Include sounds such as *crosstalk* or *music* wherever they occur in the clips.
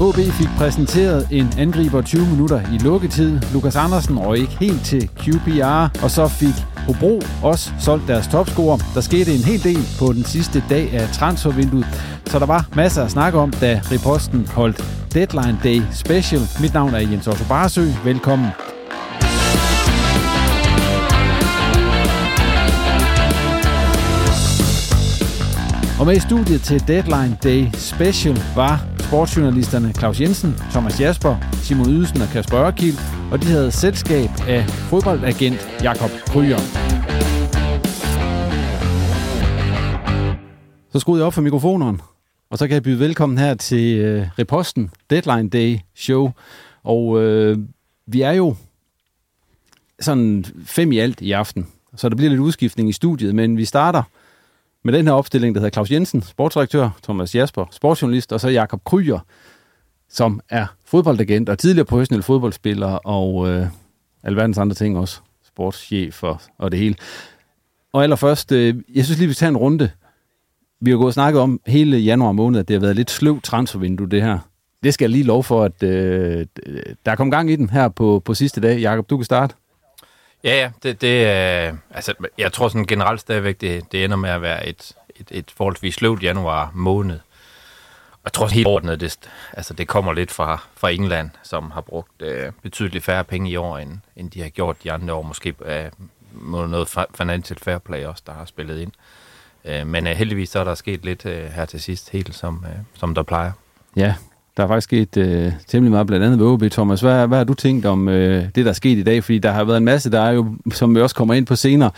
OB fik præsenteret en angriber 20 minutter i lukketid. Lukas Andersen røg ikke helt til QPR, og så fik Hobro også solgt deres topscorer. Der skete en hel del på den sidste dag af transfervinduet, så der var masser at snakke om, da Reposten holdt Deadline Day Special. Mit navn er Jens Otto Barsø. Velkommen. Og med i studiet til Deadline Day Special var sportsjournalisterne Claus Jensen, Thomas Jasper, Simon Ydelsen og Kasper Ørkild, og de havde selskab af fodboldagent Jakob Kryger. Så skruede jeg op for mikrofonen, og så kan jeg byde velkommen her til øh, Reposten Deadline Day Show. Og øh, vi er jo sådan fem i alt i aften, så der bliver lidt udskiftning i studiet, men vi starter med den her opstilling, der hedder Claus Jensen, sportsdirektør, Thomas Jasper, sportsjournalist, og så Jakob Kryer, som er fodboldagent og tidligere professionel fodboldspiller og øh, alverdens andre ting også, sportschef og, og det hele. Og allerførst, øh, jeg synes lige, vi tager en runde. Vi har gået og snakket om hele januar måned, at det har været lidt sløv transfervindue, det her. Det skal jeg lige lov for, at øh, der er kommet gang i den her på, på sidste dag. Jakob, du kan starte. Ja, ja, det, det øh, altså, jeg tror sådan generelt stadigvæk, det, det ender med at være et, et, et forholdsvis sløvt januar måned. Og jeg tror helt ordnet, det, altså, det kommer lidt fra, fra England, som har brugt øh, betydeligt færre penge i år, end, end de har gjort de andre år. Måske øh, noget financial fair play også, der har spillet ind. Øh, men øh, heldigvis så er der sket lidt øh, her til sidst, helt som, øh, som der plejer. Ja, der er faktisk sket øh, temmelig meget, blandt andet ved OB. Thomas, hvad, hvad har du tænkt om øh, det, der er sket i dag? Fordi der har været en masse, der er jo, som vi også kommer ind på senere,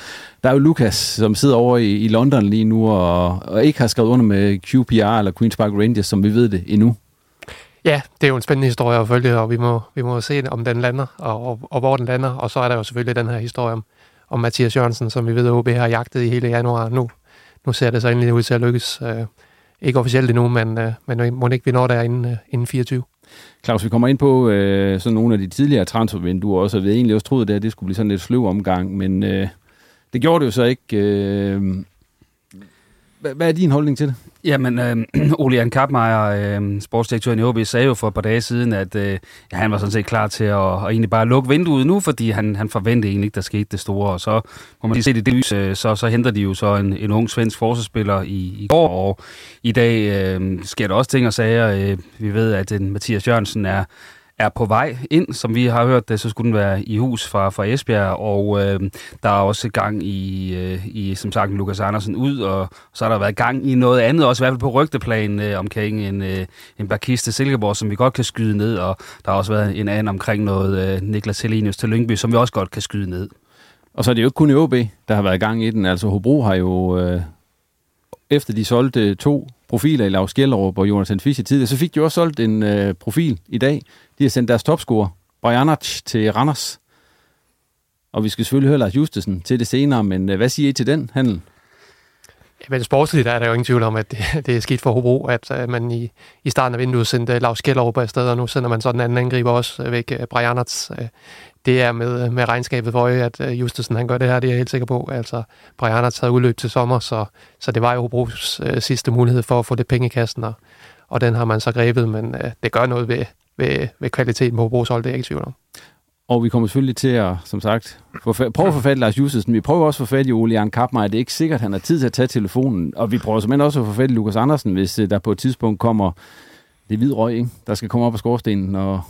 der er jo Lukas, som sidder over i, i London lige nu, og, og ikke har skrevet under med QPR eller Queen's Park Rangers, som vi ved det endnu. Ja, det er jo en spændende historie at følge, og vi må, vi må se, om den lander, og, og, og hvor den lander. Og så er der jo selvfølgelig den her historie om, om Mathias Jørgensen, som vi ved, at OB har jagtet i hele januar. Nu, nu ser det så endelig ud til at lykkes. Øh, ikke officielt endnu, men, øh, men øh, må ikke vi når der inden, øh, inden 24. Claus, vi kommer ind på øh, sådan nogle af de tidligere transfervinduer også, og vi egentlig også troede, at det skulle blive sådan lidt sløv omgang, men øh, det gjorde det jo så ikke. Øh, hvad er din holdning til det? Jamen, øh, *clears throat* Ole Jan Kappmeier, øh, sportsdirektøren i OB, sagde jo for et par dage siden, at øh, ja, han var sådan set klar til at, at egentlig bare lukke vinduet nu, fordi han, han forventede egentlig ikke, der skete det store. Og så må man se det i det lys, øh, så, så henter de jo så en, en ung svensk forsvarsspiller i, i går, og i dag øh, sker der også ting og sager. Øh, vi ved, at den Mathias Jørgensen er er på vej ind, som vi har hørt det, så skulle den være i hus fra, fra Esbjerg, og øh, der er også gang i, øh, i, som sagt, Lukas Andersen ud, og så har der været gang i noget andet, også i hvert fald på rygteplan øh, omkring en, øh, en barkiste Silkeborg, som vi godt kan skyde ned, og der har også været en anden omkring noget øh, Niklas Helenius til Lyngby, som vi også godt kan skyde ned. Og så er det jo ikke kun i OB, der har været gang i den, altså Hobro har jo... Øh efter de solgte to profiler i Lars Gjellerup og Jonathan Fischer tidligere, så fik de også solgt en øh, profil i dag. De har sendt deres topscorer, Brajanac, til Randers. Og vi skal selvfølgelig høre Lars Justesen til det senere, men øh, hvad siger I til den handel? men sportsligt er der jo ingen tvivl om, at det, *laughs* det er skidt for Hobro, at uh, man i, i starten af vinduet sendte Lars Kjellerup afsted, og nu sender man sådan en anden angriber også øh, væk, øh, uh, Brianerts det er med, øh, med regnskabet for øje, at øh, uh, Justesen han gør det her, det er jeg helt sikker på. Altså, Brian har taget udløb til sommer, så, så det var jo Hobros øh, sidste mulighed for at få det penge i kassen, og, og den har man så grebet, men øh, det gør noget ved, ved, ved kvaliteten på Hobros hold, det er jeg ikke tvivl om. Og vi kommer selvfølgelig til at, som sagt, prøve at få fat i Lars Justesen. Vi prøver også at få fat i Ole Jan Kappmeier. Det er ikke sikkert, at han har tid til at tage telefonen. Og vi prøver simpelthen også at få fat i Lukas Andersen, hvis øh, der på et tidspunkt kommer det hvide røg, ikke? der skal komme op af skorstenen og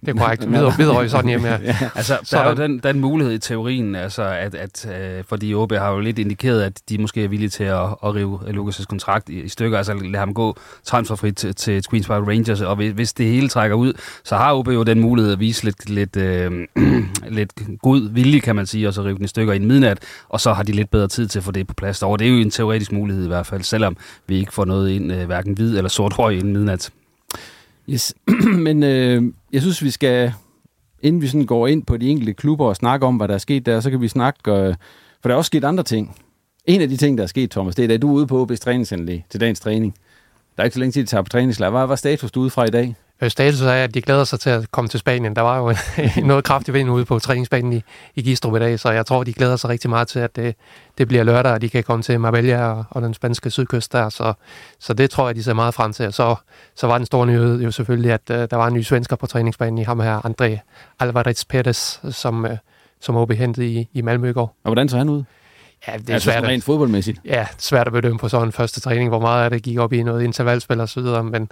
det er korrekt. Videre, videre sådan hjemme, ja. *laughs* ja. Altså, der er jo den, den mulighed i teorien, altså at, at uh, fordi OB har jo lidt indikeret, at de måske er villige til at, at rive Lukas' kontrakt i, i stykker, altså lade ham gå transferfrit til, til Queen's Park Rangers, og hvis, hvis det hele trækker ud, så har OB jo den mulighed at vise lidt, lidt, uh, *clears throat* lidt god vilje, kan man sige, og så rive den i stykker i en midnat, og så har de lidt bedre tid til at få det på plads Og Det er jo en teoretisk mulighed i hvert fald, selvom vi ikke får noget ind, uh, hverken hvid eller sort røg inden midnat. Yes. *clears throat* Men øh, jeg synes, vi skal, inden vi sådan går ind på de enkelte klubber og snakker om, hvad der er sket der, så kan vi snakke, øh, for der er også sket andre ting. En af de ting, der er sket, Thomas, det er, at du er ude på OB's træningsanlæg til dagens træning. Der er ikke så længe tid, at tager på træningslejr. Hvad var status du ude fra i dag? Øh, status er, at de glæder sig til at komme til Spanien. Der var jo *laughs* noget kraftig vind ude på træningsbanen i, i Gistrup i dag, så jeg tror, de glæder sig rigtig meget til, at det, det bliver lørdag, og de kan komme til Marbella og, og den spanske sydkyst der. Så, så det tror jeg, de ser meget frem til. Og så, så var den store nyhed jo selvfølgelig, at uh, der var en ny svensker på træningsbanen i ham her, André Alvarez Perez, som, uh, som OB hentede i, i Malmø i går. Og hvordan så han ud? Ja, det er altså svært. rent fodboldmæssigt? Ja, svært at bedømme på sådan en første træning, hvor meget af det gik op i noget intervalspil og så videre, men,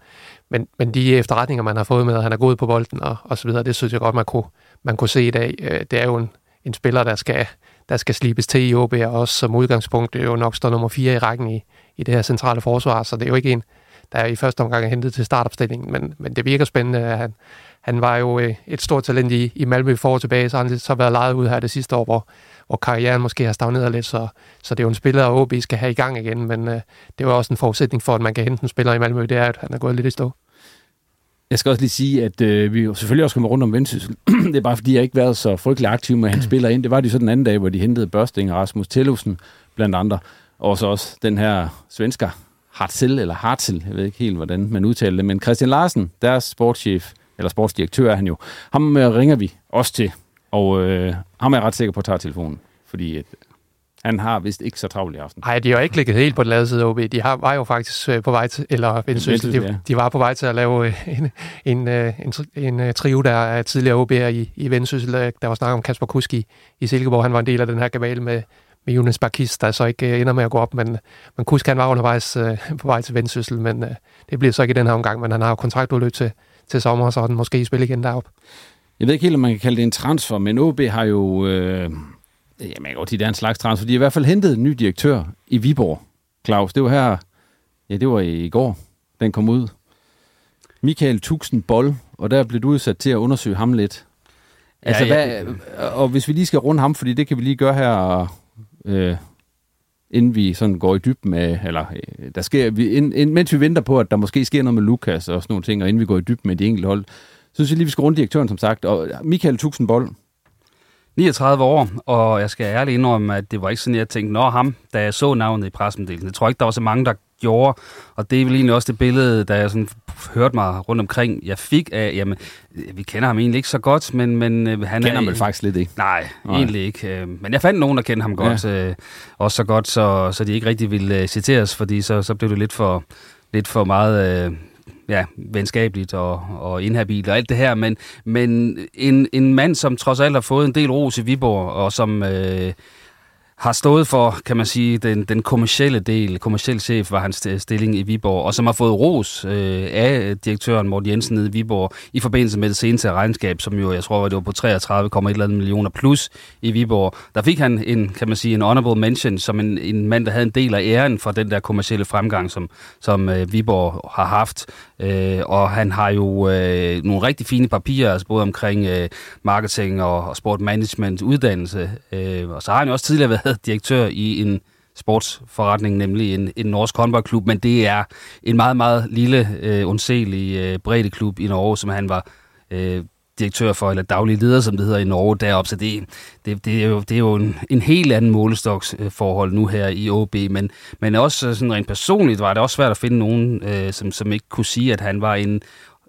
men, men de efterretninger, man har fået med, at han er gået på bolden og, og så videre, det synes jeg godt, man kunne, man kunne se i dag. Øh, det er jo en, en spiller, der skal, der skal slibes til i OB, og også som udgangspunkt det er jo nok står nummer 4 i rækken i, i det her centrale forsvar, så det er jo ikke en, der er i første omgang er hentet til startopstillingen, men, men det virker spændende. Han, han var jo øh, et stort talent i, i Malmø for tilbage, så han har så været lejet ud her det sidste år, hvor, hvor karrieren måske har stagneret lidt, så, så det er jo en spiller, at OB skal have i gang igen, men øh, det var også en forudsætning for, at man kan hente en spiller i Malmø, det er, at han er gået lidt i stå. Jeg skal også lige sige, at øh, vi selvfølgelig også kommer rundt om Vendsyssel. *clears throat* det er bare fordi, jeg ikke været så frygtelig aktiv med, at han *clears throat* spiller ind. Det var de så den anden dag, hvor de hentede Børsting og Rasmus Tellufsen, blandt andre. Og så også den her svensker, Hartzell, eller Hartzell, jeg ved ikke helt, hvordan man udtaler det, men Christian Larsen, deres sportschef, eller sportsdirektør er han jo, ham øh, ringer vi også til, og øh, ham er jeg ret sikker på at tage telefonen, fordi at, han har vist ikke så travlt i aften. Nej, de har ikke ligget helt på den lade side OB. De har, var jo faktisk øh, på vej til, eller Vendsyssel, de, ja. de var på vej til at lave øh, en, en, en, en, en trio, der er tidligere OB'er i, i Vendsyssel. Der var snak om Kasper Kuski i Silkeborg. Han var en del af den her kabale med, med Jonas Barkis, der så ikke ender med at gå op. Men, men Kusk han var undervejs øh, på vej til Vendsyssel, men øh, det bliver så ikke i den her omgang. Men han har jo kontraktudløb til, til sommer, så den måske spille igen derop. Jeg ved ikke helt, om man kan kalde det en transfer, men OB har jo... Øh, jamen, godt det er en slags transfer. De har i hvert fald hentet en ny direktør i Viborg, Claus. Det var her... Ja, det var i går, den kom ud. Michael Tuxen Bold, og der blev du udsat til at undersøge ham lidt. Altså, ja, ja. Hvad, og hvis vi lige skal runde ham, fordi det kan vi lige gøre her, øh, inden vi sådan går i dybden med, eller øh, der sker, vi, ind, ind, mens vi venter på, at der måske sker noget med Lukas og sådan nogle ting, og inden vi går i dybden med de enkelte hold, synes jeg lige, vi skal runde direktøren, som sagt. Og Michael Tuxenbold. 39 år, og jeg skal ærligt indrømme, at det var ikke sådan, jeg tænkte, nå ham, da jeg så navnet i pressemeddelelsen. Jeg tror ikke, der var så mange, der gjorde, og det er vel egentlig også det billede, da jeg sådan hørte mig rundt omkring, jeg fik af, jamen, vi kender ham egentlig ikke så godt, men, men øh, han kender er... ham vel faktisk lidt ikke? Nej, nej, egentlig ikke. Øh, men jeg fandt nogen, der kendte ham godt, ja. øh, også så godt, så, så de ikke rigtig ville øh, citeres, fordi så, så blev det lidt for, lidt for meget... Øh, ja, venskabeligt og, og inhabil og alt det her, men, men en, en mand, som trods alt har fået en del ros i Viborg, og som øh, har stået for, kan man sige, den, den kommercielle del, kommerciel chef var hans stilling i Viborg, og som har fået ros øh, af direktøren Morten Jensen nede i Viborg i forbindelse med det seneste regnskab, som jo, jeg tror, det var på 33,1 millioner plus i Viborg. Der fik han en, kan man sige, en honorable mention som en, en mand, der havde en del af æren for den der kommercielle fremgang, som, som øh, Viborg har haft. Øh, og han har jo øh, nogle rigtig fine papirer, altså både omkring øh, marketing og, og sport management uddannelse. Øh, og så har han jo også tidligere været direktør i en sportsforretning, nemlig en, en norsk håndboldklub, men det er en meget, meget lille, øh, undselig øh, breddeklub i Norge, som han var øh, direktør for, eller daglig leder, som det hedder i Norge deroppe. Så det, det, det er jo, det er jo en, en helt anden målestoksforhold øh, nu her i OB, men, men også øh, sådan rent personligt var det også svært at finde nogen, øh, som, som ikke kunne sige, at han var en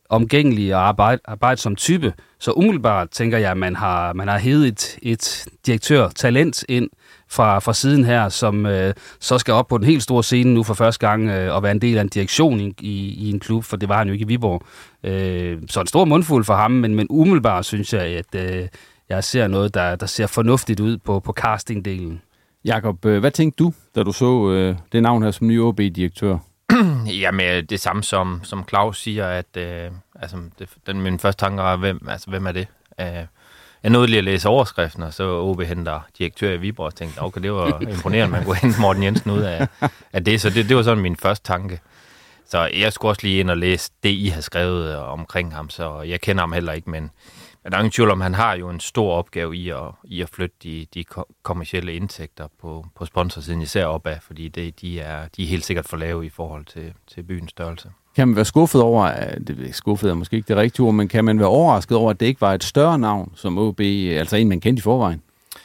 omgængelig og arbejde, arbejdsom type. Så umiddelbart tænker jeg, at man har, man har hævet et, et direktør-talent ind fra, fra siden her, som øh, så skal op på den helt store scene nu for første gang øh, og være en del af en direktion i, i, i en klub, for det var han jo ikke i Viborg. Øh, så en stor mundfuld for ham, men, men umiddelbart synes jeg, at øh, jeg ser noget, der, der ser fornuftigt ud på, på castingdelen. Jakob, øh, hvad tænkte du, da du så øh, det navn her som ny OB-direktør? *clears throat* Jamen, det samme som, som Claus siger, at øh, altså, det, den, min første tanke er, hvem, altså, hvem er det? Øh, jeg nåede lige at læse overskriften, og så OB henter direktør i Viborg, og tænkte, okay, det var *laughs* imponerende, man kunne hente Morten Jensen ud af, af det. Så det, det var sådan min første tanke. Så jeg skulle også lige ind og læse det, I har skrevet omkring ham, så jeg kender ham heller ikke, men, men der er ingen tvivl om, han har jo en stor opgave i at, i at flytte de, de kommercielle indtægter på, på sponsorsiden, især opad, fordi det, de, er, de er helt sikkert for lave i forhold til, til byens størrelse. Kan man være skuffet over, det er skuffet er måske ikke det rigtige ord, men kan man være overrasket over, at det ikke var et større navn som OB, altså en, man kendte i forvejen?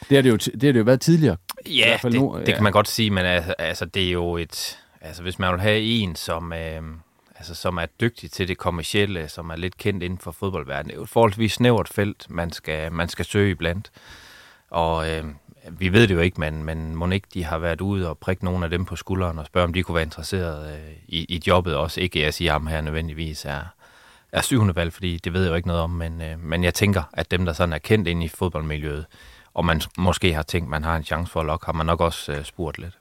Det har det jo, det har det jo været tidligere. Ja, det, nu, det ja. kan man godt sige, men altså, altså, det er jo et... Altså, hvis man vil have en, som, øh, altså, som er dygtig til det kommercielle, som er lidt kendt inden for fodboldverdenen, det er jo et forholdsvis snævert felt, man skal, man skal søge iblandt. Og øh, vi ved det jo ikke, men, men må ikke de har været ude og prikke nogle af dem på skulderen og spørge, om de kunne være interesseret øh, i, i jobbet også. Ikke at jeg siger, at ham her nødvendigvis er, er syvende valg, fordi det ved jeg jo ikke noget om, men, øh, men jeg tænker, at dem, der sådan er kendt inde i fodboldmiljøet, og man måske har tænkt, man har en chance for at lokke, har man nok også øh, spurgt lidt.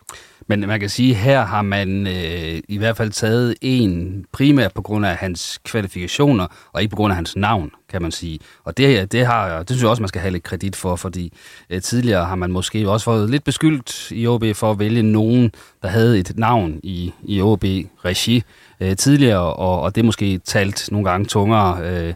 Men man kan sige, at her har man øh, i hvert fald taget en primært på grund af hans kvalifikationer, og ikke på grund af hans navn, kan man sige. Og det, det, har, det synes jeg også, man skal have lidt kredit for, fordi øh, tidligere har man måske også fået lidt beskyldt i OB for at vælge nogen, der havde et navn i, i OB-regi øh, tidligere, og, og det måske talt nogle gange tungere øh,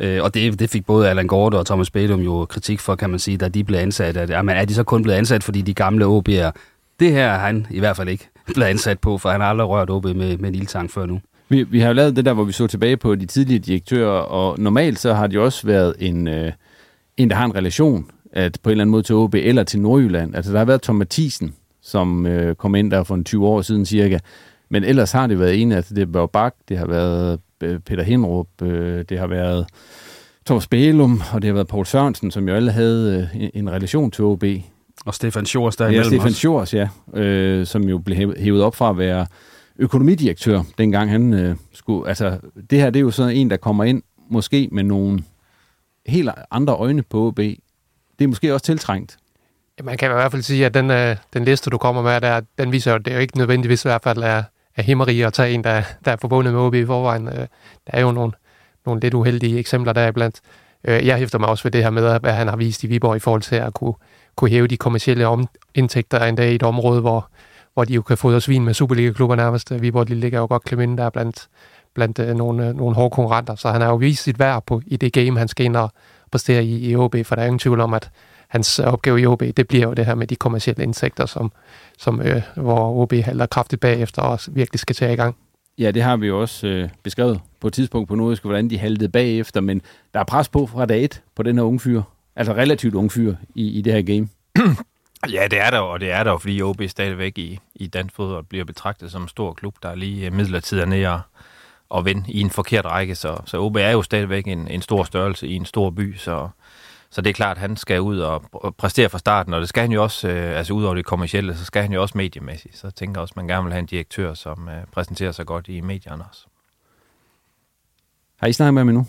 Øh, og det, det fik både Allan Gorte og Thomas Bedum jo kritik for, kan man sige, da de blev ansat. At, jamen, er de så kun blevet ansat, fordi de gamle OB'er det her er han i hvert fald ikke *laughs* blevet ansat på, for han har aldrig rørt OB med, med en ildtang før nu. Vi, vi har jo lavet det der, hvor vi så tilbage på de tidlige direktører, og normalt så har de også været en, øh, en der har en relation at på en eller anden måde til OB eller til Nordjylland. Altså der har været Tom Mathisen, som øh, kom ind der for en 20 år siden cirka, men ellers har det været en, altså det var Bak, det har været Peter Henrup, øh, det har været Thomas Bælum, og det har været Paul Sørensen, som jo alle havde øh, en, relation til OB. Og Stefan Schors der Ja, Stefan Schors, ja. Øh, som jo blev hævet op fra at være økonomidirektør, dengang han øh, skulle... Altså, det her, det er jo sådan en, der kommer ind, måske med nogle helt andre øjne på OB. Det er måske også tiltrængt. Ja, man kan i hvert fald sige, at den, øh, den liste, du kommer med, der, den viser jo, at det er jo ikke nødvendigvis i hvert fald er, er himmeri at tage en, der, der er forbundet med OB i forvejen. Øh, der er jo nogle, nogle lidt uheldige eksempler der iblandt. Øh, jeg hæfter mig også ved det her med, hvad han har vist i Viborg i forhold til at kunne kunne hæve de kommercielle om, indtægter en dag i et område, hvor, hvor de jo kan fodre svin med Superliga-klubber nærmest. Øh, Viborg de ligger jo godt klemme der blandt, blandt uh, nogle, uh, nogle hårde konkurrenter, så han har jo vist sit værd på, i det game, han skal ind og præstere i, i OB, for der er ingen tvivl om, at hans opgave i OB, det bliver jo det her med de kommercielle indtægter, som, som, øh, hvor OB halder kraftigt bagefter og virkelig skal tage i gang. Ja, det har vi jo også øh, beskrevet på et tidspunkt på Nordisk, hvordan de haltede bagefter, men der er pres på fra dag et på den her unge fyr. Altså relativt unge fyr i, i det her game. *clears throat* ja, det er der og det er der fordi OB stadigvæk i, i dansk fodbold bliver betragtet som en stor klub, der lige øh, midlertidigt er nede og, og vinde i en forkert række. Så, så OB er jo stadigvæk en, en stor størrelse i en stor by, så, så det er klart, at han skal ud og præstere fra starten, og det skal han jo også, øh, altså ud over det kommercielle, så skal han jo også mediemæssigt. Så jeg tænker også, at man gerne vil have en direktør, som øh, præsenterer sig godt i medierne også. Har I snakket med mig nu?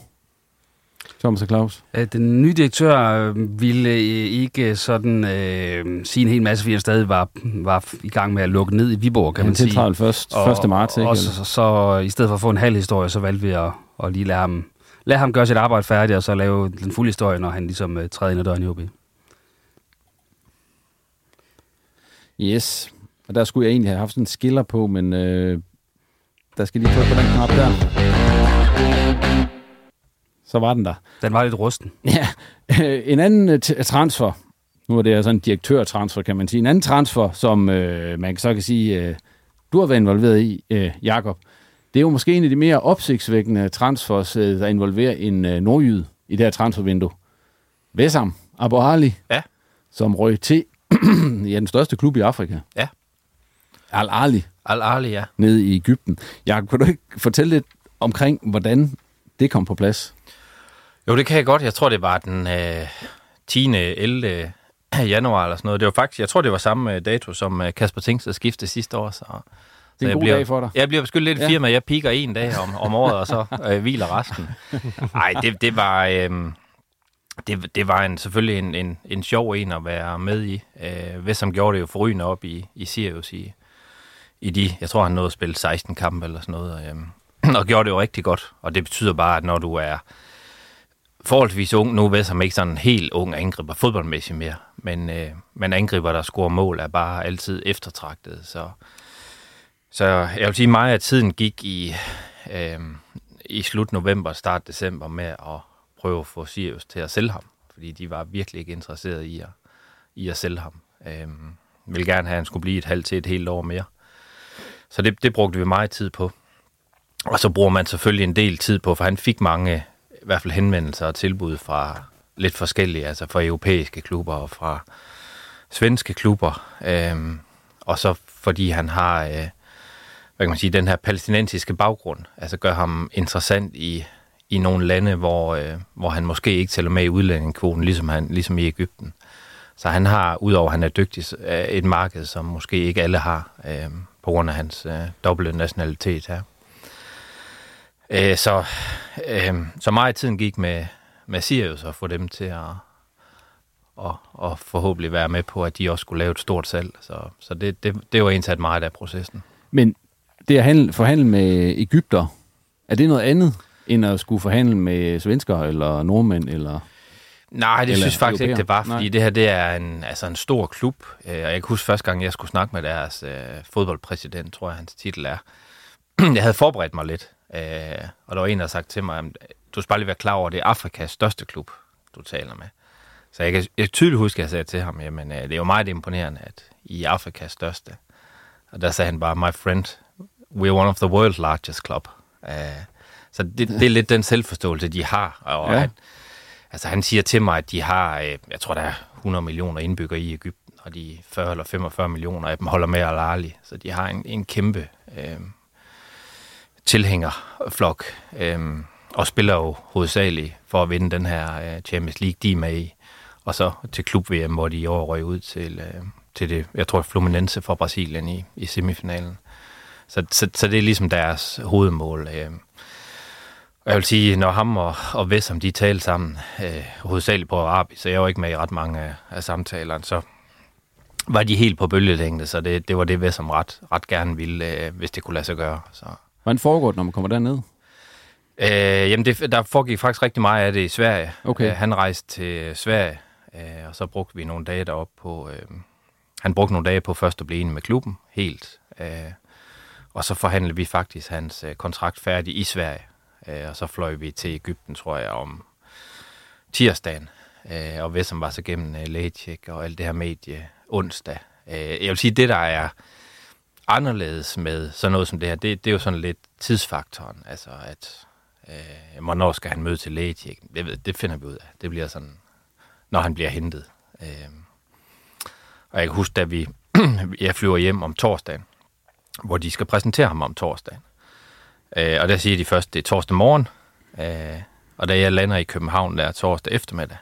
Thomas og Claus? Den nye direktør ville øh, ikke sådan øh, sige en hel masse, fordi han stadig var, var i gang med at lukke ned i Viborg, kan man sige. Han først, og, 1. marts, ikke? Og så, så, så, i stedet for at få en halv historie, så valgte vi at, at lige lade ham, lade ham gøre sit arbejde færdigt, og så lave den fulde historie, når han ligesom uh, træder ind ad døren i OB. Yes, og der skulle jeg egentlig have haft sådan en skiller på, men øh, der skal lige trykke på den knap der så var den der. Den var lidt rusten. *laughs* Ja. En anden øh, transfer, nu er det altså en direktørtransfer, kan man sige. En anden transfer, som øh, man så kan sige, øh, du har været involveret i, øh, Jakob, det er jo måske en af de mere opsigtsvækkende transfers, øh, der involverer en øh, nordjyd i det her transfervindue. Vesam Abu Ali, Ja. som røg til *clears throat* ja, den største klub i Afrika. Ja. Al Ali, Al-Ali, ja. nede i Ægypten. Jakob, kan du ikke fortælle lidt omkring, hvordan det kom på plads? Jo, det kan jeg godt. Jeg tror, det var den øh, 10. 11. *clears throat* januar eller sådan noget. Det var faktisk, jeg tror, det var samme øh, dato, som øh, Kasper Tingsted skiftede sidste år. Så, Det er en god bliver, dag for dig. Jeg bliver beskyldt lidt Ja. firma. Jeg piker en dag om, om året, og så øh, hviler resten. Nej, det, det var... Øh, det, det var en, selvfølgelig en, en, en sjov en at være med i. Øh, Vesam gjorde det jo forrygende op i, i Sirius i, i de, jeg tror han nåede at spille 16 kampe eller sådan noget, øh, *clears throat* og gjorde det jo rigtig godt. Og det betyder bare, at når du er forholdsvis ung, nu er Vesam ikke sådan en helt ung angriber fodboldmæssigt mere, men, øh, men angriber, der scorer mål, er bare altid eftertragtet. Så, så jeg vil sige meget at tiden gik i, øh, i slut november, start december med at prøve at få Sirius til at sælge ham, fordi de var virkelig ikke interesserede i at, i at sælge ham. Øh, ville gerne have, at han skulle blive et halvt til et helt år mere. Så det, det brugte vi meget tid på. Og så bruger man selvfølgelig en del tid på, for han fik mange i hvert fald henvendelser og tilbud fra lidt forskellige, altså fra europæiske klubber og fra svenske klubber. Øhm, og så fordi han har, øh, hvad kan man sige, den her palæstinensiske baggrund, altså gør ham interessant i, i nogle lande, hvor, øh, hvor han måske ikke tæller med i udlændingekvoten, ligesom, han, ligesom i Ægypten. Så han har, udover at han er dygtig, øh, et marked, som måske ikke alle har, øh, på grund af hans øh, dobbelte nationalitet her. Øh, så, øh, så meget tiden gik med, med Sirius at få dem til at og, og forhåbentlig være med på, at de også skulle lave et stort salg. Så, så det, det, det var indsat meget af processen. Men det at handle, forhandle med Ægypter, er det noget andet, end at skulle forhandle med svensker eller nordmænd? Eller, Nej, det eller synes faktisk ikke, europæer? det var, fordi Nej. det her det er en, altså en stor klub. Øh, Og jeg kan huske første gang, jeg skulle snakke med deres øh, fodboldpræsident, tror jeg, hans titel er. *clears throat* jeg havde forberedt mig lidt, øh, og der var en, der havde sagt til mig, du skal bare lige være klar over, at det er Afrikas største klub, du taler med. Så jeg kan, jeg tydeligt huske, at jeg sagde til ham, jamen øh, det er jo meget imponerende, at I er Afrikas største. Og der sagde han bare, my friend, we're one of the world's largest club. Øh, så det, det er lidt den selvforståelse, de har. Og Ja. ja. han, altså han siger til mig, at de har, øh, jeg tror der er 100 millioner indbyggere i Ægypten, og de 40 eller 45 millioner af dem holder med Al-Ali. Så de har en, en kæmpe øh, tilhængerflok, øh, og spiller jo hovedsageligt for at vinde den her øh, Champions League, de er med i. Og så til klub-VM, hvor de i år røg ud til, øh, til det, jeg tror Fluminense fra Brasilien i, i semifinalen. Så, så, så det er ligesom deres hovedmål. Øh. Og jeg vil sige, når ham og, og Vessam, de talte sammen, øh, hovedsageligt på arabisk, så jeg var ikke med i ret mange af, af samtalerne, så var de helt på bølgelængde, så det, det var det, Vessam ret, ret gerne ville, øh, hvis det kunne lade sig gøre. Så. Hvordan foregår det, når man kommer derned? Øh, jamen, det, der foregik faktisk rigtig meget af det i Sverige. Okay. Øh, han rejste til Sverige, øh, og så brugte vi nogle dage deroppe på... Øh, han brugte nogle dage på først at blive enig med klubben, helt. Øh, og så forhandlede vi faktisk hans øh, kontrakt færdig i Sverige. Øh, og så fløj vi til Ægypten, tror jeg, om tirsdagen. Øh, og Vessam var så gennem øh, lægecheck og alt det her medie onsdag. Øh, jeg vil sige, det der er anderledes med sådan noget som det her, det, det er jo sådan lidt tidsfaktoren. Altså at, øh, hvornår skal han møde til lægecheck? Det, ved- det finder vi ud af. Det bliver sådan, når han bliver hentet. Øh, og jeg kan huske, da vi, *clears throat* jeg flyver hjem om torsdagen, hvor de skal præsentere ham om torsdagen. Øh, og der siger de først, det er torsdag morgen, øh, og da jeg lander i København, der er torsdag eftermiddag.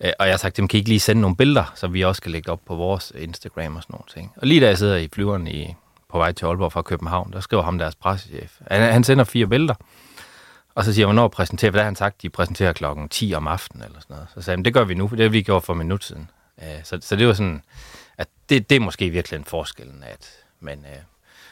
Øh, og jeg har sagt, dem kan I ikke lige sende nogle billeder, så vi også kan lægge op på vores Instagram og sådan nogle ting. Og lige da jeg sidder i flyveren i, på vej til Aalborg fra København, der skriver ham deres pressechef. Han, han sender fire billeder, og så siger jeg, hvornår præsenterer, hvad der har han sagt, de præsenterer klokken 10 om aftenen eller sådan noget. Så sagde han, det gør vi nu, for det har vi gjort for en minut siden. Øh, så, så det var sådan, at det, det er måske virkelig en forskellen, at, men, øh,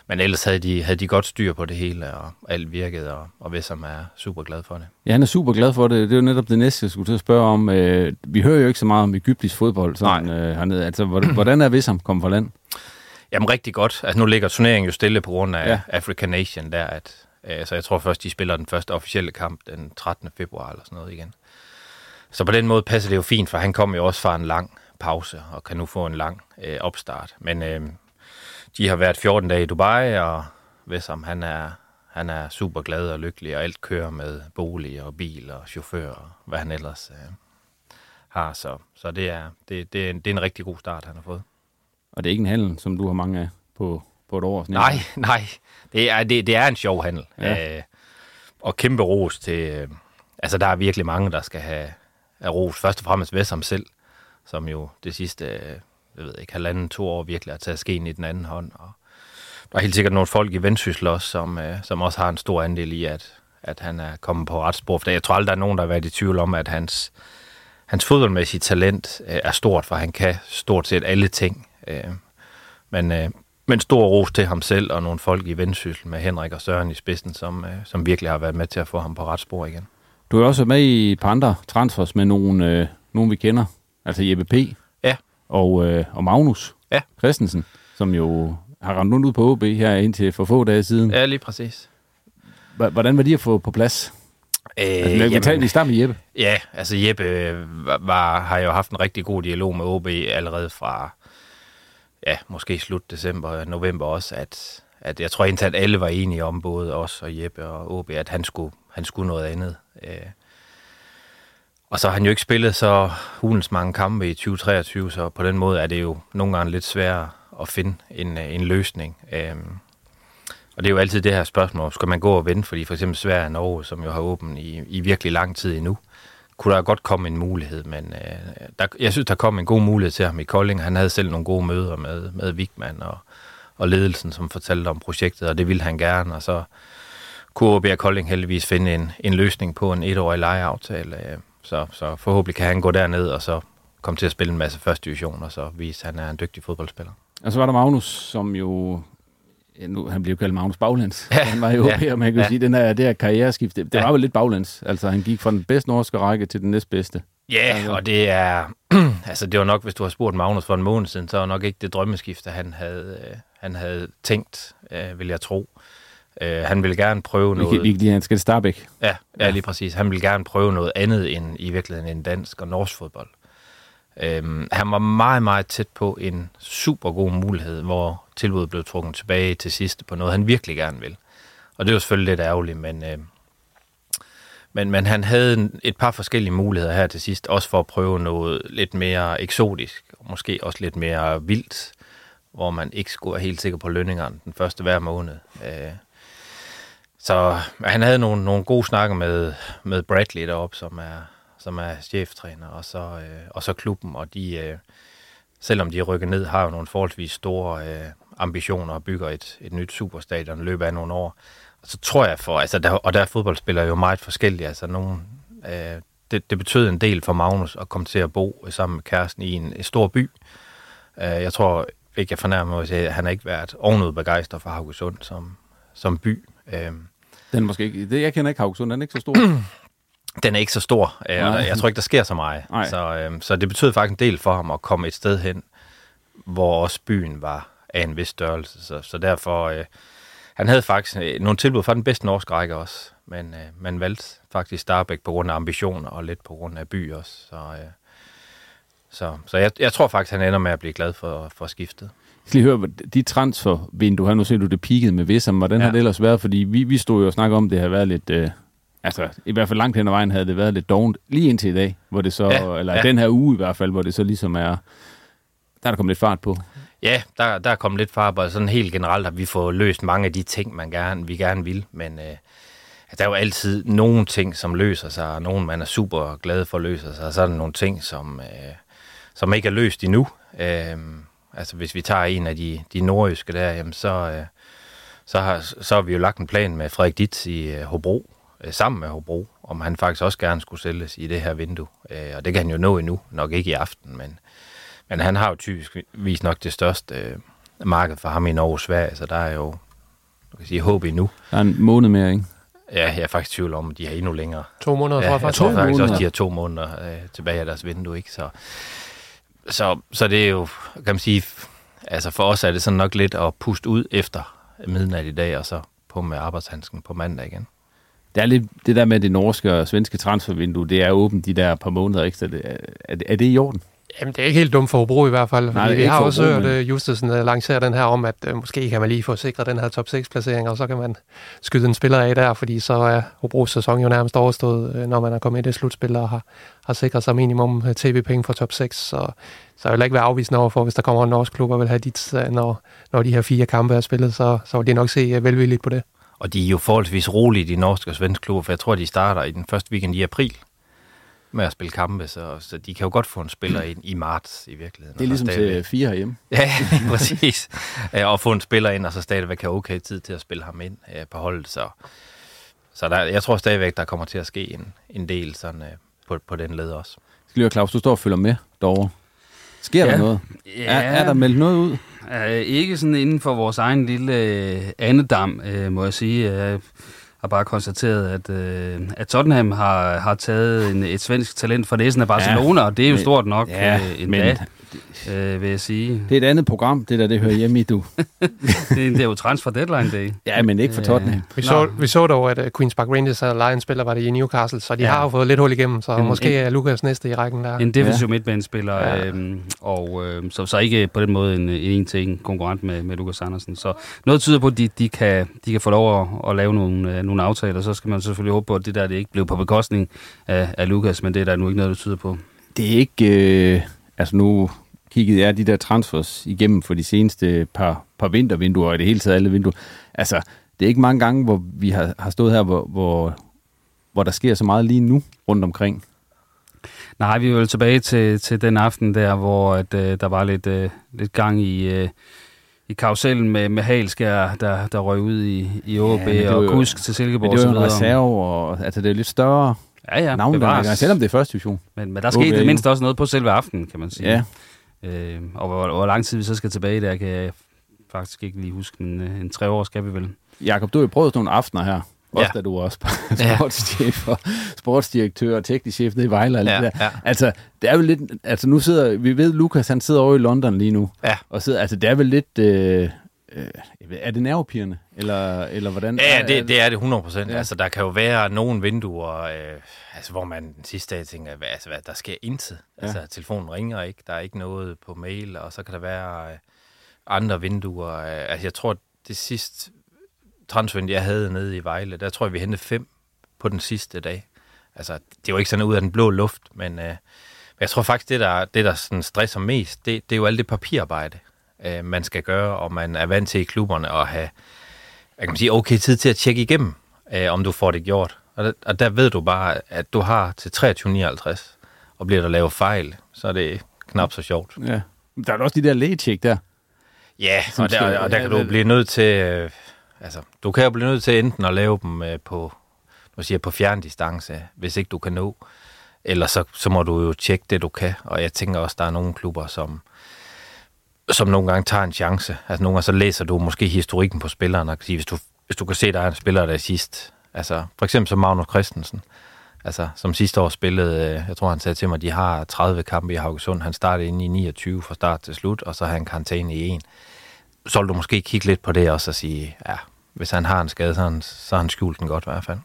men ellers havde de, havde de godt styr på det hele, og alt virkede, og, og Vessam er super glad for det. Ja, han er super glad for det. Det er jo netop det næste, jeg skulle til at spørge om. Øh, vi hører jo ikke så meget om egyptisk fodbold sådan, øh, hernede. Altså, hvordan, er Vissam kommet fra land? Jamen rigtig godt. Altså nu ligger turneringen jo stille på grund af ja. African Nation der, at, øh, så jeg tror først, de spiller den første officielle kamp den 13. februar eller sådan noget igen. Så på den måde passer det jo fint, for han kom jo også fra en lang pause og kan nu få en lang øh, opstart. Men øh, de har været 14 dage i Dubai, og Vessam, han er, han er super glad og lykkelig, og alt kører med bolig og bil og chauffør og hvad han ellers øh, har. Så, så det, er, det, det, er en, det er en rigtig god start, han har fået. Og det er ikke en handel, som du har mange af på, på et år? Sådan Nej, *laughs* nej. Det er, det, det er en sjov handel. Ja. Øh, og kæmpe ros til... Øh, altså, der er virkelig mange, der skal have, have ros. Først og fremmest Vessam selv, som jo det sidste, øh, jeg ved ikke, halvanden, to år virkelig at tage skeen i den anden hånd. Og der er helt sikkert nogle folk i Vendsyssel også, som, øh, som også har en stor andel i, at, at han er kommet på ret spor. For jeg tror aldrig, der er nogen, der har været i tvivl om, at hans, hans fodboldmæssige talent øh, er stort, for han kan stort set alle ting. Øh, men, øh, men stor ros til ham selv og nogle folk i Vendsyssel med Henrik og Søren i spidsen, som, øh, som virkelig har været med til at få ham på ret spor igen. Du er også med i et par andre transfers med nogle, øh, nogle vi kender. Altså Jeppe P. Og, øh, og Magnus Ja. Christensen, som jo har rendt rundt ud på OB her indtil for få dage siden. Ja, lige præcis. Hvordan var de at få på plads? Øh, Altså, vi kan tage, vi starter med Jeppe. Ja, altså Jeppe øh, var, var, har jo haft en rigtig god dialog med OB allerede fra, ja, måske slut december, november også, at, at jeg tror indtil, at alle var enige om, både os og Jeppe og OB, at han skulle, han skulle noget andet. Øh, og så har han jo ikke spillet så hulens mange kampe i 2023, så på den måde er det jo nogle gange lidt sværere at finde en, øh, en løsning. Øhm, og det er jo altid det her spørgsmål, skal man gå og vente, fordi for eksempel Sverige og Norge, som jo har åbent i, i virkelig lang tid endnu, kunne der godt komme en mulighed, men øh, der, jeg synes, der kom en god mulighed til ham i Kolding. Han havde selv nogle gode møder med, med Wigman og, og ledelsen, som fortalte om projektet, og det ville han gerne, og så kunne OB og Kolding heldigvis finde en, en løsning på en etårig lejeaftale. Øh, så, så forhåbentlig kan han gå derned og så komme til at spille en masse første division, og så vise, at han er en dygtig fodboldspiller. Og så var der Magnus, som jo... Ja, nu, han blev jo kaldt Magnus Baglands. Ja, Han var jo ja, og man kan ja. sige, den her, det her karriereskift, det, det Ja. var jo lidt baglands. Altså, han gik fra den bedste norske række til den næstbedste. Ja, Altså. og det er... *clears throat* altså, det var nok, hvis du har spurgt Magnus for en måned siden, så var nok ikke det drømmeskifte, han havde, øh, han havde tænkt, øh, vil jeg tro. Øh, han ville gerne prøve noget... vi kan lige, han skal Starbæk. Ja, ja, lige præcis. Han ville gerne prøve noget andet end i virkeligheden end dansk og norsk fodbold. Øhm, han var meget, meget tæt på en super god mulighed, hvor tilbuddet blev trukket tilbage til sidst på noget, han virkelig gerne vil. Og det var selvfølgelig lidt ærgerligt, men, øh, men, men han havde et par forskellige muligheder her til sidst, også for at prøve noget lidt mere eksotisk, og måske også lidt mere vildt, hvor man ikke skulle være helt sikker på lønningerne den første hver måned. Øh, så han havde nogle, nogle gode snakker med, med Bradley deroppe, som er, som er cheftræner, og så, øh, og så klubben, og de, øh, selvom de rykker ned, har jo nogle forholdsvis store øh, ambitioner og bygger et, et nyt superstadion i løbet af nogle år. Og så tror jeg for, altså der, og der er fodboldspillere jo meget forskellige, altså nogle, øh, det, det betød en del for Magnus at komme til at bo sammen med kæresten i en, en stor by. Øh, jeg tror ikke, jeg fornærmer mig sige, at han har ikke været ovenud begejstret for Haugesund som, som by. Øh, den er måske ikke, det, jeg kender ikke Haugesund, den er ikke så stor. *clears throat* den er ikke så stor, øh, og jeg tror ikke, der sker så meget. Nej. Så, øh, så det betød faktisk en del for ham at komme et sted hen, hvor også byen var af en vis størrelse. Så, så derfor, øh, han havde faktisk øh, nogle tilbud fra den bedste norske række også, men øh, man valgte faktisk Starbæk på grund af ambitioner og lidt på grund af by også. Så, øh, så, så jeg, jeg tror faktisk, han ender med at blive glad for, for skiftet. Jeg skal lige høre, de transfervindue her, nu ser du det peakede med Vissam, hvordan ja. Har det ellers været? Fordi vi, vi stod jo og snakkede om, det har været lidt, øh, altså i hvert fald langt hen ad vejen havde det været lidt dovent, lige indtil i dag, hvor det så, Ja, eller ja. den her uge i hvert fald, hvor det så ligesom er, der er der kommet lidt fart på. Ja, der, der er kommet lidt far på. Sådan helt generelt har vi fået løst mange af de ting, man gerne, vi gerne vil. Men øh, der er jo altid nogle ting, som løser sig, og nogle, man er super glad for, løser sig. Og så er der nogle ting, som, øh, som ikke er løst endnu. Øh, altså hvis vi tager en af de, de nordjyske der, jamen, så, øh, så, har, så har vi jo lagt en plan med Frederik Ditz i øh, Hobro, øh, sammen med Hobro, om han faktisk også gerne skulle sælges i det her vindue. Øh, og det kan han jo nå endnu, nok ikke i aften, men men han har jo typisk vist nok det største øh, marked for ham i Norge og Sverige, så der er jo du kan sige, håb endnu. Der er en måned mere, ikke? Ja, jeg er faktisk i tvivl om, at de har endnu længere. To måneder, ja, tror jeg jeg faktisk. tror To faktisk også, måneder. de har to måneder øh, tilbage af deres vindue, ikke? Så, så, så det er jo, kan man sige, altså for os er det sådan nok lidt at puste ud efter midnat i dag, og så på med arbejdshandsken på mandag igen. Det er lidt det der med det norske og svenske transfervindue, det er åbent de der par måneder ekstra. Er, er, det- er det i orden? Jamen, det er ikke helt dumt for Hobro i hvert fald. Nej, vi har også hørt men- men... Justusen uh, lancere den her om, at uh, måske kan man lige få sikret den her top 6-placering, og så kan man skyde en spiller af der, fordi så er Hobros sæson jo nærmest overstået, uh, når man er kommet i det slutspil og har, har sikret sig minimum uh, tv-penge for top 6. Så, så jeg vil ikke være afvisende over for, hvis der kommer en norsk klub og vil have dit, når, når de her fire kampe er spillet, så, så vil de nok se velvilligt på det. Og de er jo forholdsvis rolige, de norske og svenske klubber, for jeg tror, de starter i den første weekend i april med at spille kampe, så, så de kan jo godt få en spiller ind i marts i virkeligheden. Det er ligesom stadigvæk- til fire herhjemme. *laughs* Ja, præcis. Ja, og få en spiller ind, og så stadigvæk have okay tid til at spille ham ind øh, på holdet. Så, så der, jeg tror stadigvæk, der kommer til at ske en, en del sådan, øh, på, på den led også. Skal lige Claus, du står og følger med derovre. Sker Ja. der noget? Ja. Er, er der meldt noget ud? Uh, ikke sådan inden for vores egen lille uh, andedam, uh, må jeg sige. Jeg har bare konstateret, at, uh, at Tottenham har, har taget en, et svensk talent fra næsen af Barcelona, ja, og det er jo men- stort nok ja, uh, men- endda, uh, vil jeg sige. Det er et andet program, det der, det hører hjemme i, du. *laughs* det, det er jo transfer deadline day. Ja, men ikke for Tottenham. Vi så, vi så dog, at uh, Queen's Park Rangers havde lejet en spiller, var det i Newcastle, så de Ja. har jo fået lidt hul igennem, så En- måske en- er Lukas næste i rækken der. En defensiv ja. midtbanespiller, Ja. øhm, og øh, så, så ikke på den måde en, en en til en konkurrent med, med Lukas Andersen. Så noget tyder på, at de, de, kan, de kan få lov at, at lave nogle, øh, nogle aftaler. Så skal man selvfølgelig håbe på, at det der det ikke blev på bekostning af, af Lukas, men det er der nu ikke noget, der tyder på. Det er ikke... Øh, altså nu kiggede jeg de der transfers igennem for de seneste par, par vintervinduer, og i det hele taget alle vinduer. Altså, det er ikke mange gange, hvor vi har, har stået her, hvor, hvor, hvor der sker så meget lige nu rundt omkring. Nej, vi er jo tilbage til, til den aften der, hvor at, øh, der var lidt, øh, lidt gang i, øh, i karusellen med, med Halskær, der, der røg ud i, i OB, men det ja, var og Kusk til Men Silkeborg det er jo en reserve, og altså, det er lidt større Ja, ja, navn, der selvom det er første division. Men, men der OB skete er det mindst også noget på selve aftenen, kan man sige. Ja. Øh, og hvor, hvor lang tid vi så skal tilbage der, kan jeg faktisk ikke lige huske, men øh, en tre år skal vi vel. Jakob, du har jo prøvet sådan nogle aftener her. Også Ja. da du var *laughs* sportschef og sportsdirektør og teknisk chef nede i Vejle. Og Ja, det der. ja. Altså, det er jo lidt... Altså, nu sidder... Vi ved, Lukas, han sidder over i London lige nu. Ja. Og sidder, altså, det er vel lidt... Øh, øh, er det nervepirrende? Eller, eller hvordan? Ja, er, det, det er det 100 proccent. Ja. Ja. Altså, der kan jo være nogle vinduer, øh, altså, hvor man den sidste dag tænker, hvad, altså, hvad, der sker intet. Ja. Altså, telefonen ringer ikke, der er ikke noget på mail, og så kan der være øh, andre vinduer. Øh, altså, jeg tror, det sidste transfervindue, jeg havde nede i Vejle, der tror jeg, vi hentede fem på den sidste dag. Altså, det var ikke sådan ud af den blå luft, men øh, jeg tror faktisk, det der, det, der sådan stresser mest, det, det er jo alt det papirarbejde, øh, man skal gøre, og man er vant til i klubberne at have jeg kan man sige, okay tid til at tjekke igennem, øh, om du får det gjort. Og der, og der ved du bare, at du har til 23.59, og bliver der lavet fejl, så er det knap så sjovt. Ja. Der er også de der lægetjek der. Ja, Som og der, skal- og der ja, kan du blive nødt til, øh, altså, du kan jo blive nødt til enten at lave dem øh, på, nu siger på fjerndistance, hvis ikke du kan nå, eller så, så må du jo tjekke det, du kan. Og jeg tænker også, der er nogle klubber, som, som nogle gange tager en chance. Altså nogle gange så læser du måske historikken på spilleren, og kan sige, hvis du, hvis du kan se, der er en spiller, der er sidst. Altså for eksempel som Magnus Christensen, altså, som sidste år spillede, øh, jeg tror han sagde til mig, at de har 30 kampe i Haugesund. Han startede inde i 29 fra start til slut, og så har han karantæne i en. Så vil du måske kigge lidt på det også og sige, ja, hvis han har en skade, så har han, så har han skjult den godt i hvert fald.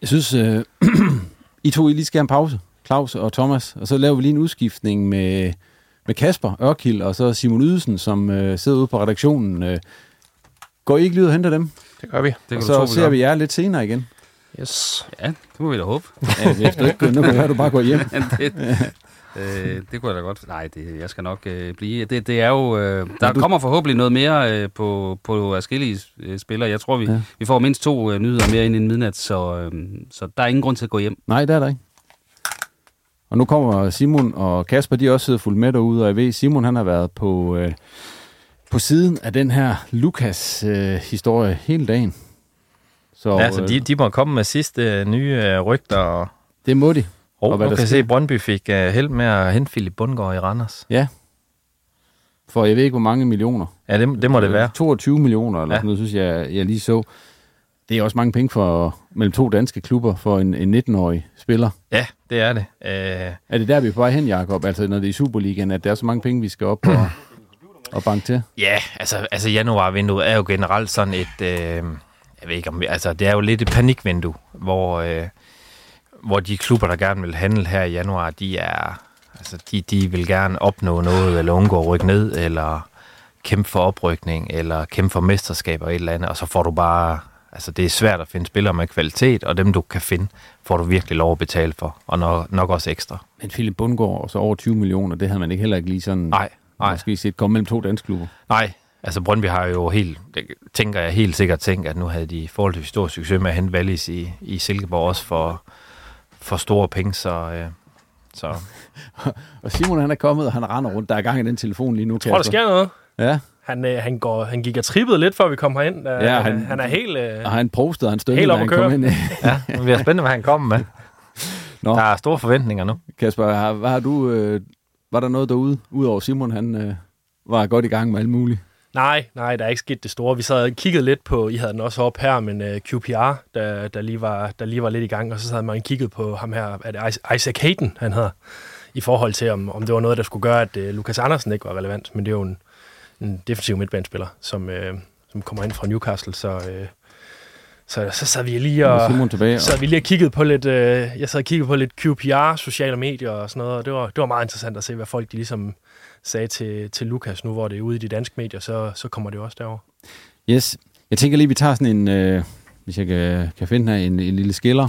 Jeg synes, øh, *clears throat* I to I lige skal have en pause, Claus og Thomas, og så laver vi lige en udskiftning med, med Kasper Ørkild og så Simon Ydelsen, som øh, sidder ude på redaktionen. Øh, går I ikke lige ud og henter dem? Det gør vi. Det og kan så du tro, vi ser vi jer lidt senere igen. Yes. Ja, det må vi da håbe. Ja, hvis du ikke, nu kan høre, du bare går hjem. *laughs* Det, øh, det kunne jeg da godt. Nej, det, jeg skal nok øh, blive. Det, det er jo, øh, der du- kommer forhåbentlig noget mere øh, på, på forskellige øh, spillere. Jeg tror, vi, Ja. ja. vi får mindst to øh, nyheder mere ind i midnat, så, øh, så der er ingen grund til at gå hjem. Nej, det er der ikke. Og nu kommer Simon og Kasper, de også siddet fuldt med derude, og jeg ved, Simon han har været på, øh, på siden af den her Lukas-historie hele dagen. Så Ja, så øh, de, de må komme med sidste øh, nye øh, rygter. Og, det må de. og, Og hvad nu der kan sker. se, at Brøndby fik uh, held med at hente Philip Bundgaard i Randers. Ja. For jeg ved ikke, hvor mange millioner. Ja, det, det må det være. 22 millioner, eller ja. sådan noget, synes jeg, jeg lige så. Det er også mange penge for mellem to danske klubber for en, en 19-årig spiller. Ja, det er det. Uh, Er det der, vi er på vej hen, Jacob? Altså, når det er i Superligaen, at der er så mange penge, vi skal op og, *coughs* og banke til? Ja, altså, altså januarvinduet er jo generelt sådan et, øh, jeg ved ikke om, altså det er jo lidt et panikvindue, hvor, øh, hvor de klubber, der gerne vil handle her i januar, de er, altså de, de vil gerne opnå noget, eller undgå at rykke ned, eller kæmpe for oprykning, eller kæmpe for mesterskaber og et eller andet, og så får du bare, altså det er svært at finde spillere med kvalitet, og dem du kan finde, får du virkelig lov at betale for, og nok, nok også ekstra. Men Philip Bundgaard, og så over 20 millioner, det havde man ikke heller ikke lige sådan... Nej, nej. Måske set komme mellem to danske klubber. Nej, altså Brøndby har jo helt, det tænker jeg helt sikkert tænkt, at nu havde de forholdsvis stor succes med at hente Wallis i, i Silkeborg også for, for store penge, så... Øh, så. *laughs* og Simon han er kommet, og han render rundt. Der er gang i den telefon lige nu. Jeg tror, der sker noget. Ja. Han, øh, han, går, han gik og trippede lidt, før vi kom herind. Der, Ja, han, han- er helt... Øh, Og han prostede, han støttede, Helt op han kom ind. *laughs* ja, det bliver spændende, hvad han kommer med. *laughs* Nå. Der er store forventninger nu. Kasper, har, hvad har du... Øh, var der noget derude, udover Simon, han øh, var godt i gang med alt muligt? Nej, nej, der er ikke sket det store. Vi sad og kiggede lidt på, I havde den også op her, men uh, QPR, der, der, lige var, der lige var lidt i gang, og så havde man kigget på ham her, er det Is- Isaac Hayden, han hedder, i forhold til, om, om det var noget, der skulle gøre, at uh, Lukas Andersen ikke var relevant, men det er jo en, en defensiv midtbanespiller, som, uh, som kommer ind fra Newcastle, så, uh, så, så sad vi lige og, Simon tilbage, og- vi lige og kiggede på lidt, uh, jeg sad og kiggede på lidt QPR, sociale medier og sådan noget, og det var, det var meget interessant at se, hvad folk de ligesom sagde til, til Lukas, nu hvor det er ude i de danske medier, så, så kommer det jo også derover. Yes. Jeg tænker lige, vi tager sådan en... Øh, hvis jeg kan, kan finde her, en, en lille skiller.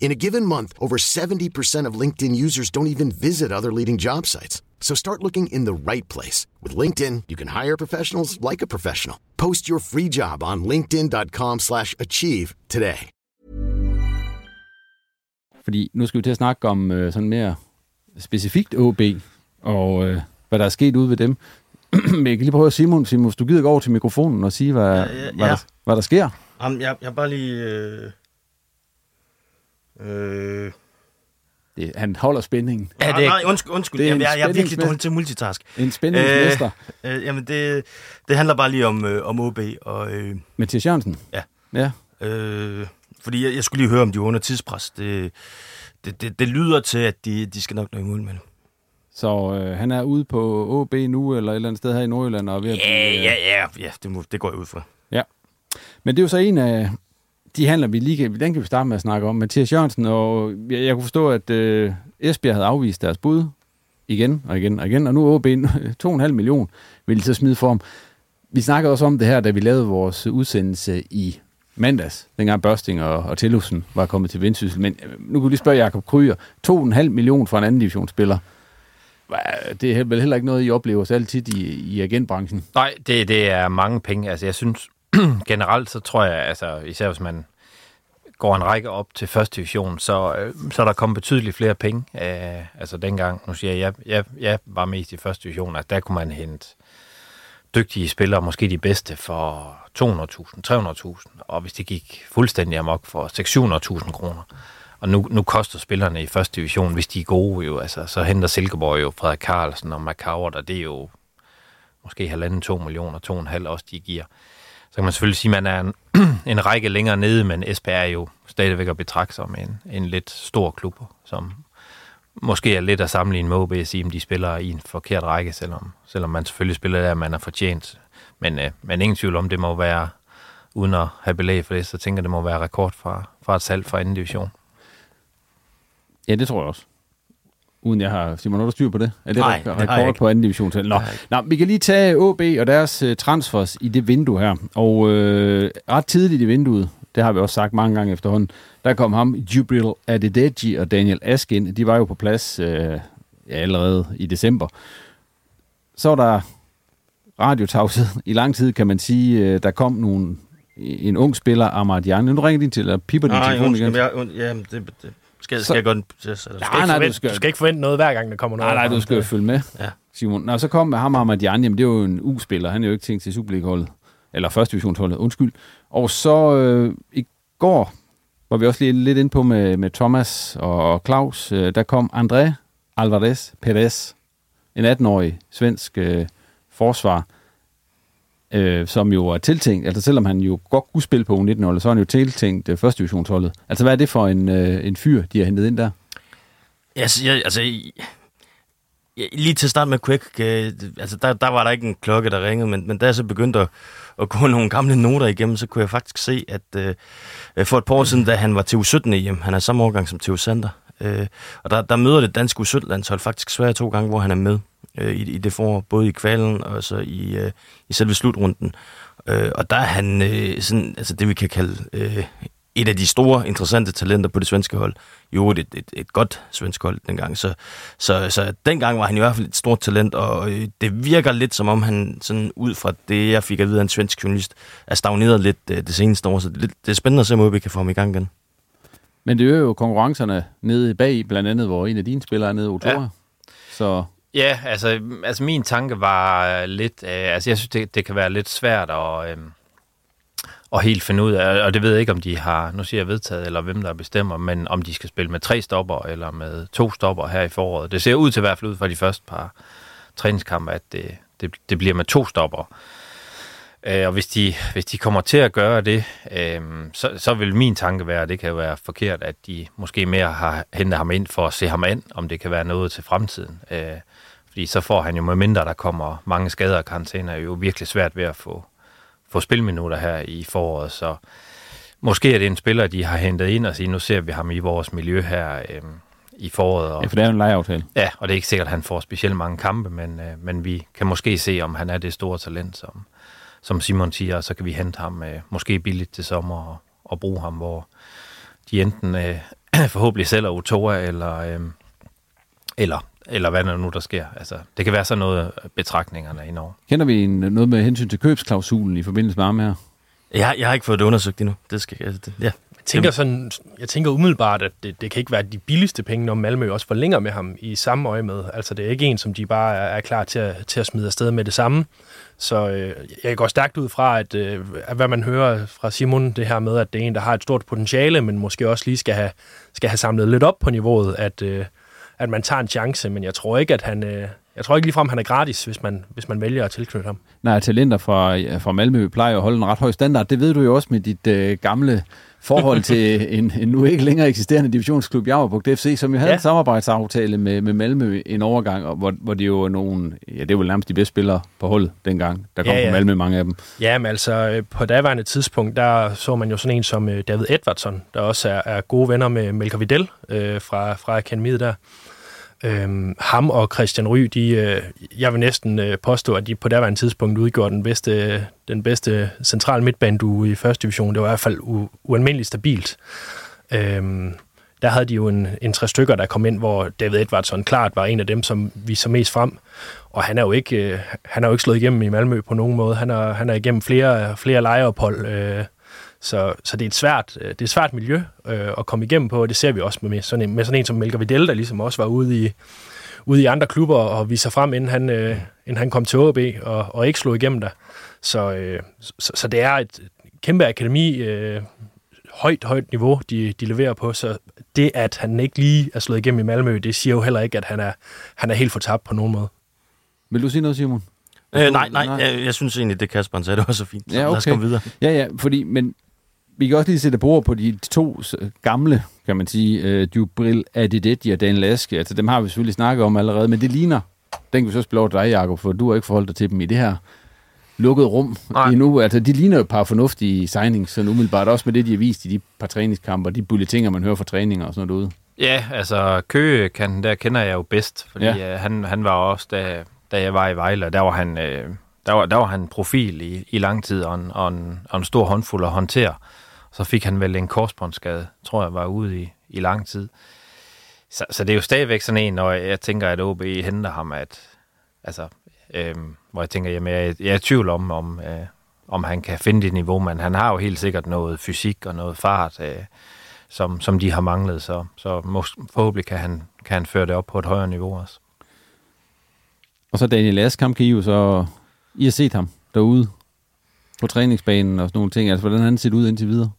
In a given month, over 70% of LinkedIn users don't even visit other leading job sites. So start looking in the right place. With LinkedIn, you can hire professionals like a professional. Post your free job on linkedin.com slash achieve today. Fordi nu skal vi til at snakke om øh, sådan mere specifikt OB, og øh, hvad der er sket ude ved dem. *clears throat* Men jeg kan lige prøve at Simon, Simon, hvis du gider gå over til mikrofonen og sige, hvad, Ja, ja, hvad, ja. der, hvad der sker. Jamen, jeg, jeg bare lige... Øh, øh, Det, han holder spændingen. Ja, det, nej, undskyld, undskyld. Det er Jamen, en jeg, jeg er virkelig dårlig til multitask. En spændingsmester. Øh, øh, jamen, det, det handler bare lige om, øh, om OB. Og, øh, Mathias Jørgensen? Ja. Ja. Øh, fordi jeg, jeg skulle lige høre, om de var under tidspres. Det, det, det, det lyder til, at de, de skal nok nå i mål med det. Så øh, han er ude på OB nu, eller et eller andet sted her i Nordjylland, og er ved at Ja, blive, øh, ja, ja, ja det, må, det går jeg ud fra. Ja. Men det er jo så en af de handler, vi lige kan, den kan vi starte med at snakke om. Mathias Jørgensen, og jeg, jeg kunne forstå, at øh, Esbjerg havde afvist deres bud igen og igen og igen, og nu er OB 2,5 *laughs* million vil de så smide for ham. Vi snakkede også om det her, da vi lavede vores udsendelse i mandags, dengang Børsting og, og Tillusen var kommet til Vendsyssel. Men øh, nu kunne vi lige spørge Jakob Kryger. 2,5 million for en anden divisionsspiller. Det er vel heller ikke noget, I oplever så altid i, i agentbranchen. Nej, det, det er mange penge. Altså, jeg synes *clears throat* generelt, så tror jeg, altså, især hvis man går en række op til første division, så, øh, så er der kommet betydeligt flere penge. Øh, altså dengang, nu siger jeg, jeg, jeg, jeg var mest i første division, altså der kunne man hente dygtige spillere, måske de bedste, for 200.000, 300.000, og hvis det gik fuldstændig amok for 600-700.000 kroner. Og nu, nu koster spillerne i første division, hvis de er gode jo, altså, så henter Silkeborg jo Frederik Carlsen og McCower, og det er jo måske halvanden, to millioner, to og en halv også, de giver. Så kan man selvfølgelig sige, at man er en, *clears throat* en række længere nede, men Esbjerg er jo stadigvæk at betragte som en, en lidt stor klub, som måske er lidt at sammenligne med OB at sige, at de spiller i en forkert række, selvom, selvom man selvfølgelig spiller der, man er fortjent. Men, øh, men ingen tvivl om, det må være, uden at have belæg for det, så tænker jeg, det må være rekord fra, fra et salg fra anden division. Ja, det tror jeg også. Uden jeg har... Simon, har du styr på det? Er det Nej, re- det har jeg rekord ikke. på anden division? Nå, Nå, vi kan lige tage OB og deres uh, transfers i det vindue her. Og øh, ret tidligt i vinduet, det har vi også sagt mange gange efterhånden, der kom ham Jubril Adedeji og Daniel Ask ind. De var jo på plads øh, ja, allerede i december. Så var der radiotavshed i lang tid, kan man sige. Øh, Der kom nogle, en ung spiller, Ahmad Jan. Nu ringer din til, eller piper din telefon igen. jeg, und, jamen, det, det, skal, Så- skal jeg godt... Så, så, Du skal, nej, du forvente, skal- du skal ikke forvente noget hver gang, der kommer noget. Nej, nej, du skal jo følge med, Ja. Simon. Nå, så kom med ham Ahmad Jan, jamen det er jo en U-spiller. Han er jo ikke tænkt til Superliga-holdet. Eller første divisionsholdet, undskyld. Og så øh, i går var vi også lige lidt inde på med, med Thomas og, og Claus. Øh, der kom André Alvarez Perez, en 18-årig svensk øh, forsvar øh, som jo er tiltænkt, altså selvom han jo godt kunne spille på U19-holdet, så er han jo tiltænkt øh, første divisionsholdet. Altså hvad er det for en, øh, en fyr, de har hentet ind der? Jeg, jeg, altså, jeg, lige til start med Quick, øh, altså der, der var der ikke en klokke, der ringede, men, men da jeg så begyndte at, at gå nogle gamle noter igennem, så kunne jeg faktisk se, at øh, for et par år siden, da han var til U17 hjem, han er samme årgang som Theo Sander, øh, og der, der møder det danske U17-landshold faktisk svært to gange, hvor han er med øh, i, i det forår, både i kvalen og så i, øh, i selve slutrunden. Øh, og der er han øh, sådan, altså det, vi kan kalde øh, et af de store, interessante talenter på det svenske hold. Jo, et, et, et godt svensk hold dengang. Så, så, så dengang var han i hvert fald et stort talent, og øh, det virker lidt som om han, sådan ud fra det, jeg fik at vide af en svensk journalist, er stagneret lidt øh, det seneste år. Så det, det er spændende at se, om vi kan få ham i gang igen. Men det er jo konkurrencerne nede bag, blandt andet, hvor en af dine spillere er nede i Otora. Ja. Så Ja, altså, altså min tanke var øh, lidt, øh, altså jeg synes, det, det kan være lidt svært at, øh, at helt finde ud af, og det ved jeg ikke, om de har, nu siger jeg vedtaget, eller hvem der bestemmer, men om de skal spille med tre stopper, eller med to stopper her i foråret. Det ser ud til i hvert fald ud fra de første par træningskampe, at det, det, det bliver med to stopper. Øh, og hvis de, hvis de kommer til at gøre det, øh, så, så vil min tanke være, at det kan være forkert, at de måske mere har hentet ham ind for at se ham ind, om det kan være noget til fremtiden. Øh, fordi så får han jo med mindre, der kommer mange skader og karantæner, jo virkelig svært ved at få, få spilminutter her i foråret. Så måske er det en spiller, de har hentet ind og sige, nu ser vi ham i vores miljø her øh, i foråret. Og, ja, for det er jo en lejeaftale. Ja, og det er ikke sikkert, at han får specielt mange kampe, men, øh, men vi kan måske se, om han er det store talent, som, som Simon siger, og så kan vi hente ham øh, måske billigt til sommer og, og bruge ham, hvor de enten øh, *clears throat* forhåbentlig sælger Utoa, eller, øh, eller eller hvad der nu der sker. Altså, det kan være sådan noget betragtningerne i Norge. Kender vi en, noget med hensyn til købsklausulen i forbindelse med ham her? Jeg, jeg har ikke fået det undersøgt endnu. Det skal, altså, det, ja. Jeg tænker, sådan, jeg tænker umiddelbart, at det, det kan ikke være de billigste penge, når Malmø også forlænger med ham i samme øje med. Altså det er ikke en, som de bare er, er klar til at, til at smide afsted med det samme. Så øh, jeg går stærkt ud fra, at, øh, at hvad man hører fra Simon, det her med, at det er en, der har et stort potentiale, men måske også lige skal have, skal have samlet lidt op på niveauet, at, øh, at man tager en chance, men jeg tror ikke, at han... Øh, jeg tror ikke ligefrem, han er gratis, hvis man, hvis man vælger at tilknytte ham. Nej, talenter fra, fra Malmø plejer at holde en ret høj standard. Det ved du jo også med dit øh, gamle forhold til *laughs* en, en nu ikke længere eksisterende divisionsklub, Javerbugt FC, som jo havde ja. en samarbejdsaftale med, med Malmø en overgang, og hvor, hvor det jo nogle, ja, det var nærmest de bedste spillere på holdet dengang, der kom ja, ja. fra Malmø, mange af dem. Ja, men altså øh, på daværende tidspunkt, der så man jo sådan en som øh, David Edvardsson, der også er, er gode venner med Melker Vidal øh, fra, fra akademiet der. Øhm, ham og Christian Ry, de, øh, jeg vil næsten øh, påstå, at de på derværende tidspunkt udgjorde den bedste, den bedste central midtbandu i første division. Det var i hvert fald u- ualmindeligt stabilt. Øhm, der havde de jo en, en tre stykker, der kom ind, hvor David Edvardsson klart var en af dem, som vi så mest frem. Og han er jo ikke, øh, han er jo ikke slået igennem i Malmø på nogen måde. Han er, han er igennem flere, flere lejeophold, øh, så, så det er et svært, øh, det er et svært miljø øh, at komme igennem på, og det ser vi også med sådan en, med sådan en som Melker Vidal, der ligesom også var ude i, ude i andre klubber og vise sig frem, inden han, øh, inden han kom til OB og, og ikke slog igennem der. Så, øh, så, så det er et kæmpe akademi, øh, højt, højt niveau, de, de leverer på, så det, at han ikke lige er slået igennem i Malmø, det siger jo heller ikke, at han er, han er helt fortabt på nogen måde. Vil du sige noget, Simon? Øh, nej, nej, jeg, jeg synes egentlig, det Kasper sagde, det var så fint. Så ja, okay. lad os komme videre. Ja, ja, fordi, men vi kan også lige sætte bord på de to gamle, kan man sige, uh, Dubril Adidetti og Dan Laske. Altså, dem har vi selvfølgelig snakket om allerede, men det ligner, den kan vi så spille over dig, Jacob, for du har ikke forholdt dig til dem i det her lukket rum Nej. endnu. Altså, de ligner jo et par fornuftige signings, sådan umiddelbart også med det, de har vist i de par træningskamper, de bulletiner, man hører fra træninger og sådan noget ude. Ja, altså Køge kan, der kender jeg jo bedst, fordi ja. uh, han, han var også, da, da jeg var i Vejle, der var han, uh, der var, der var han profil i, i lang tid, og en, og, en, og en stor håndfuld at håndtere. Så fik han vel en korsbåndsskade, tror jeg, var ude i, i lang tid. Så, så det er jo stadigvæk sådan en, når jeg tænker, at OB henter ham, at, altså, øhm, hvor jeg tænker, jamen, jeg, jeg er i tvivl om, om, øh, om han kan finde det niveau, men han har jo helt sikkert noget fysik og noget fart, øh, som, som de har manglet, så, så mås- forhåbentlig kan han, kan han føre det op på et højere niveau også. Og så Daniel Askamp kan I jo så... I har set ham derude på træningsbanen og sådan nogle ting. Altså, hvordan han set ud indtil videre?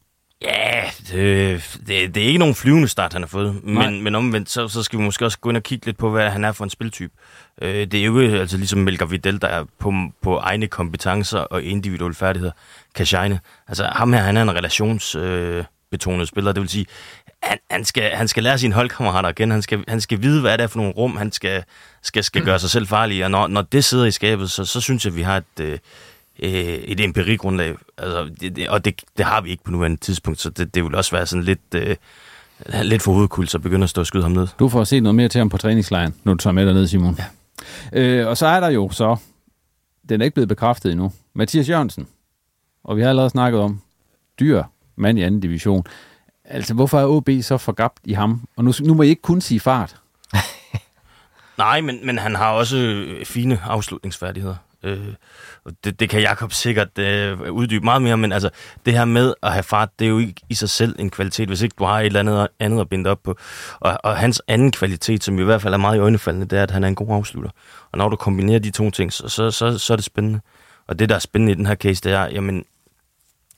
Det, det, det er ikke nogen flyvende start, han har fået. Nej. Men, men omvendt, så, så skal vi måske også gå ind og kigge lidt på, hvad han er for en spiltype. Øh, det er jo ikke altså, ligesom Melker Vidal, der er på, på egne kompetencer og individuelle færdigheder kan shine. Altså ham her, han er en relationsbetonet øh, spiller. Det vil sige, han, han, skal, han skal lære sine holdkammerater igen. Han skal, han skal vide, hvad det er for nogle rum, han skal, skal, skal gøre sig selv farlig. Og når, når det sidder i skabet, så, så synes jeg, at vi har et, øh, øh, et empirigrundlag. Altså, det, det, og det, det har vi ikke på nuværende tidspunkt, så det, det vil også være sådan lidt, øh, lidt for hovedkult, så begynder at stå og skyde ham ned. Du får se noget mere til ham på træningslejren, når du tager med ned, Simon. Ja. Øh, og så er der jo så, den er ikke blevet bekræftet endnu, Mathias Jørgensen. Og vi har allerede snakket om dyr mand i anden division. Altså, hvorfor er OB så forgabt i ham? Og nu, nu må I ikke kun sige fart. *laughs* Nej, men, men han har også fine afslutningsfærdigheder. Øh, det, det kan Jakob sikkert øh, uddybe meget mere, men altså, det her med at have fart, det er jo ikke i sig selv en kvalitet, hvis ikke du har et eller andet, andet at binde op på. Og, og hans anden kvalitet, som i hvert fald er meget i øjnefaldende, det er, at han er en god afslutter. Og når du kombinerer de to ting, så, så, så, så er det spændende. Og det, der er spændende i den her case, det er, jamen,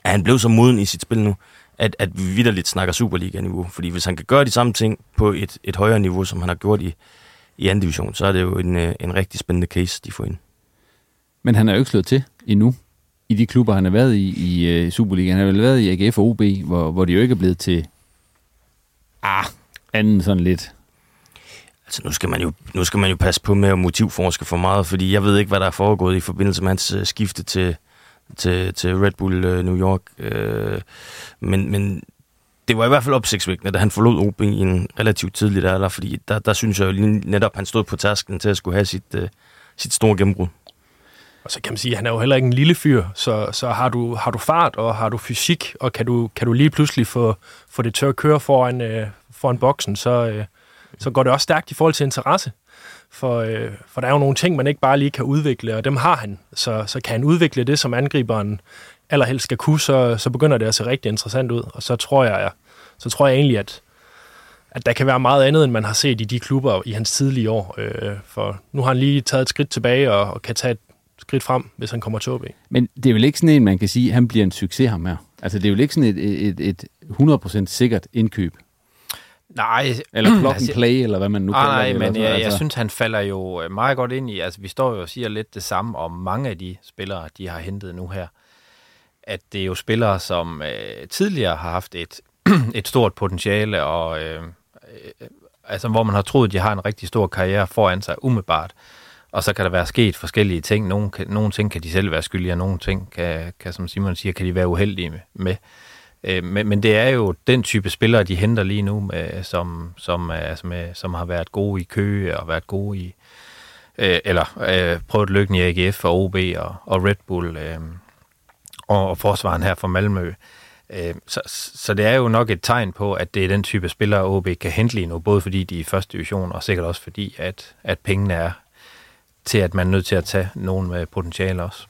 at han blev så moden i sit spil nu, at, at vi vidderligt snakker Superliga-niveau. Fordi hvis han kan gøre de samme ting på et, et højere niveau, som han har gjort i, i anden division, så er det jo en, øh, en rigtig spændende case, de får ind. Men han er jo ikke slået til endnu i de klubber, han har været i i uh, Superligaen. Han har vel været i AGF og OB, hvor, hvor de jo ikke er blevet til ah, anden sådan lidt. Altså, nu skal, man jo, nu skal man jo passe på med at motivforske for meget, fordi jeg ved ikke, hvad der er foregået i forbindelse med hans uh, skifte til, til, til Red Bull uh, New York. Uh, men, men det var i hvert fald opsigtsvækkende, da han forlod OB i en relativt tidlig alder, fordi der, der synes jeg jo lige netop, han stod på tasken til at skulle have sit, uh, sit store gennembrud. Og så kan man sige, at han er jo heller ikke en lille fyr, så, så har, du, har du fart, og har du fysik, og kan du, kan du lige pludselig få, få det til at køre foran, øh, foran boksen, så, øh, så går det også stærkt i forhold til interesse. For, øh, for der er jo nogle ting, man ikke bare lige kan udvikle, og dem har han. Så, så kan han udvikle det, som angriberen allerhelst skal kunne, så, så begynder det at se rigtig interessant ud. Og så tror jeg, så tror jeg egentlig, at, at der kan være meget andet, end man har set i de klubber i hans tidlige år. Øh, for nu har han lige taget et skridt tilbage og, og kan tage et skridt frem, hvis han kommer til OB. Men det er vel ikke sådan en, man kan sige, at han bliver en succes ham her? Altså, det er vel ikke sådan et, et, et 100% sikkert indkøb? Nej. Eller *clears throat* plug and play, eller hvad man nu nej, kalder nej, det. men eller jeg, sådan, jeg altså. synes, han falder jo øh, meget godt ind i, altså vi står jo og siger lidt det samme om mange af de spillere, de har hentet nu her. At det er jo spillere, som øh, tidligere har haft et, *clears throat* et stort potentiale, og øh, øh, altså, hvor man har troet, de har en rigtig stor karriere foran sig umiddelbart. Og så kan der være sket forskellige ting. Nogle, kan, nogle ting kan de selv være skyldige, og nogle ting kan, kan, som Simon siger, kan de være uheldige med. med. Øh, men, men det er jo den type spillere, de henter lige nu, med, som, som, altså med, som har været gode i Køge og været gode i, øh, eller øh, prøvet lykken i AGF og OB og, og Red Bull øh, og, og forsvaren her fra Malmø. Øh, så, så det er jo nok et tegn på, at det er den type spillere, OB kan hente lige nu, både fordi de er i første division, og sikkert også fordi, at, at pengene er til, at man er nødt til at tage nogen med potentiale også.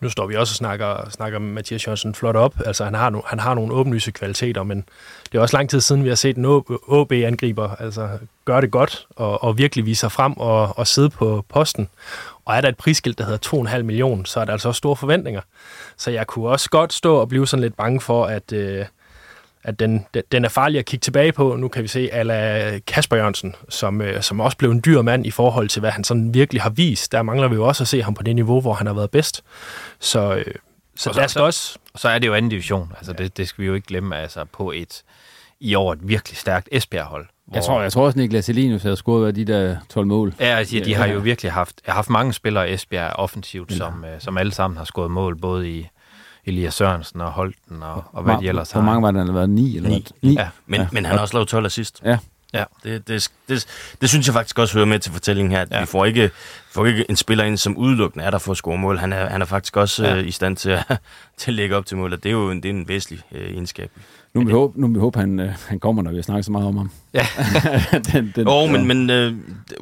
Nu står vi også og snakker, snakker Mathias Jørgensen flot op. Altså, han har, no, han har nogle åbenlyse kvaliteter, men det er også lang tid siden, vi har set en OB-angriber altså, gøre det godt og, og virkelig vise sig frem og, og sidde på posten. Og er der et prisskilt, der hedder 2,5 millioner, så er der altså også store forventninger. Så jeg kunne også godt stå og blive sådan lidt bange for, at, øh, at den, den- er farlig at kigge tilbage på. Nu kan vi se ala Kasper Jørgensen, som, øh, som også blev en dyr mand i forhold til, hvad han sådan virkelig har vist. Der mangler vi jo også at se ham på det niveau, hvor han har været bedst. Så, øh, så Og der skal også... Og så er det jo anden division. Altså, det, det skal vi jo ikke glemme, altså på et i år et virkelig stærkt Esbjerg-hold. Jeg tror, jeg tror også, Niklas Elinius havde scoret de der 12 mål. Ja, altså, de har jo virkelig haft, haft mange spillere i Esbjerg offensivt, som, øh, som alle sammen har skåret mål, både i Elias Sørensen og Holten og, og hvad de ellers har. Hvor mange var der? Han har været ni? Eller Ni. Ni. Ja, men, ja. men han har også lavet 12 assist. Ja. Ja, det, det, det, det synes jeg faktisk også hører med til fortællingen her, at ja. vi får ikke, får ikke en spiller ind, som udelukkende er der for at score mål. Han er, han er faktisk også ja. øh, i stand til at, *laughs* til at lægge op til mål, og det er jo en, det er en væsentlig øh, egenskab. Nu må vi håbe, nu må vi håbe han, øh, han kommer, når vi har snakket så meget om ham. Ja. *laughs* den, den, Jo, men, men øh,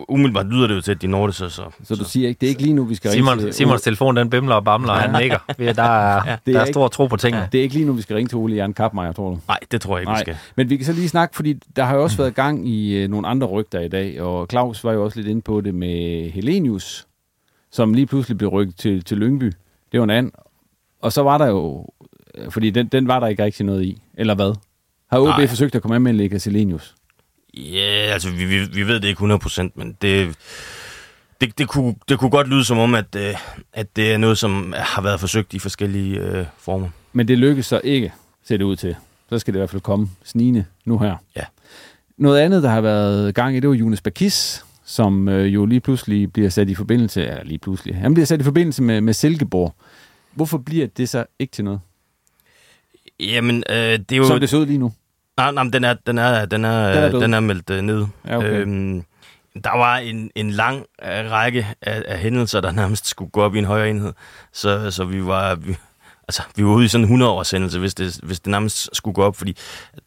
umiddelbart lyder det jo til, at de når det så. Så, Så du siger ikke, det er ikke lige nu, vi skal ringe Simon, til... Simons telefon, den bimler og bamler, og han nikker. Vi er- Der er, *laughs* der er ikke- stor tro på tingene. Det er ikke lige nu, vi skal ringe til Ole Jan Kappmeier, tror du? Nej, det tror jeg ikke, vi skal. Men vi kan så lige snakke, fordi der har jo også været gang i øh, nogle andre rygter i dag, og Claus var jo også lidt inde på det med Helenius, som lige pludselig blev rykket til, til Lyngby. Det var en anden. Og så var der jo, fordi den, den var der ikke rigtig noget i, eller hvad? Har OB Nej. forsøgt at komme af med Lega Selenius? Ja, altså vi, vi, vi ved det ikke 100%, men det, det, det, kunne, det kunne godt lyde som om, at, øh, at det er noget, som har været forsøgt i forskellige øh, former. Men det lykkes så ikke, ser det ud til. Så skal det i hvert fald komme snigende nu her. Ja. Noget andet, der har været gang i, det var Jonas Bakis, som øh, jo lige pludselig bliver sat i forbindelse, ja, lige pludselig, han bliver sat i forbindelse med, med Silkeborg. Hvorfor bliver det så ikke til noget? Jamen, øh, det er jo... Som det ser ud lige nu? Nej, nej, den er, den er, den er, Den er den er, meldt øh, ned. Ja, okay. øhm, der var en, en lang øh, række af, af hændelser, der nærmest skulle gå op i en højere enhed. Så, så vi var... Vi, altså, vi var ude i sådan en 100 års hændelse, hvis det, hvis det nærmest skulle gå op, fordi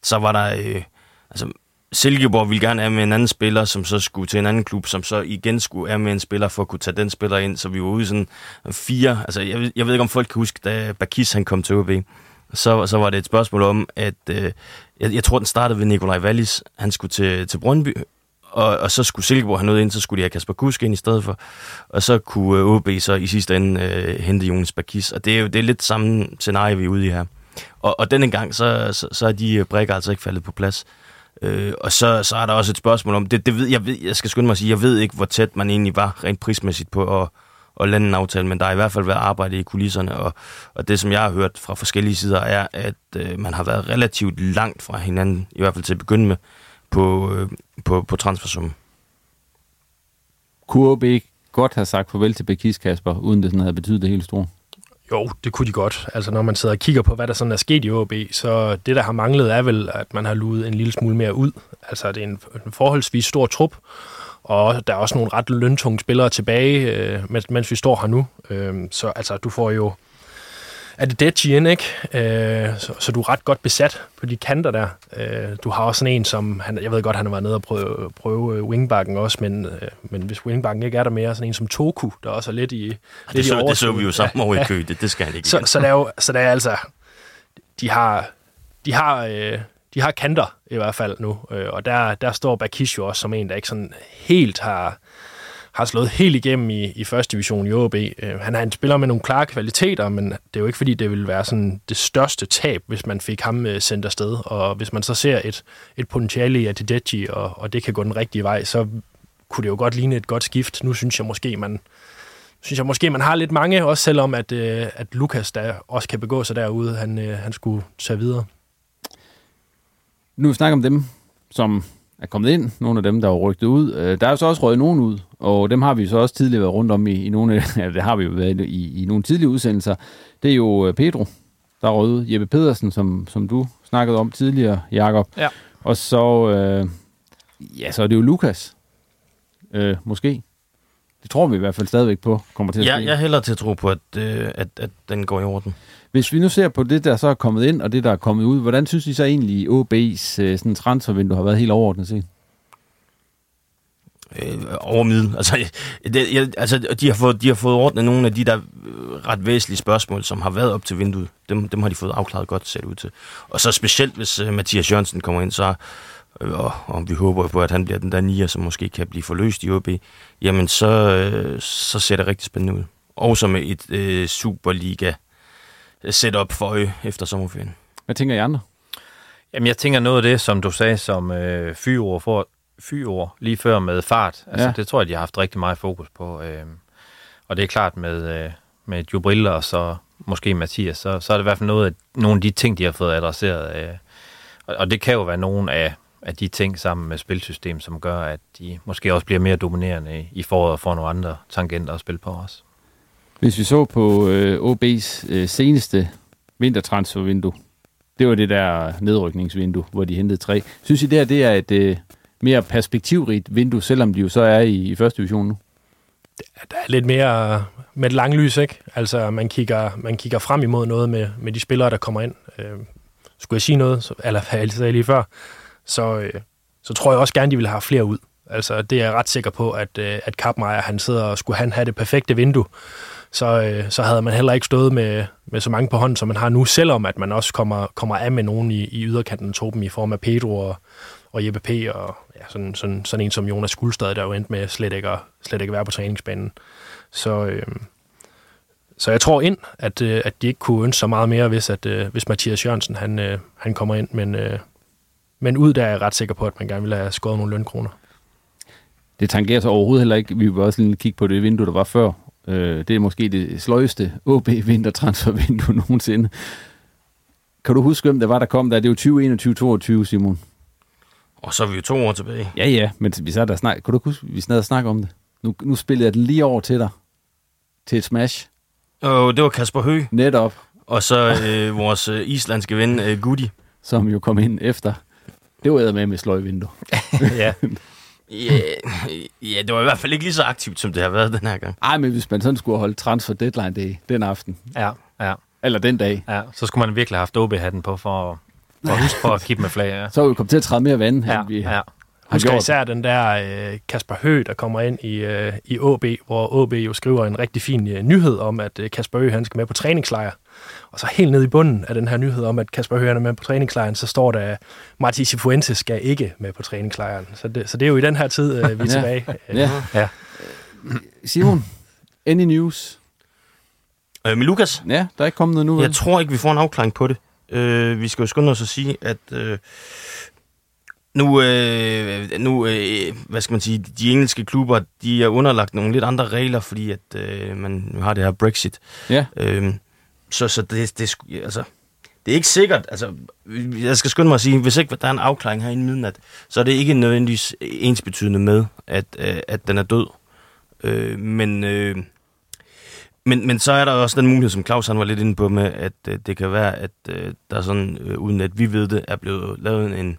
så var der... Øh, altså, Silkeborg ville gerne have med en anden spiller, som så skulle til en anden klub, som så igen skulle have med en spiller for at kunne tage den spiller ind. Så vi var ude i sådan fire... Altså, jeg, ved- jeg ved ikke, om folk kan huske, da Bakis han kom til OB. Så, så var det et spørgsmål om, at øh, jeg, jeg tror, den startede ved Nikolaj Wallis. Han skulle til, til Brøndby, og, og så skulle Silkeborg have noget ind, så skulle de have Kasper Kusk ind i stedet for. Og så kunne øh, OB så i sidste ende øh, hente Jonas Bakis. Og det er jo det er lidt samme scenarie, vi er ude i her. Og, og denne gang, så, så, så er de øh, brækker altså ikke faldet på plads. Øh, og så, så er der også et spørgsmål om, det, det ved, jeg, ved, jeg skal skynde mig at sige, jeg ved ikke, hvor tæt man egentlig var rent prismæssigt på at, at lande en aftale, men der har i hvert fald været arbejde i kulisserne, og, og det, som jeg har hørt fra forskellige sider, er, at øh, man har været relativt langt fra hinanden, i hvert fald til at begynde med, på, øh, på, på transfersummen. Kunne OB ikke godt have sagt farvel til Bakis, Kasper, uden det sådan havde betydet det helt store? Jo, det kunne de godt. Altså, når man sidder og kigger på, hvad der sådan er sket i OB, så det, der har manglet, er vel, at man har luet en lille smule mere ud. Altså, det er en, en forholdsvis stor trup, og der er også nogle ret løntunge spillere tilbage, øh, mens, mens vi står her nu. Øh, så altså, du får jo... Er det Deji ind, ikke? Øh, så, så du er ret godt besat på de kanter der. Øh, du har også sådan en, som... Han, jeg ved godt, han har været nede og prøve, prøve øh, wingbacken også, men, øh, men hvis wingbacken ikke er der mere, sådan en som Toku, der også er lidt i, Det lidt i så, det så vi jo sammen over i Ja. kø, *laughs* det, det skal han ikke Så, så, der er jo, så der er altså, de har, de har, øh, de har kanter i hvert fald nu, øh, og der, der står Bakish jo også som en, der ikke sådan helt har, har slået helt igennem i, i første division i OB. Øh, han er en spiller med nogle klare kvaliteter, men det er jo ikke fordi, det ville være sådan det største tab, hvis man fik ham øh, sendt afsted. Og hvis man så ser et, et potentiale i Atideji, og, og det kan gå den rigtige vej, så kunne det jo godt ligne et godt skift. Nu synes jeg måske, man, synes jeg måske, man har lidt mange, også selvom at, øh, at Lukas, der også kan begå sig derude, han, øh, han skulle tage videre. Nu snakker om dem, som er kommet ind, nogle af dem, der er rygtet ud. Øh, Der er jo så også røget nogen ud, og dem har vi så også tidligere været rundt om i, i nogle, af- *laughs* ja, det har vi jo været i, i nogle tidlige udsendelser. Det er jo øh, Pedro, der er røget ud. Jeppe Pedersen, som, som du snakkede om tidligere, Jakob. Ja. Og så, øh, ja, så er det jo Lukas, øh, måske. Det tror vi i hvert fald stadigvæk på, kommer til at Jeg, ske. jeg er hellere til at tro på, at, øh, at, at den går i orden. Hvis vi nu ser på det, der så er kommet ind, og det, der er kommet ud, hvordan synes I så egentlig, OB's øh, sådan transfervindue har været helt overordnet set? øh, over middel. Altså, det, jeg, altså de, har fået, de har fået ordnet nogle af de der øh, ret væsentlige spørgsmål, som har været op til vinduet. Dem, dem har de fået afklaret godt, ser det ud til. Og så specielt, hvis uh, Mathias Jørgensen kommer ind, så øh, og, og vi håber på, at han bliver den der nier, som måske kan blive forløst i OB, jamen så, øh, så ser det rigtig spændende ud. Også med et øh, Superliga setup for øje efter sommerferien. Hvad tænker I andre? Jamen, jeg tænker noget af det, som du sagde som øh, fyord for fyord lige før med fart. Altså, ja. det tror jeg, de har haft rigtig meget fokus på. Øh, og det er klart med, øh, med Jubril og så måske Mathias, så, så er det i hvert fald noget af, nogle af de ting, de har fået adresseret. Øh, og, og det kan jo være nogle af, af de ting sammen med spilsystem, som gør, at de måske også bliver mere dominerende i, foråret og får nogle andre tangenter at spille på os. Hvis vi så på øh, OB's øh, seneste vintertransfervindue, det var det der nedrykningsvindue, hvor de hentede tre. Synes I det her, det er et øh, mere perspektivrigt vindue, selvom de jo så er i, i første division nu? Der er lidt mere med et langlys, ikke? Altså, man kigger, man kigger frem imod noget med, med de spillere, der kommer ind. Øh, skulle jeg sige noget, så, eller hvad *laughs* jeg sagde lige før, så, øh, så tror jeg også gerne, de vil have flere ud. Altså, det er jeg ret sikker på, at, øh, at Kappmeier, han sidder og skulle han have det perfekte vindue, så, øh, så havde man heller ikke stået med, med så mange på hånden, som man har nu, selvom at man også kommer, kommer af med nogen i, i yderkanten af truppen i form af Pedro og, og Jeppe P. og ja, sådan, sådan, sådan en som Jonas Guldstad, der jo endte med slet ikke at, slet ikke at være på træningsbanen. Så, øh, så jeg tror ind, at, øh, at de ikke kunne ønske så meget mere, hvis, at, øh, hvis Mathias Jørgensen han, øh, han kommer ind, men, øh, men ud der er jeg ret sikker på, at man gerne vil have skåret nogle lønkroner. Det tangerer sig overhovedet heller ikke. Vi vil også lige kigge på det vindue, der var før. Øh, det er måske det sløjeste OB-vintertransfervindue *laughs* nogensinde. Kan du huske, hvem der var, der kom der? Det er jo 2021-22, Simon. Og så er vi jo to år tilbage. Ja, ja, men vi sad der snak... Kan du huske, vi snad snakke om det? Nu, nu spillede jeg den lige over til dig. Til et smash. Og det var Kasper Høgh. Netop. Og så øh, vores øh, islandske ven, øh, Gudi. Som jo kom ind efter. Det var med med sløjvindue. *laughs* ja. Ja, ja, det var i hvert fald ikke lige så aktivt, som det har været den her gang. Ej, men hvis man sådan skulle holde transfer deadline day den aften. Ja, ja. Eller den dag. Ja, så skulle man virkelig have haft OB-hatten på for, at- for at huske på at kigge med flag. Ja. *laughs* Så er vi kommet til at træde mere vand, Ja, end vi ja. Husker især den der øh, Kasper Høgh, der kommer ind i, øh, i OB, hvor OB jo skriver en rigtig fin øh, nyhed om, at øh, Kasper Høgh han skal med på træningslejr. Og så helt ned i bunden af den her nyhed om, at Kasper han er med på træningslejren, så står der, at Martin Cifuentes skal ikke med på træningslejren. Så det, så det er jo i den her tid, øh, vi er Ja. tilbage. Ja. ja. Simon, any news? Øh, med Lukas? Ja, der er ikke kommet noget nu. Jeg tror ikke, vi får en afklaring på det. Øh, vi skal jo skynde os at sige, at øh, nu, øh, nu øh, hvad skal man sige, de engelske klubber, de er underlagt nogle lidt andre regler, fordi at øh, man nu har det her Brexit. Ja. Øh, så så det, det, altså, det er ikke sikkert, altså, jeg skal skynde mig at sige, hvis ikke der er en afklaring her i midnat, så er det ikke nødvendigvis ensbetydende med, at, øh, at den er død. Øh, men, øh, men, men så er der også den mulighed, som Claus han var lidt inde på med, at øh, det kan være, at øh, der sådan, øh, uden at vi ved det, er blevet lavet en,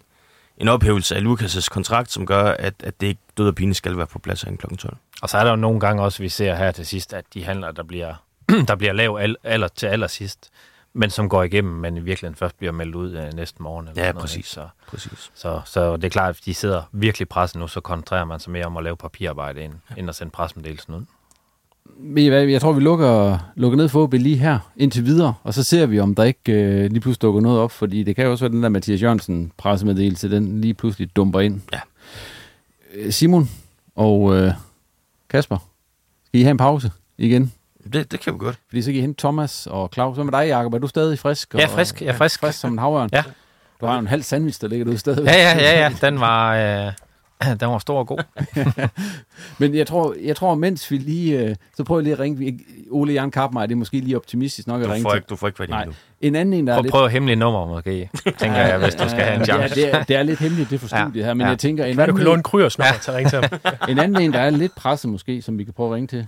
en ophævelse af Lukas' kontrakt, som gør, at, at det ikke død og pine skal være på plads herinde kl. 12. Og så er der jo nogle gange også, vi ser her til sidst, at de handler, der bliver, *clears throat* der bliver lav al, aller, til allersidst, men som går igennem, men i virkeligheden først bliver meldt ud øh, næste morgen. Eller Ja, noget, præcis. ikke? Så, præcis. Så, så det er klart, at de sidder virkelig presset nu, så koncentrerer man sig mere om at lave papirarbejde, end, end at sende pressemeddelelsen ud. Jeg tror, vi lukker, lukker ned for OB lige her indtil videre, og så ser vi, om der ikke øh, lige pludselig dukker noget op, fordi det kan jo også være den der Mathias Jørgensen pressemeddelelse, den lige pludselig dumper ind. Ja. Øh, Simon og øh, Kasper, skal I have en pause igen? Det, det kan vi godt. Fordi så kan I hente Thomas og Claus. Hvad med dig, Jacob? Er du stadig frisk? Ja, og- frisk. Jeg er frisk. frisk som en havørn. Ja. Du har jo en halv sandwich, der ligger derude stadig. Ja, ja, ja, ja. Den var, øh, *clears throat* den var stor og god. *laughs* Men jeg tror, jeg tror mens vi lige... Øh, så prøver jeg lige at ringe. Ole Jan Kappmeier, det er måske lige optimistisk nok at Du ringe får til. ikke, du får ikke fat i Nej. nu. En anden en, der er Prøv, lidt... prøv hemmelige nummer, måske, tænker jeg, hvis du skal have en chance. Ja, det er, det er lidt hemmeligt, det for Ja. studiet her, men Ja. jeg tænker... En Hvad du anden kan låne Kryers nummer til at ringe til ham. *laughs* en anden en, der er lidt presset måske, som vi kan prøve at ringe til,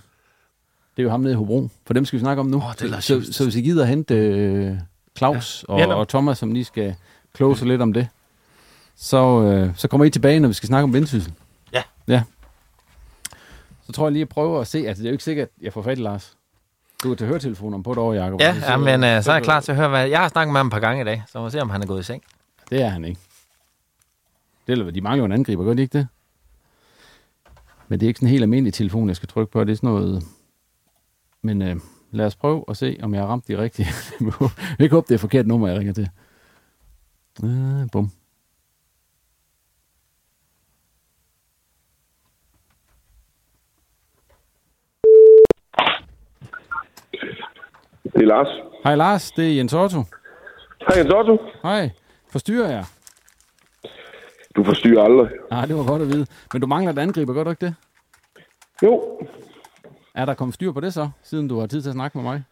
det er jo ham nede i Hobro. For dem skal vi snakke om nu. Åh, det er så, Just. så hvis I gider hente øh, Claus Ja. og, Ja, og Thomas, som lige skal kloge sig lidt om det, så, øh, så kommer I tilbage, når vi skal snakke om vendsyssel. Ja. Ja. Så tror jeg lige at prøve at se, altså det er jo ikke sikkert, at jeg får fat i Lars. Du kan tage høretelefonerne på et år, Jacob. Ja, ja men øh, så er jeg klar til at høre, hvad... Jeg har snakket med ham et par gange i dag, så må vi se, om han er gået i seng. Det er han ikke. Det er, de mangler jo en angriber, gør de ikke det? Men det er ikke sådan en helt almindelig telefon, jeg skal trykke på. Det er sådan noget... Men øh, lad os prøve at se, om jeg har ramt de rigtige. *laughs* jeg kan ikke håbe, det er forkert nummer, jeg ringer til. Øh, bum. Det er Lars. Hej Lars, det er Jens Otto. Hej Jens Otto. Hej. Forstyrrer jeg? Du forstyrrer aldrig. Nej, det var godt at vide. Men du mangler et angriber, gør du ikke det? Jo, Er der kommet styr på det så, siden du har tid til at snakke med mig?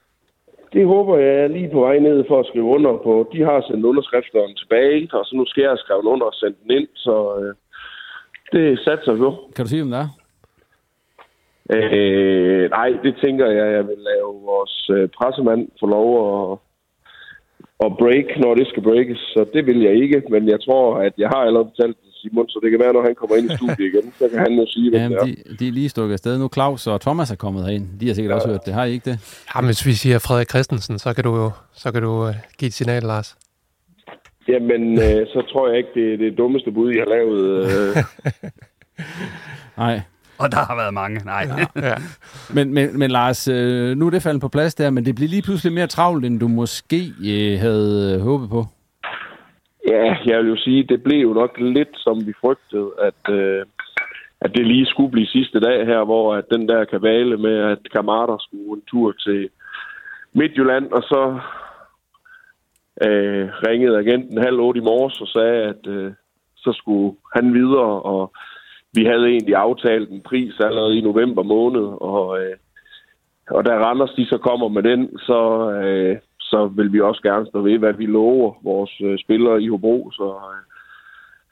det håber jeg er lige på vej ned for at skrive under på. De har sendt underskrifterne tilbage, og så nu skal jeg skrive under og sende den ind, så øh, det satser vi på. Kan du sige, om det er? Øh, nej, det tænker jeg, jeg vil lave vores øh, pressemand få lov at, at break, når det skal breakes. Så det vil jeg ikke, men jeg tror, at jeg har allerede betalt til Simon, så det kan være, når han kommer ind i studiet igen, så kan han jo sige, hvad Jamen, det er. de, de er lige stukket afsted nu. Claus og Thomas er kommet herind. De har sikkert også hørt det. Har I ikke det? Ja, men hvis vi siger Frederik Christensen, så kan du jo så kan du, uh, give et signal, Lars. Jamen, øh, så tror jeg ikke, det er det dummeste bud, jeg har lavet. Øh. *laughs* Nej. Og der har været mange. Nej. Ja. Men, men, men Lars, øh, nu er det faldet på plads der, men det bliver lige pludselig mere travlt, end du måske øh, havde øh, håbet på. Ja, jeg vil jo sige, det blev jo nok lidt, som vi frygtede, at, øh, at det lige skulle blive sidste dag her, hvor at den der kabale med, at kammerater skulle en tur til Midtjylland, og så øh, ringede agenten halv otte i morges og sagde, at øh, så skulle han videre, og vi havde egentlig aftalt en pris allerede i november måned, og, øh, og da Randers de så kommer med den, så, øh, så vil vi også gerne stå ved, hvad vi lover vores øh, spillere i Hobro. Så, øh,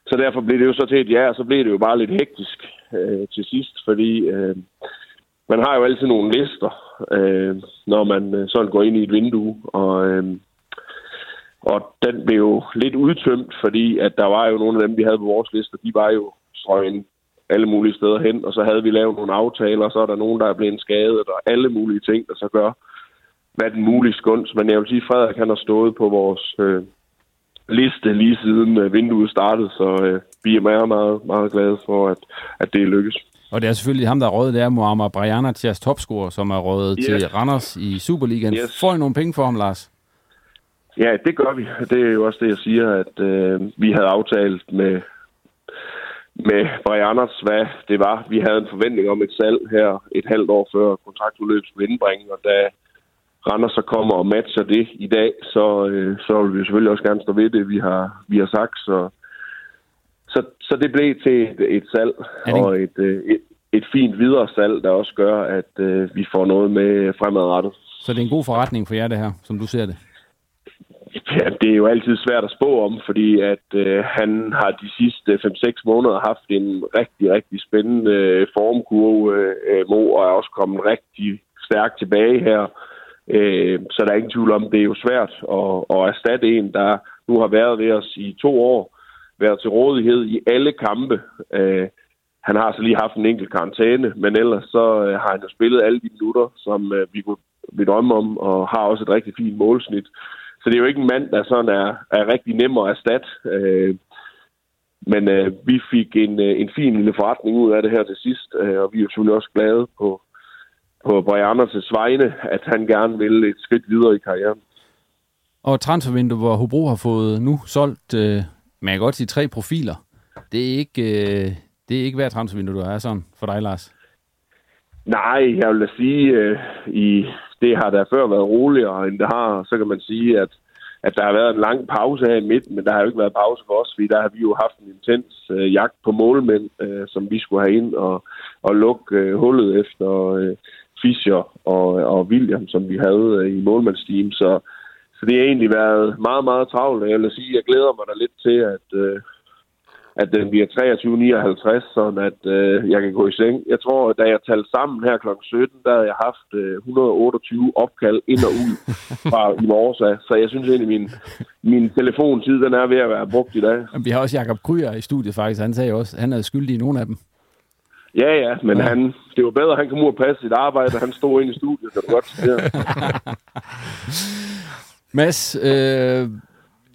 så derfor blev det jo så til et ja, og så blev det jo bare lidt hektisk øh, til sidst, fordi øh, man har jo altid nogle lister, øh, når man øh, sådan går ind i et vindue, og, øh, og den blev jo lidt udtømt, fordi at der var jo nogle af dem, vi havde på vores liste, de var jo strøgen alle mulige steder hen, og så havde vi lavet nogle aftaler, og så er der nogen, der er blevet skadet, og alle mulige ting, der så gør, hvad den mulige skunst. Men jeg vil sige, at Frederik han har stået på vores øh, liste lige siden øh, vinduet startede, så øh, vi er meget, meget, meget glade for, at, at det lykkes. Og det er selvfølgelig ham, der er rådet, det er Muammar Brajana, Thias topscorer, som er rådet yes. til Randers i Superligaen. Yes. Får I nogle penge for ham, Lars? Ja, det gør vi. Det er jo også det, jeg siger, at øh, vi havde aftalt med, med Brianers, hvad det var. Vi havde en forventning om et salg her et halvt år før kontraktudløb skulle indbringe, og da Randers så kommer og matcher det i dag, så, øh, så vil vi selvfølgelig også gerne stå ved det, vi har, vi har sagt. Så, så, så det blev til et, et salg, og et, øh, et, et fint videre salg, der også gør, at øh, vi får noget med fremadrettet. Så det er en god forretning for jer, det her, som du ser det? Ja, det er jo altid svært at spå om, fordi at øh, han har de sidste 5-6 måneder haft en rigtig, rigtig spændende øh, formkurve, øh, Mo, og er også kommet rigtig stærkt tilbage her. Øh, så der er ingen tvivl om, det er jo svært at, at erstatte en, der nu har været ved os i to år, været til rådighed i alle kampe. Øh, han har så lige haft en enkelt karantæne, men ellers så øh, har han jo spillet alle de minutter, som øh, vi kunne vi drømme om, og har også et rigtig fint målsnit. Så det er jo ikke en mand, der sådan er, er rigtig nem at erstatte. Øh, men øh, vi fik en, øh, en fin lille forretning ud af det her til sidst, øh, og vi er jo selvfølgelig også glade på, på Brian Anders' vegne, at han gerne vil et skridt videre i karrieren. Og transfervindue, hvor Hobro har fået nu solgt, øh, man kan godt sige, tre profiler. Det er ikke, øh, det er ikke hver transfervindue, du er sådan for dig, Lars. Nej, jeg vil da sige, øh, i det har der før været roligere, end det har. Så kan man sige, at, at der har været en lang pause her i midten, men der har jo ikke været pause for os, fordi der har vi jo haft en intens øh, jagt på målmænd, øh, som vi skulle have ind og, og lukke øh, hullet efter øh, Fischer og, og William, som vi havde øh, i målmandsteam. Så, så det har egentlig været meget, meget travlt. Jeg vil sige, jeg glæder mig da lidt til, at, øh, at den bliver 23.59, sådan at øh, jeg kan gå i seng. Jeg tror, da jeg talte sammen her kl. 17, der havde jeg haft øh, 128 opkald ind og ud *laughs* fra i morges af. Så jeg synes egentlig, min, min telefontid den er ved at være brugt i dag. Vi har også Jakob Kryer i studiet faktisk. Han sagde også, han er skyldig i nogle af dem. Ja, ja, men ja. Han, det var bedre, at han kom ud og passe sit arbejde, og han stod inde i studiet, kan du godt sige. *laughs* Mads, øh,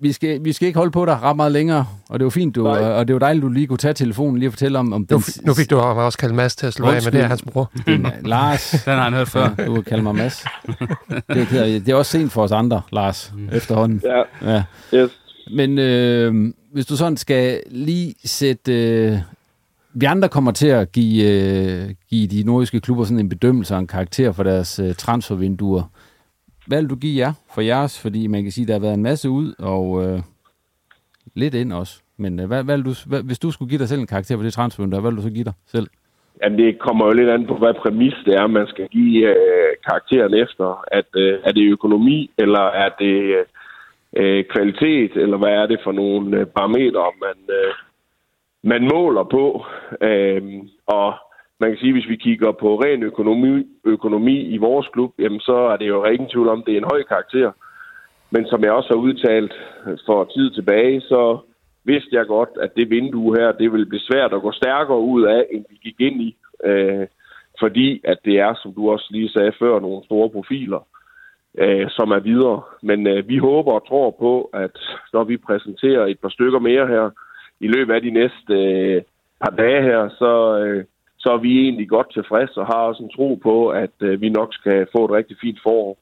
vi skal, vi skal ikke holde på dig ret meget længere, og det var fint, du, Nej. og det var dejligt, du lige kunne tage telefonen lige og fortælle om... om nu, den, nu fik du også kaldt Mads til at slå af med det er hans bror. Den, Lars. den har han hørt før. Du kan kalde mig Mads. Det, det er også sent for os andre, Lars, mm. efterhånden. Ja, ja. Yes. Men øh, hvis du sådan skal lige sætte... Øh, vi andre kommer til at give, øh, give de nordiske klubber sådan en bedømmelse og en karakter for deres øh, transfervinduer. Hvad vil du give jer for jeres? Fordi man kan sige, at der har været en masse ud, og øh, lidt ind også. Men øh, hvad, hvad du, hvad, hvis du skulle give dig selv en karakter for det transfervindue, hvad vil du så give dig selv? Jamen, det kommer jo lidt an på, hvad præmis det er, man skal give øh, karakteren efter. At, øh, er det økonomi, eller er det øh, kvalitet, eller hvad er det for nogle øh, parametre, man, øh, man måler på? Øh, og man kan sige, at hvis vi kigger på ren økonomi, økonomi i vores klub, jamen så er det jo ingen tvivl om, at det er en høj karakter. Men som jeg også har udtalt for tid tilbage, så vidste jeg godt, at det vindue her, det vil blive svært at gå stærkere ud af, end vi gik ind i. Øh, fordi at det er, som du også lige sagde før, nogle store profiler, øh, som er videre. Men øh, vi håber og tror på, at når vi præsenterer et par stykker mere her i løbet af de næste øh, par dage her, så, øh, så er vi egentlig godt tilfredse og har også en tro på, at øh, vi nok skal få et rigtig fint forår.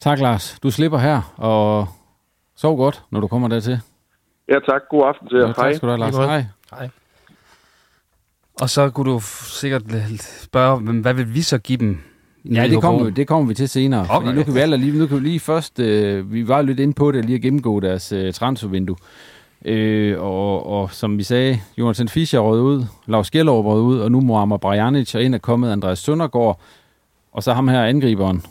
Tak, Lars. Du slipper her, og sov godt, når du kommer dertil. Ja, tak. God aften til jer. Ja, tak skal du have, Lars. Hej. Hej. Og så kunne du sikkert spørge, hvad vil vi så give dem? Ja, det kommer, vi, det kommer vi til senere. Okay. Fordi nu kan vi alle lige, nu kan vi lige først, øh, vi var lidt inde på det, lige at gennemgå deres øh, transfervindue. Øh, og, og som vi sagde, Jonathan Fischer rød ud, Lars Gjellerup rød ud, og nu Muammar Brajanic, og ind er kommet Andreas Søndergaard, og så ham her angriberen,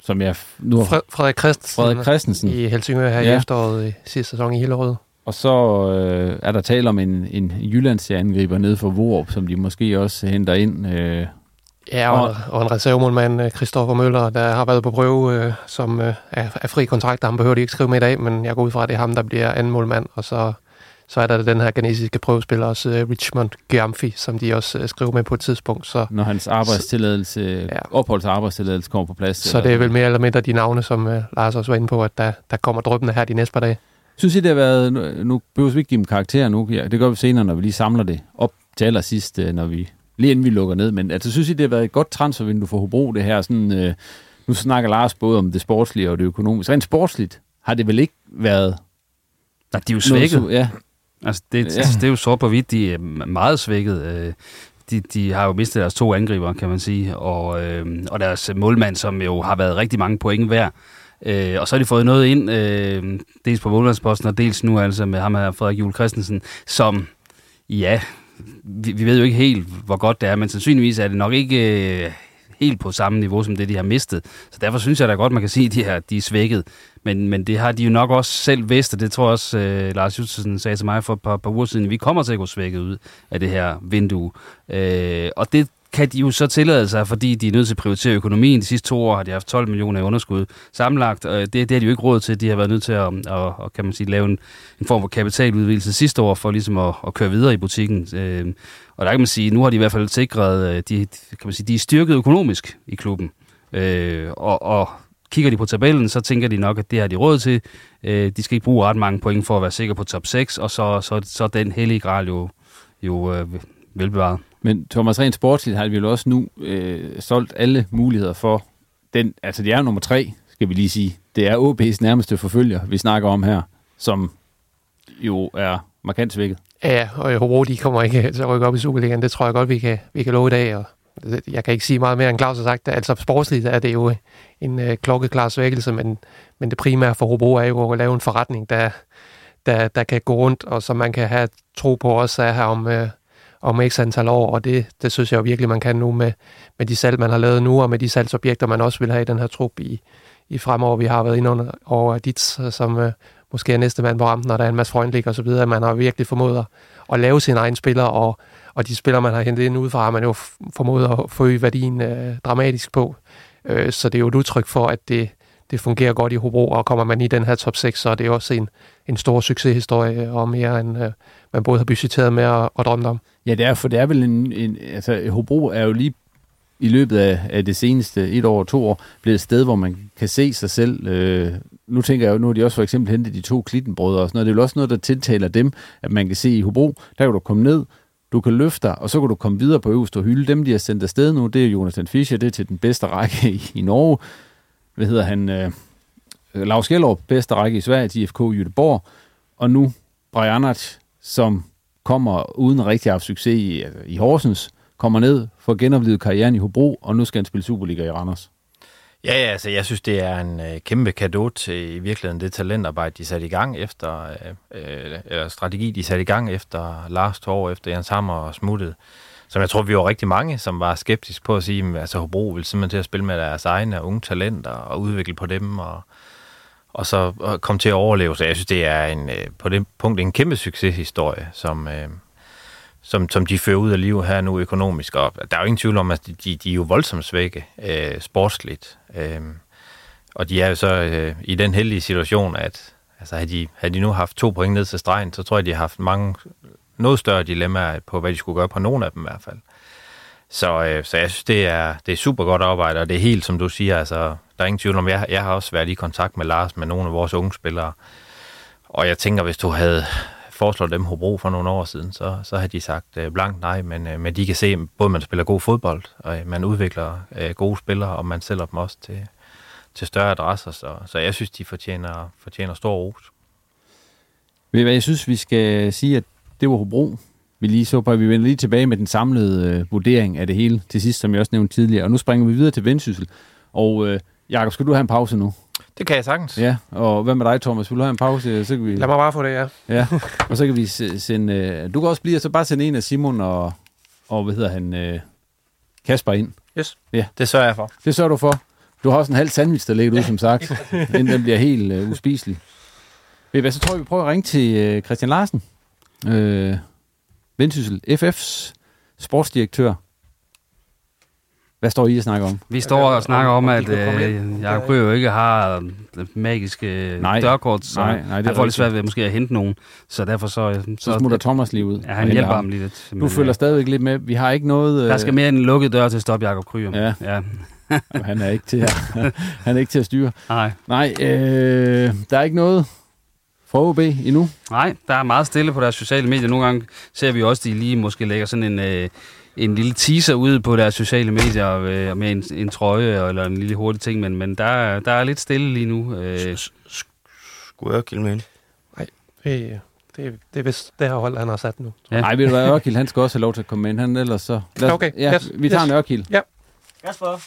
som jeg nu har... Frederik Christensen, Frederik Christensen. i Helsingør her ja. i efteråret i sidste sæson i Hillerød. Og så øh, er der tale om en, en Jyllands-angriber nede for Vorup, som de måske også henter ind. Øh, Ja, og, og en reservemålmand, Christoffer Møller, der har været på prøve, øh, som øh, er, er fri kontrakt. Ham behøver de ikke skrive med i dag, men jeg går ud fra, at det er ham, der bliver anden målmand. Og så, så er der den her genesiske prøvespiller, også øh, Richmond Giamfi, som de også øh, skriver med på et tidspunkt. Så, når hans arbejdstilladelse, ja. opholds- og arbejdstilladelse kommer på plads. Så det er vel mere eller mindre de navne, som øh, Lars også var inde på, at der, der kommer drøbende her de næste par dage. Synes I, det har været... Nu, nu behøver vi ikke give dem karakter nu. Ja, det gør vi senere, når vi lige samler det op til allersidst, øh, når vi lige inden vi lukker ned. Men altså, synes I, det har været et godt transfervindue for Hobro, det her? Sådan, øh, nu snakker Lars både om det sportslige og det økonomiske. Rent sportsligt har det vel ikke været... Nej, de er jo svækket. Noget, ja. Altså, det, ja. altså, det er jo sort på hvidt. De er meget svækket. Øh, de, de har jo mistet deres to angriber, kan man sige, og, øh, og deres målmand, som jo har været rigtig mange point hver. Øh, og så har de fået noget ind, øh, dels på målmandsposten, og dels nu altså med ham her, Frederik Juhl Christensen, som, ja, vi, vi ved jo ikke helt, hvor godt det er, men sandsynligvis er det nok ikke øh, helt på samme niveau som det, de har mistet. Så derfor synes jeg da godt, man kan sige, at de, her, de er svækket. Men, men det har de jo nok også selv vidst, og det tror jeg også, øh, Lars Jutsen sagde til mig for et par, par uger siden, vi kommer til at gå svækket ud af det her vindue. Øh, og det kan de jo så tillade sig, fordi de er nødt til at prioritere økonomien. De sidste to år har de haft 12 millioner i underskud sammenlagt, og det, det har de jo ikke råd til. De har været nødt til at, at, at kan man sige, lave en, en form for kapitaludvidelse sidste år, for ligesom at, at køre videre i butikken. Øh, og der kan man sige, nu har de i hvert fald sikret, øh, de, kan man sige, de er styrket økonomisk i klubben. Øh, og, og kigger de på tabellen, så tænker de nok, at det har de råd til. Øh, de skal ikke bruge ret mange point for at være sikre på top 6, og så, så, så den hellige gral jo, jo øh, velbevaret. Men Thomas, rent sportsligt har vi jo også nu øh, solgt alle muligheder for den, altså det er nummer tre, skal vi lige sige. Det er OB's nærmeste forfølger, vi snakker om her, som jo er markant svækket. Ja, og jeg håber, de kommer ikke til at rykke op i Superligaen. Det tror jeg godt, vi kan, vi kan love i dag. Og jeg kan ikke sige meget mere, end Claus har sagt. Altså sportsligt er det jo en øh, klokkeklar svækkelse, men, men det primære for Hobro er jo at lave en forretning, der, der, der kan gå rundt, og som man kan have tro på også er her om, øh, om x antal år, og det, det synes jeg jo virkelig, man kan nu med, med de salg, man har lavet nu, og med de salgsobjekter, man også vil have i den her trup i, i fremover. Vi har været inde under over dit, som øh, måske er næste mand på rampen, når der er en masse Freundlich og så videre. Man har virkelig formået at, at lave sine egne spillere, og, og de spillere, man har hentet ind udefra, har man jo formået at forøge værdien øh, dramatisk på. Øh, så det er jo et udtryk for, at det, det fungerer godt i Hobro, og kommer man i den her top 6, så er det også en, en stor succeshistorie, og mere end øh, man både har budgetteret med og, og drømt om. Ja, det er, for det er vel en, en altså Hobro er jo lige i løbet af, af det seneste et år og to år blevet et sted, hvor man kan se sig selv. Øh, nu tænker jeg jo, nu har de også for eksempel hentet de to klittenbrødre og sådan noget. Det er jo også noget, der tiltaler dem, at man kan se i Hobro, der kan du komme ned, du kan løfte dig, og så kan du komme videre på øverste hylde. Dem, de har sendt afsted nu, det er Jonathan Fischer, det er til den bedste række i, i Norge. Hvad hedder han? Øh, Lars Gjellerup, bedste række i Sverige til IFK Jødeborg. Og nu Brianert, som kommer uden rigtig at have succes i, altså, i Horsens, kommer ned, får genoplevet karrieren i Hobro, og nu skal han spille Superliga i Randers. Ja, ja, altså jeg synes, det er en øh, kæmpe gave til i virkeligheden det talentarbejde, de satte i gang efter, øh, øh, eller strategi, de satte i gang efter Lars Torv, efter Jens Hammer smuttede. Som jeg tror, vi var rigtig mange, som var skeptiske på at sige, at altså, Hobro vil simpelthen til at spille med deres egne unge talenter og udvikle på dem, og, og så kom til at overleve. Så jeg synes, det er en, øh, på det punkt en kæmpe succeshistorie, som, øh, som, som de fører ud af livet her nu økonomisk. Og der er jo ingen tvivl om, at de, de er jo voldsomt svække øh, sportsligt. Øh, og de er jo så øh, i den heldige situation, at altså, havde, de, havde de nu haft to point ned til stregen, så tror jeg, de har haft mange noget større dilemmaer på, hvad de skulle gøre på nogle af dem i hvert fald. Så, øh, så jeg synes, det er, det er super godt arbejde, og det er helt, som du siger, altså, der er ingen tvivl om, jeg, jeg har også været i kontakt med Lars, med nogle af vores unge spillere, og jeg tænker, hvis du havde foreslået dem Hobro for nogle år siden, så, så havde de sagt øh, blankt nej, men, øh, men de kan se, både man spiller god fodbold, og øh, man udvikler øh, gode spillere, og man sælger dem også til, til større adresser, så, så jeg synes, de fortjener, fortjener stor ros. Ved hvad, jeg synes, vi skal sige, at det var Hobro. Vi lige så på, at vi vender lige tilbage med den samlede øh, vurdering af det hele til sidst, som jeg også nævnte tidligere. Og nu springer vi videre til Vendsyssel. Og øh, Jakob, skal du have en pause nu? Det kan jeg sagtens. Ja, og hvad med dig, Thomas? Vil du have en pause? Så kan vi... Lad mig bare få det, ja. Ja, og så kan vi se- sende... Øh, du kan også blive, så bare sende en af Simon og, og hvad hedder han, øh, Kasper ind. Yes. Ja. Det sørger jeg for. Det sørger du for. Du har også en halv sandwich, der ligger ud, som sagt, inden den bliver helt øh, uspiselig. Ved hvad, så tror jeg, vi prøver at ringe til øh, Christian Larsen, øh, Vendsyssel FF's sportsdirektør. Hvad står I og snakker om? Vi står og snakker om, at øh, Jacob jo ikke har det magiske Nej. dørkort, så Nej, nej, det er han får lidt svært ved måske at hente nogen. Så derfor så... Så smutter Thomas lige ud. Ja, han hjælper ham lige lidt. Du følger øh, stadigvæk lidt med. Vi har ikke noget... Øh, Der skal mere end en lukket dør til at stoppe Jacob Kryer. Ja. ja. Han er ikke til at, *laughs* han er ikke til at styre. Nej. Nej, øh, der er ikke noget fra OB endnu. Nej, der er meget stille på deres sociale medier. Nogle gange ser vi også, at de lige måske lægger sådan en, øh, en lille teaser ud på deres sociale medier øh, med en, en trøje eller en lille hurtig ting, men, men der, er- der er lidt stille lige nu. Øh. Skulle jeg kille med ind? Nej, det, det, det er vist det her hold, han har sat nu. Ja. Nej, ved du hvad, Ørkild, han skal også have lov til at komme ind. Han ellers så... Lad os- Okay, ja, yes, vi tager yes. en Ørkild. Ja. Kasper.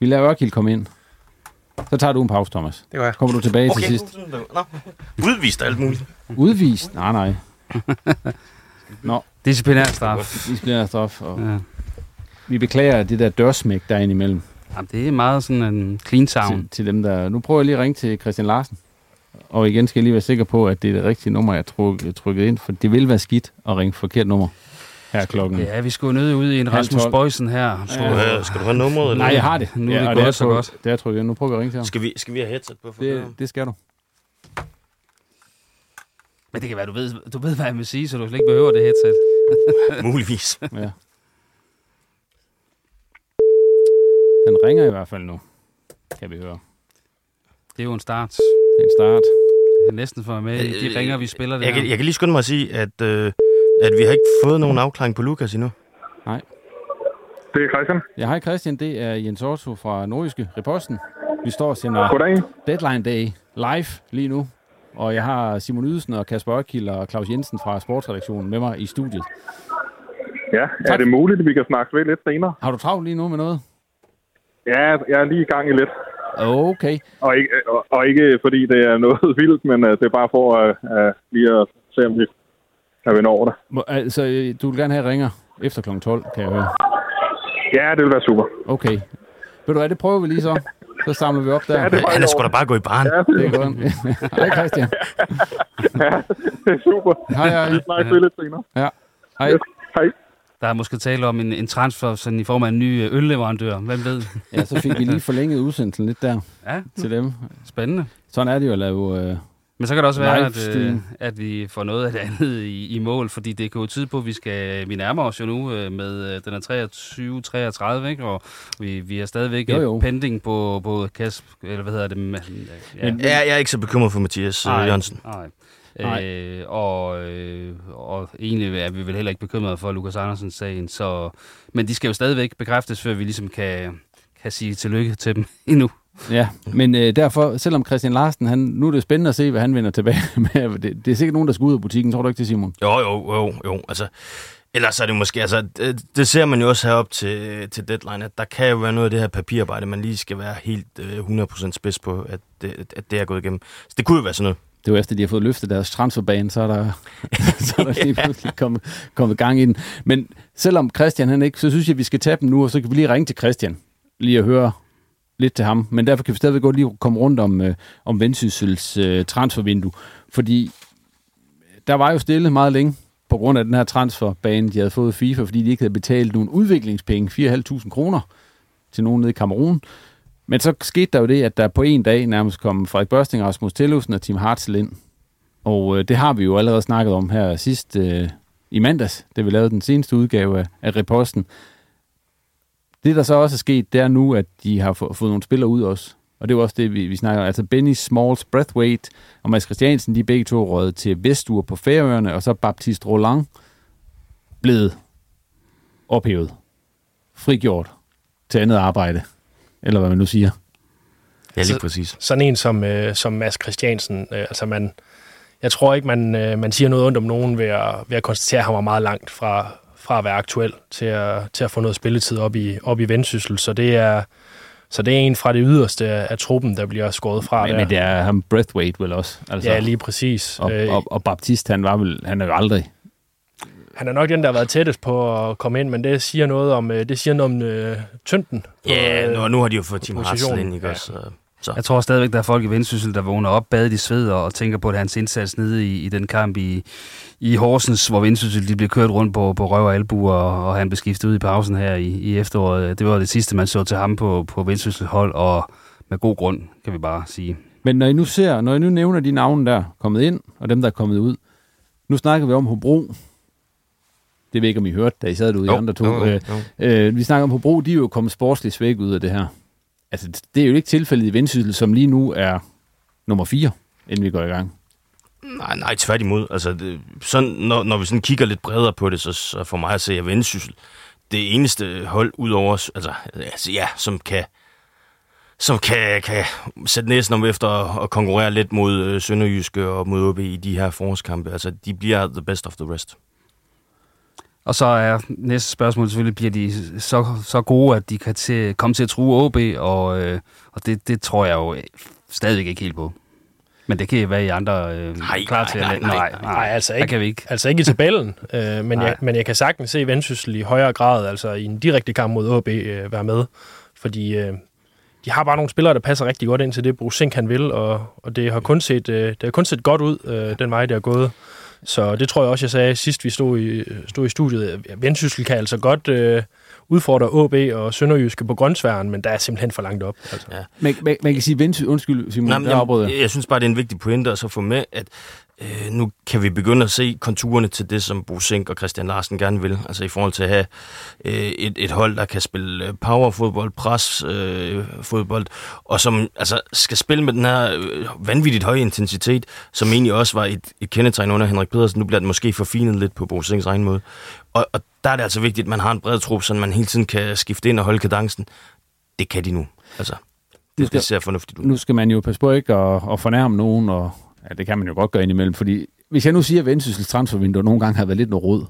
Vi lader Ørkild komme ind. Så tager du en pause, Thomas. Det gør jeg. Kommer du tilbage Okay, til sidst. Nå, udvist alt muligt. Udvist? Nej, nej. *laughs* Nå. Disciplinær straf. Disciplinær straf. Og Ja. Vi beklager det der dørsmæk, der er indimellem. Jamen, det er meget sådan en clean sound. Til, til dem, der... Nu prøver jeg lige at ringe til Christian Larsen. Og igen skal jeg lige være sikker på, at det er det rigtige nummer, jeg har trykket ind. For det vil være skidt at ringe forkert nummer her klokken. Ja, vi skulle jo nødt ud i en Rasmus. Bøjsen her. Skal du have- skal du have nummeret, eller Nej, jeg har det. Nu er det og gået er så godt. Det er trykket. Nu prøver vi at ringe til ham. Skal vi, skal vi have headset på? For Det, det skal du. Men det kan være, du ved, du ved, hvad jeg vil sige, så du slet ikke behøver det headset. *laughs* Muligvis. Ja. Den ringer i hvert fald nu, kan vi høre. Det er jo en start. Det er en start. Det er næsten for med i de ringer, vi spiller det Øh, jeg, kan, her. jeg kan lige skynde mig at sige, at, øh, at vi har ikke fået nogen afklaring på Lukas endnu. Nej. Det er Christian. Ja, hej Christian. Det er Jens Otto fra Nordjyske Reposten. Vi står og sender Goddag. Deadline Day live lige nu. Og jeg har Simon Ydelsen og Kasper Ørkild og Claus Jensen fra Sportsredaktionen med mig i studiet. Ja, er det muligt, at vi kan snakke ved lidt senere? Har du travlt lige nu med noget? Ja, jeg er lige i gang i lidt. Okay. Og ikke, og, og ikke fordi det er noget *laughs* vildt, men uh, det er bare for uh, uh, lige at se, om vi kan vinde over det. Må- Altså, du vil gerne have, ringer efter kl. 12, kan jeg høre. Ja, det vil være super. Okay. Ved du hvad, det prøver vi lige så. Så samler vi op der. Ja, det er Han er sgu da bare gå i barn. Ja, Det er godt. *laughs* Hej Christian. ja, det er super. Hej, hej. Vi snakker lidt senere. Ja. Hej. Hej. Der er måske tale om en, en transfer sådan i form af en ny øh, ølleverandør. Hvem ved? Ja, så fik vi lige forlænget udsendelsen lidt der Ja, til dem. spændende. Sådan er det jo at lave... Øh, Men så kan det også være, at, øh, at vi får noget af det andet i, i mål, fordi det kan jo tyde på, at vi skal vi nærmer os jo nu øh, med, øh, den er 23-33, ikke? og vi, vi er stadigvæk Jo, jo, pending på, på Kasp, eller hvad hedder det? med- Ja. Ja, jeg er ikke så bekymret for Mathias øh, Jørgensen. Nej. Nej. Øh, og, øh, og egentlig er vi vel heller ikke bekymrede for Lukas Andersens sagen, så, men de skal jo stadigvæk bekræftes, før vi ligesom kan, kan sige tillykke til dem *laughs* endnu. Ja, men øh, derfor, selvom Christian Larsen, han, nu er det spændende at se, hvad han vender tilbage *laughs* med. Det, det er sikkert nogen, der skal ud af butikken, tror du ikke det, Simon? Jo, jo, jo, jo. Altså, ellers er det måske, altså, det, det ser man jo også herop til, til deadline, at der kan jo være noget af det her papirarbejde, man lige skal være helt øh, 100% spids på, at det, at det er gået igennem. Så det kunne jo være sådan noget. Det jo efter, de har fået løftet deres transferbane, så er der, *laughs* så er der lige *laughs* pludselig kommet, kommet gang i den. Men selvom Christian han ikke, så synes jeg, at vi skal tage dem nu, og så kan vi lige ringe til Christian, lige at høre lidt til ham. Men derfor kan vi stadigvæk godt lige komme rundt om, øh, om Vendsyssels øh, transfervindue. Fordi øh, der var jo stille meget længe på grund af den her transferbane, de havde fået FIFA, fordi de ikke havde betalt nogle udviklingspenge, 4.500 kroner til nogen nede i Kamerun. Men så skete der jo det, at der på en dag nærmest kom Frederik Børsting, Rasmus Tillufsen og Tim Hartzell ind. Og øh, det har vi jo allerede snakket om her sidst øh, i mandags, da vi lavede den seneste udgave af, af Reposten. Det, der så også er sket, det er nu, at de har få, fået nogle spillere ud også. Og det er også det, vi, vi snakker om. Altså Benny Smalls, Breathwaite og Mads Christiansen, de er begge to røget til Vestur på Færøerne, og så Baptiste Roland blevet ophævet, frigjort til andet arbejde, eller hvad man nu siger. Ja, lige Så- præcis. Sådan en som, øh, som Mads Christiansen, øh, altså man, jeg tror ikke, man, øh, man siger noget ondt om nogen ved at, ved at konstatere, at han var meget langt fra, fra at være aktuel til at, til at få noget spilletid op i, op i vendsyssel. Så det er, Så det er en fra det yderste af, af truppen, der bliver skåret fra Men, der. men det er ham Breathwaite vel også. Altså, Ja, lige præcis. Og, Øh, og, og Baptist, han var vel, han er jo aldrig... Han er nok den, der har været tættest på at komme ind, men det siger noget om, øh, det siger noget om øh, tynden. på, Ja, øh, nu, nu har de jo fået Tim Hartzell ind, ikke Ja. også? Så. Jeg tror stadigvæk, der er folk i Vendsyssel, der vågner op, badet i sved og, tænker på at hans indsats nede i, i den kamp i, i Horsens, hvor Vendsyssel de blev kørt rundt på, på røv og albu, og, og han blev skiftet ud i pausen her i, i efteråret. Det var det sidste, man så til ham på, på Vendsyssel hold, og med god grund, kan vi bare sige. Men når I nu ser, når I nu nævner de navne, der er kommet ind, og dem, der er kommet ud, nu snakker vi om Hobro. Det ved ikke, om I hørte, da I sad derude, Jo, i andre to. jo, jo, Øh, øh, vi snakker om Hobro, de er jo kommet sportsligt svæk ud af det her. Altså, det er jo ikke tilfældet i Vendsyssel, som lige nu er nummer 4, inden vi går i gang. Nej, nej, tværtimod. Altså, det, sådan, når, når vi sådan kigger lidt bredere på det, så, så for mig at se, at Vendsyssel det eneste hold ud over, altså, altså ja, som kan som kan, kan sætte næsen om efter at, at konkurrere lidt mod øh, Sønderjyske og mod OB i de her forårskampe. Altså, de bliver the best of the rest. Og så er næste spørgsmål selvfølgelig, bliver de så, så gode, at de kan til, komme til at true OB, og, øh, og det, det tror jeg jo stadigvæk ikke helt på. Men det kan I være i andre øh, Nej, klar nej, til nej, at nej, nej, nej, altså der ikke, kan vi ikke. altså ikke i tabellen, øh, men, Nej. jeg, men jeg kan sagtens se Vendsyssel i højere grad, altså i en direkte kamp mod AB, øh, være med, fordi øh, de har bare nogle spillere, der passer rigtig godt ind til det, Bruce Sink han vil, og, og det har kun set, øh, det har kun set godt ud, øh, den vej, det er gået. Så det tror jeg også, jeg sagde sidst, vi stod i, stod i studiet. Vendsyssel kan altså godt øh, udfordre AB og Sønderjyske på grøntsværen, men der er simpelthen for langt op. Altså. Ja. Man, man, man kan sige Vendsyssel, undskyld Simon, Nej, jeg, jeg. jeg synes bare, det er en vigtig pointe at så få med, at øh, nu kan vi begynde at se konturerne til det, som Bo Sink og Christian Larsen gerne vil. Altså i forhold til at have øh, et, et hold, der kan spille øh, powerfodbold, pres øh, og som altså, skal spille med den her øh, vanvittigt høje intensitet, som egentlig også var et, et kendetegn under Henrik Pedersen. Nu bliver den måske forfinet lidt på Bo Sinks egen måde. Og, og der er det altså vigtigt, at man har en bred trup, så man hele tiden kan skifte ind og holde kadencen. Det kan de nu. Altså, det, det ser fornuftigt ud. Nu skal man jo passe på ikke at, at fornærme nogen, og ja, det kan man jo godt gøre indimellem, fordi hvis jeg nu siger, at Vendsyssels transfervindue nogle gange har været lidt noget rod,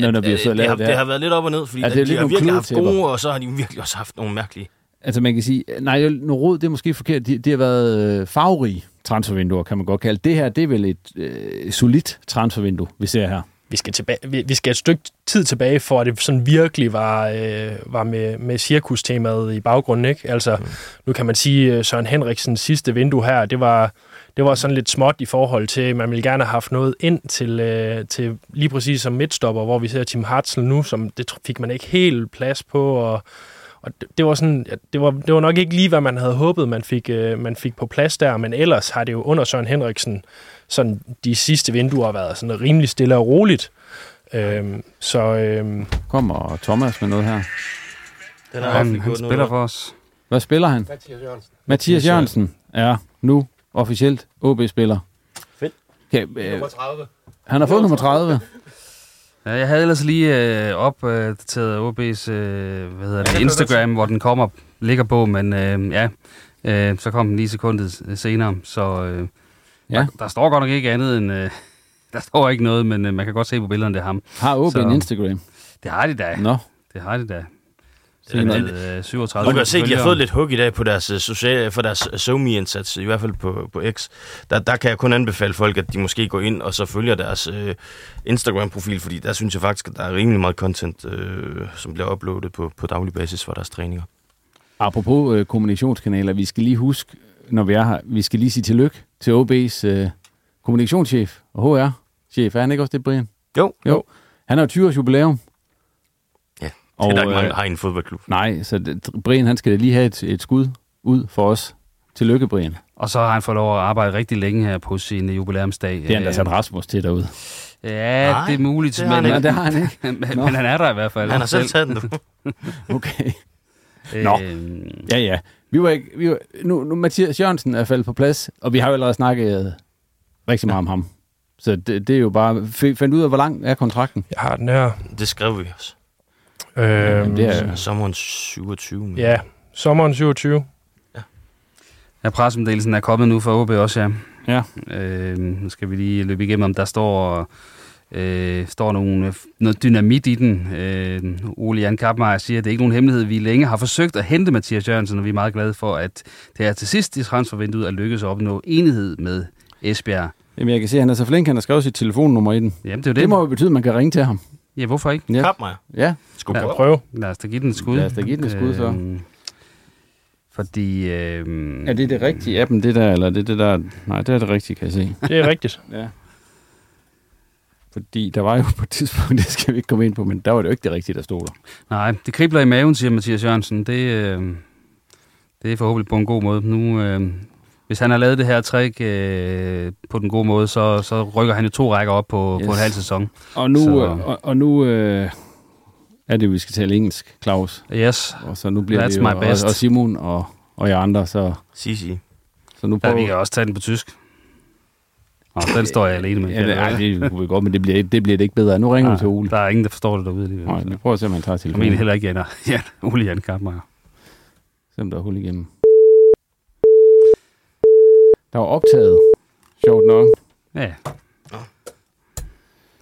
når, når vi har så det, har, det, det har været lidt op og ned, fordi Ja, ja, det er de lidt har virkelig haft gode, og så har de virkelig også haft nogle mærkelige. Altså man kan sige, nej, noget rod, det er måske forkert. Det, det har været øh, farverige transfervinduer, kan man godt kalde det. Det her, det er vel et øh, solidt transfervindue, vi ser her. Vi skal, tilbage, vi, vi skal et stykke tid tilbage, for at det sådan virkelig var, øh, var med, med cirkustemaet i baggrunden. Ikke? Altså, mm. nu kan man sige, øh, Søren Henriksens sidste vindue her, det var, det var sådan lidt småt i forhold til, at man ville gerne have haft noget ind til, øh, til lige præcis som midtstopper, hvor vi ser Tim Hartzell nu, som det fik man ikke helt plads på, og, og det, det var sådan, det var, det var nok ikke lige, hvad man havde håbet, man fik, øh, man fik på plads der, men ellers har det jo under Søren Henriksen sådan de sidste vinduer været sådan rimelig stille og roligt. Øhm, så øhm, Kommer Thomas med noget her. Den er Han- han spiller noget. for os. Hvad spiller han? Mathias Jørgensen. Mathias Jørgensen er nu officielt OB-spiller. Fedt. Okay, øh, Nummer 30. han har fået nummer 30. Ja, jeg havde ellers lige øh, opdateret OB's øh, hvad hedder det, Instagram, hvor den kommer ligger på, men øh, ja, øh, så kom den lige sekundet senere, så øh, Ja. der, der står godt nok ikke andet end, øh, *laughs* der står ikke noget, men øh, man kan godt se på billederne, det er ham. Har OB Så- en Instagram? Det har de da. Nå. Det har de da. Men- med, øh, 37 Du kan se, at de har fået lidt hug i dag på deres, øh, sociale, for deres SoMe-indsats, i hvert fald på, på X. Der, der kan jeg kun anbefale folk, at de måske går ind og så følger deres øh, Instagram-profil, fordi der synes jeg faktisk, at der er rimelig meget content, øh, som bliver uploadet på, på daglig basis for deres træninger. Apropos øh, kommunikationskanaler, vi skal lige huske, når vi er her, vi skal lige sige tillykke til OB's øh, kommunikationschef og HR-chef. Er han ikke også det, Brian? Jo. Jo. Han har jo 20 års jubilæum. Ja, det er der ikke mange, der har i en fodboldklub. Nej, så det, Brian han skal lige have et, et skud ud for os. Tillykke, Brian. Og så har han fået lov at arbejde rigtig længe her på sin øh, jubilæumsdag. Det er han da sat Rasmus til derude. Ja, Nej, det er muligt, det har han men. Nej, det har han ikke. *laughs* men, men han er der i hvert fald. Han har selv taget den, du. *laughs* Okay. *laughs* Nå. Øh, Ja, ja. Vi var ikke, vi var, nu, nu Mathias Jørgensen er faldet på plads, og vi har jo allerede snakket rigtig meget om ham. Så det, det er jo bare... f- Fandt ud af, hvor lang er kontrakten? jeg har den her. Det skrev vi også. Øhm, det er- Sommeren 27. men- Ja, sommeren 27. Ja, pressemeddelelsen er kommet nu fra OB også, ja. Ja. Øh, nu skal vi lige løbe igennem, om der står Øh, står nogle, noget dynamit i den. Øh, Ole Jan Kappmeier siger, at det er ikke nogen hemmelighed. Vi længe har forsøgt at hente Mathias Jørgensen, og vi er meget glade for, at det er til sidst i transfervinduet at lykkes at opnå enighed med Esbjerg. Jamen, jeg kan se, at han er så flink, han har skrevet sit telefonnummer i den. Jamen, det er jo det. det. må jo betyde, at man kan ringe til ham. Ja, hvorfor ikke? Ja. Kappmeier. Ja. Skulle Lad- prøve. Lad os da give den et skud. Lad os da give den et skud, så. Øhm, fordi... Øh, Er det det rigtige af dem, det der, eller er det det der... Nej, det er det rigtige, kan jeg se. Det er rigtigt. Ja. Fordi der var jo på et tidspunkt, *laughs* det skal vi ikke komme ind på, men der var det jo ikke det rigtige, der stod der. Nej, det kribler i maven, siger Mathias Jørgensen. Det, øh, det er forhåbentlig på en god måde. Nu, øh, hvis han har lavet det her trick øh, på den gode måde, så, så rykker han jo to rækker op på, yes. på en halv sæson. Og nu, Så- og, og nu øh, er det, vi skal tale engelsk, Claus. Yes. Og så nu bliver That's det jo, my og, best. og Simon og, og jer andre, så... Sisi. Så nu Ja, prøver vi kan også tage den på tysk. Nå, den står jeg alene med. Ja, det, ej, det kunne vi godt, men det bliver, det bliver det ikke bedre. Nu ringer vi til Ole. Der er ingen, der forstår det derude alligevel. Nej, vi prøver at se, om han tager Jeg telefonen. mener heller ikke, Jan, ja, *laughs* Ole Jan Kappmeier. Se, om der er hul igennem. Der var optaget. Sjovt nok. Ja.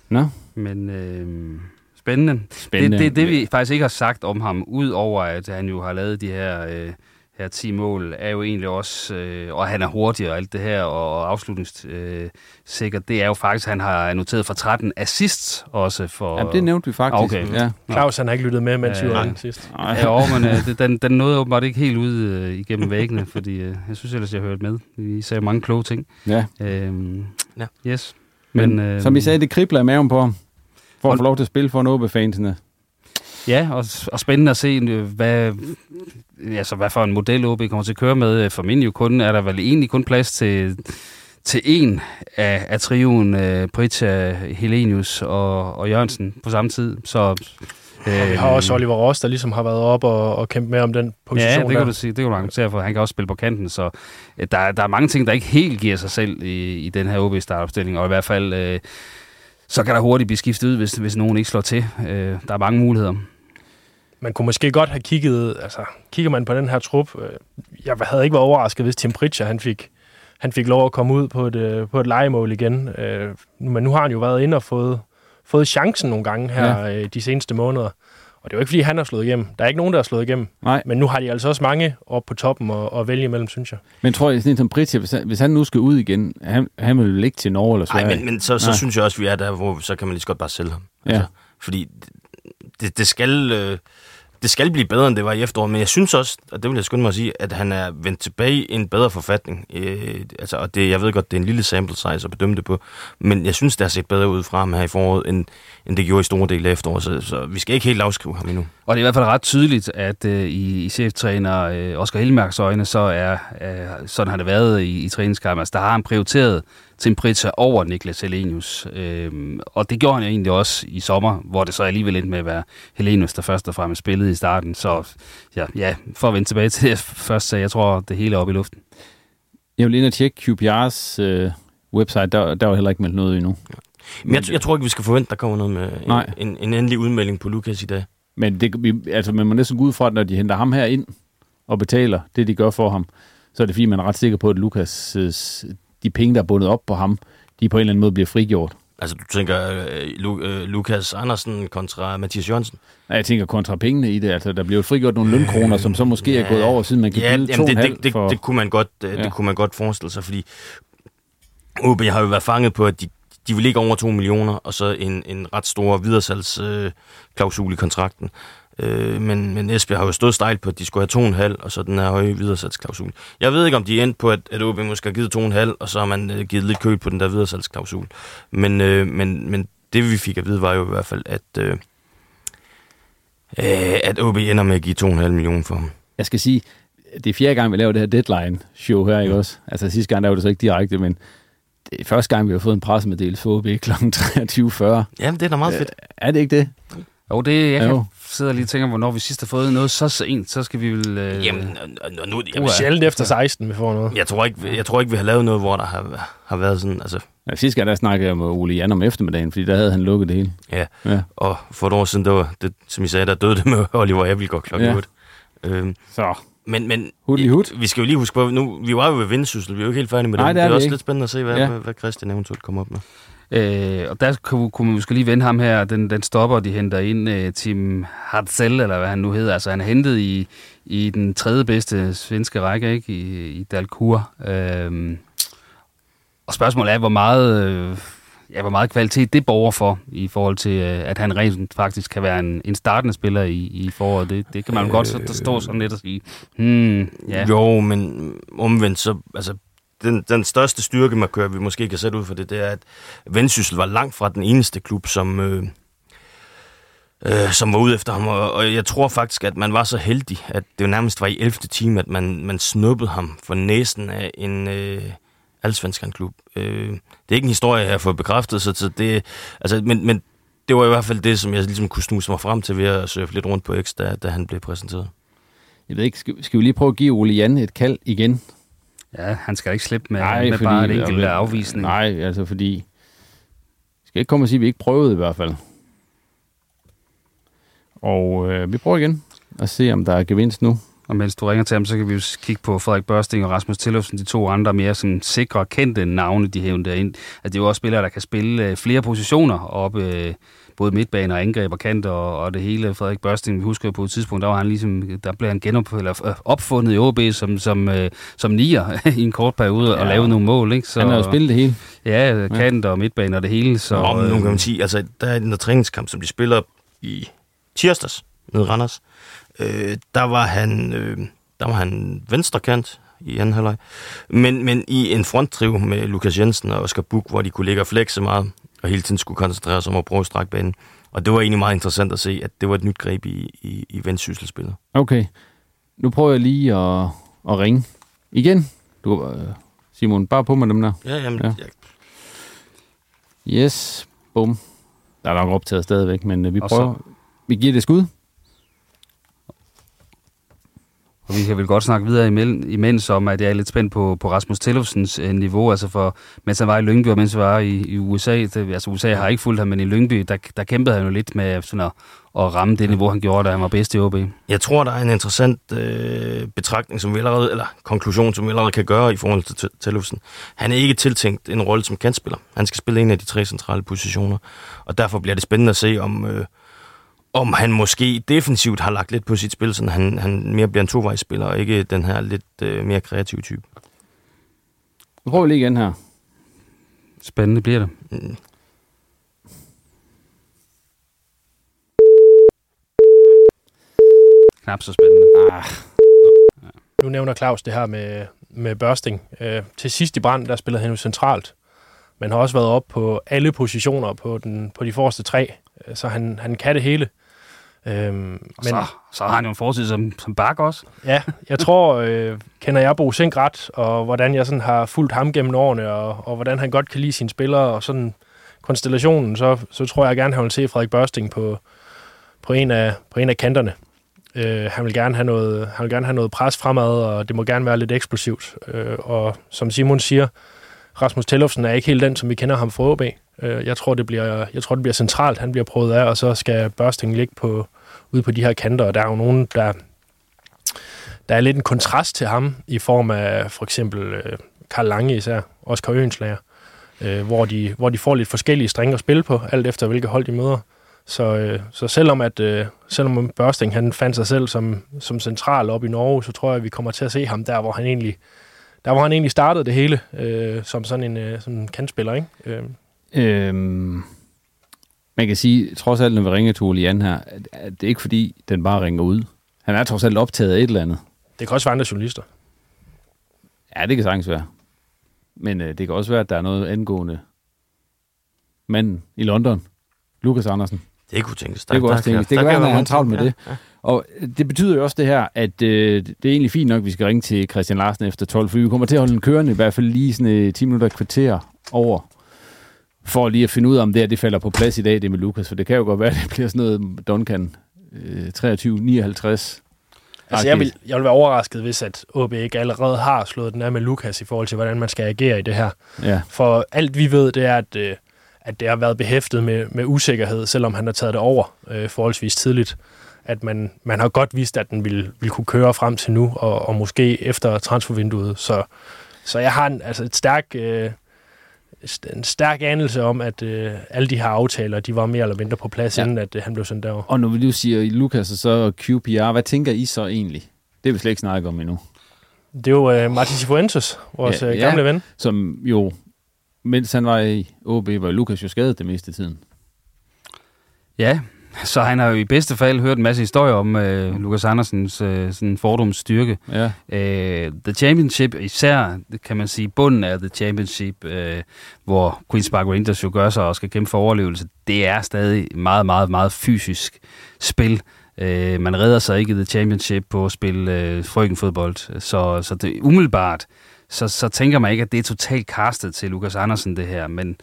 Nå. Men øh, spændende. Spændende. Det, det, det, vi faktisk ikke har sagt om ham, ud over at han jo har lavet de her, øh, her 10 mål, er jo egentlig også, øh, og han er hurtig og alt det her, og afslutningssikker, øh, sikkert, det er jo faktisk, at han har noteret for 13 assists også for... Jamen, det nævnte vi faktisk. Okay. Ja. Claus, han har ikke lyttet med, mens vi var sidst. Ja, jo, men øh, *laughs* det- den, den nåede åbenbart ikke helt ud øh, igennem væggene, fordi øh, jeg synes ellers, jeg hørte med. Vi sagde mange kloge ting. Ja. Øhm, ja. Yes. Men, øh, som I sagde, det kribler i maven på ham. For at få lov til at spille for en OB-fansene. Ja, og, og spændende at se, øh, hvad, altså, hvad for en model OB kommer til at køre med. For min jo kun er der vel egentlig kun plads til, til en af, af trioen, uh, Pritja, Helenius og, og Jørgensen på samme tid. Så, Og vi har også Oliver Ross, der ligesom har været op og, og kæmpet med om den position Ja, det der. kan du sige. Det kan du argumentere for. Han kan også spille på kanten, så øh, der, er- der er mange ting, der ikke helt giver sig selv i, i den her OB startopstilling, og i hvert fald øh, så kan der hurtigt blive skiftet ud, hvis, hvis nogen ikke slår til. Øh, der er mange muligheder. Man kunne måske godt have kigget, altså kigger man på den her trup, øh, jeg havde ikke været overrasket, hvis Tim Pritchard, han fik, han fik lov at komme ud på et, øh, på et legemål igen. Øh, men nu har han jo været inde og fået, fået chancen nogle gange her ja. øh, de seneste måneder. Og det er jo ikke, fordi han har slået igennem. Der er ikke nogen, der har slået igennem. Nej. Men nu har de altså også mange op på toppen og, og vælge imellem, synes jeg. Men tror jeg, sådan en som Pritja, hvis han, hvis han nu skal ud igen, han, han vil vel ikke til Norge eller Nej, Sverige? men, men så, så Nej. synes jeg også, vi er der, hvor så kan man lige så godt bare sælge ham. Ja. fordi det, det skal... Øh, det skal blive bedre, end det var i efteråret, men jeg synes også, og det vil jeg skynde mig at sige, at han er vendt tilbage i en bedre forfatning. Øh, altså, og det, jeg ved godt, det er en lille sample size at bedømme det på, men jeg synes, det har set bedre ud fra ham her i foråret, end, end det gjorde i store dele af efteråret, så, så vi skal ikke helt afskrive ham endnu. Og det er i hvert fald ret tydeligt, at øh, i, i cheftræner øh, Oscar Elmærks øjne, så er øh, sådan har det været i, i træningskampen. Altså, der har han prioriteret Tim Pritchard over Niklas Helenius. Øh, og det gjorde han jo egentlig også i sommer, hvor det så alligevel endte med at være Helenius, der først og fremmest spillede i starten. Så ja, ja for at vende tilbage til det, først sagde, jeg tror, det hele er oppe i luften. Jeg vil ind og tjekke QPR's øh, website, der, der var heller ikke meldt noget endnu. Men jeg, jeg tror ikke, vi skal forvente, der kommer noget med Nej. en, en, en endelig udmelding på Lukas i dag. Men det, vi, altså, man må næsten gå ud fra, at når de henter ham her ind og betaler det, de gør for ham, så er det fordi, man er ret sikker på, at Lukas, de penge, der er bundet op på ham, de på en eller anden måde bliver frigjort. Altså, du tænker øh, Lu, øh, Lukas Andersen kontra Mathias Jørgensen? Nej, jeg tænker kontra pengene i det. Altså, der bliver jo frigjort nogle lønkroner, som så måske er gået over, siden man kan ja, byde jamen, det, 2,5 det, det, for... det, kunne man godt, øh, Ja. det kunne man godt forestille sig, fordi OB har jo været fanget på, at de, de vil ikke over 2 millioner, og så en, en ret stor videresalgsklausul øh, i kontrakten. Øh, men, men Esbjerg har jo stået stejlt på, at de skulle have 2,5, og så den her høje videresalgsklausul. Jeg ved ikke, om de er endt på, at, at OB måske har givet 2,5, og så har man øh, givet lidt køb på den der videresalgsklausul. Men, øh, men, men det vi fik at vide var jo i hvert fald, at, øh, øh, at OB ender med at give 2,5 millioner for ham. Jeg skal sige, det er fjerde gang, vi laver det her deadline-show her, ikke også? Altså sidste gang, der var det så ikke direkte, men det er første gang, vi har fået en pressemeddelelse for OB kl. 23.40. Jamen, det er da meget fedt. Er det ikke det? Jo, det jeg kan Jo. sidde og lige tænke, hvornår vi sidst har fået noget så sent, så skal vi vel... Øh, Jamen, og, og nu, Det er sjældent efter 16, vi får noget. Jeg tror ikke, jeg tror ikke vi har lavet noget, hvor der har, har været sådan, altså... Ja, sidste gang, der snakkede jeg med Ole Jan om eftermiddagen, fordi der havde han lukket det hele. Ja, Ja. og for et år siden, der var, det, som I sagde, der døde det med *laughs* Oliver Abelgaard klokken Ja. 8. Øhm, så. Men, men Hud i hud. vi skal jo lige huske på, nu, vi var jo ved Vendsyssel, vi er jo ikke helt færdige med Nej, det. det er det er også ikke. lidt spændende at se, hvad, Ja. hvad Christian eventuelt kommer op med. Øh, og der kunne, kunne man måske lige vende ham her, den, den stopper, de henter ind, øh, Tim Hartzell, eller hvad han nu hedder. Altså han er hentet i, i den tredje bedste svenske række, ikke? I, i Dalkur. Øh, og spørgsmålet er, hvor meget, øh, ja, hvor meget kvalitet det borger for, i forhold til, øh, at han rent faktisk kan være en, en startende spiller i, i foråret. Det, det kan man øh, godt så, der stå sådan lidt og sige, hmm, ja. Jo, men omvendt, så, altså, den, den største styrke, man kører, vi måske kan sætte ud for det, det er, at Vendsyssel var langt fra den eneste klub, som, øh, øh, som var ude efter ham. Og, og jeg tror faktisk, at man var så heldig, at det jo nærmest var i 11. time, at man, man snuppede ham for næsen af en øh, allsvenskan-klub. Øh, det er ikke en historie, jeg har fået bekræftet, så det, altså, men, men det var i hvert fald det, som jeg ligesom kunne snuse mig frem til ved at surfe lidt rundt på X, da, da han blev præsenteret. Jeg ved ikke, skal, skal vi lige prøve at give Ole Jan et kald igen? Ja, han skal ikke slippe med, nej, med fordi, bare et enkelt afvisning. Nej, altså fordi... Vi skal ikke komme og sige, at vi ikke prøvede i hvert fald. Og øh, vi prøver igen og se, om der er gevinst nu. Og mens du ringer til ham, så kan vi jo kigge på Frederik Børsting og Rasmus Tillufsen, de to andre mere sådan sikre, kendte navne, de hævner derind. At det er jo også spillere, der kan spille øh, flere positioner op, øh, både midtbane og angreb og kant og, og det hele. Frederik Børsting, vi husker jo på et tidspunkt, der var han ligesom, der blev han genop, eller øh, opfundet i OB som, som, øh, som nier *laughs* i en kort periode ja. og lavede nogle mål. Ikke? Så, han har jo spillet det hele. Ja, kant og midtbane og det hele. Så, Nå, men nu kan man sige, altså der er den træningskamp, som de spiller i tirsdags med Randers. Øh, der var han, øh, der var han venstrekant i anden halvleg. Men, men i en fronttriv med Lukas Jensen og Oscar Buk, hvor de kunne ligge og flexe meget, og hele tiden skulle koncentrere sig om at prøve at strække banen. Og det var egentlig meget interessant at se, at det var et nyt greb i, i, i vendsysselsspillet. Okay. Nu prøver jeg lige at, at ringe igen. Du, øh, Simon, bare på med dem der. Ja, jamen, ja. Jeg... Yes, bum. Der er nok optaget stadigvæk, men øh, vi prøver. Så... Vi giver det skud. Og vi kan vel godt snakke videre imens om, at jeg er lidt spændt på, på Rasmus Tillofsens øh, niveau, altså for, mens han var i Lyngby og mens han var i, i USA. Det, altså USA har ikke fulgt ham, men i Lyngby, der, der kæmpede han jo lidt med sådan at, at ramme det niveau, han gjorde, da han var bedst i OB. Jeg tror, der er en interessant øh, betragtning, som vi allerede, eller konklusion, som vi allerede kan gøre i forhold til Tillofsen. Han er ikke tiltænkt en rolle som kantspiller. Han skal spille en af de tre centrale positioner, og derfor bliver det spændende at se, om... Øh, om han måske defensivt har lagt lidt på sit spil, så han, han mere bliver en tovejsspiller, og ikke den her lidt øh, mere kreative type. Nu prøver vi lige igen her. Spændende bliver det. Mm. Knap så spændende. Ah. Nu nævner Claus det her med, med børsting. Øh, til sidst i brand, der spillede han jo centralt, men har også været op på alle positioner på, den, på de forreste tre, øh, så han, han kan det hele. Øhm, men, så, så har han jo en fortid som, som bak også. Ja, jeg tror, øh, kender jeg Bo Sink ret, og hvordan jeg sådan har fulgt ham gennem årene, og, og hvordan han godt kan lide sine spillere, og sådan konstellationen, så, så tror jeg gerne, han vil se Frederik Børsting på, på, en, af, på en af kanterne. Øh, han, vil gerne have noget, han vil gerne have noget pres fremad, og det må gerne være lidt eksplosivt. Øh, og som Simon siger, Rasmus Tellufsen er ikke helt den, som vi kender ham fra OB. Øh, jeg, tror, det bliver, jeg tror, det bliver centralt, han bliver prøvet af, og så skal Børsting ligge på, ude på de her kanter, og der er jo nogen, der, der er lidt en kontrast til ham, i form af for eksempel øh, Karl Lange især, Oscar Øenslager, øh, hvor, de, hvor de får lidt forskellige strenge at spille på, alt efter hvilke hold de møder. Så, øh, så selvom, at, selvom Børsting han fandt sig selv som, som central op i Norge, så tror jeg, at vi kommer til at se ham der, hvor han egentlig, der, hvor han egentlig startede det hele, øh, som sådan en, øh, sådan en kantspiller. Ikke? Øh. Øhm, man kan sige, trods alt, når vi ringer til Ole Jan her, at det er ikke fordi, den bare ringer ud. Han er trods alt optaget af et eller andet. Det kan også være andre journalister. Ja, det kan sagtens være. Men øh, det kan også være, at der er noget angående manden i London, Lukas Andersen. Det kunne tænkes. Der, det kunne også tænkes. Det kan være, at han er travlt med ja, det. Ja. Og det betyder jo også det her, at øh, det er egentlig fint nok, at vi skal ringe til Christian Larsen efter 12, for vi kommer til at holde en kørende i hvert fald lige sådan 10 øh, minutter kvarter over for lige at finde ud af, om det her det falder på plads i dag, det med Lukas, for det kan jo godt være, at *laughs* det bliver sådan noget Duncan øh, 23-59. Altså, jeg vil, jeg vil være overrasket, hvis at OB ikke allerede har slået den af med Lukas i forhold til, hvordan man skal agere i det her. Ja. For alt vi ved, det er, at, øh, at det har været behæftet med, med usikkerhed, selvom han har taget det over øh, forholdsvis tidligt. At man, man har godt vidst, at den ville, ville kunne køre frem til nu, og, og måske efter transfervinduet. Så, så jeg har en, altså et stærkt... Øh, en stærk anelse om, at øh, alle de her aftaler, de var mere eller mindre på plads, ja. inden at øh, han blev sendt derover. Og når vi nu siger Lukas og så QPR, hvad tænker I så egentlig? Det vil vi slet ikke snakke om endnu. Det er jo øh, Martin Cifuentes, vores ja, øh, gamle ja, ven. Som jo, mens han var i OB, var Lukas jo skadet det meste af tiden. Ja, så han har jo i bedste fald hørt en masse historier om øh, Lukas Andersens øh, sådan fordomsstyrke. Ja. Øh, the Championship, især kan man sige bunden af The Championship, øh, hvor Queen's Park Rangers jo gør sig og skal kæmpe for overlevelse, det er stadig meget, meget, meget fysisk spil. Øh, man redder sig ikke i The Championship på at spille øh, frøkenfodbold, så, så det umiddelbart, så, så tænker man ikke, at det er totalt castet til Lukas Andersen, det her, men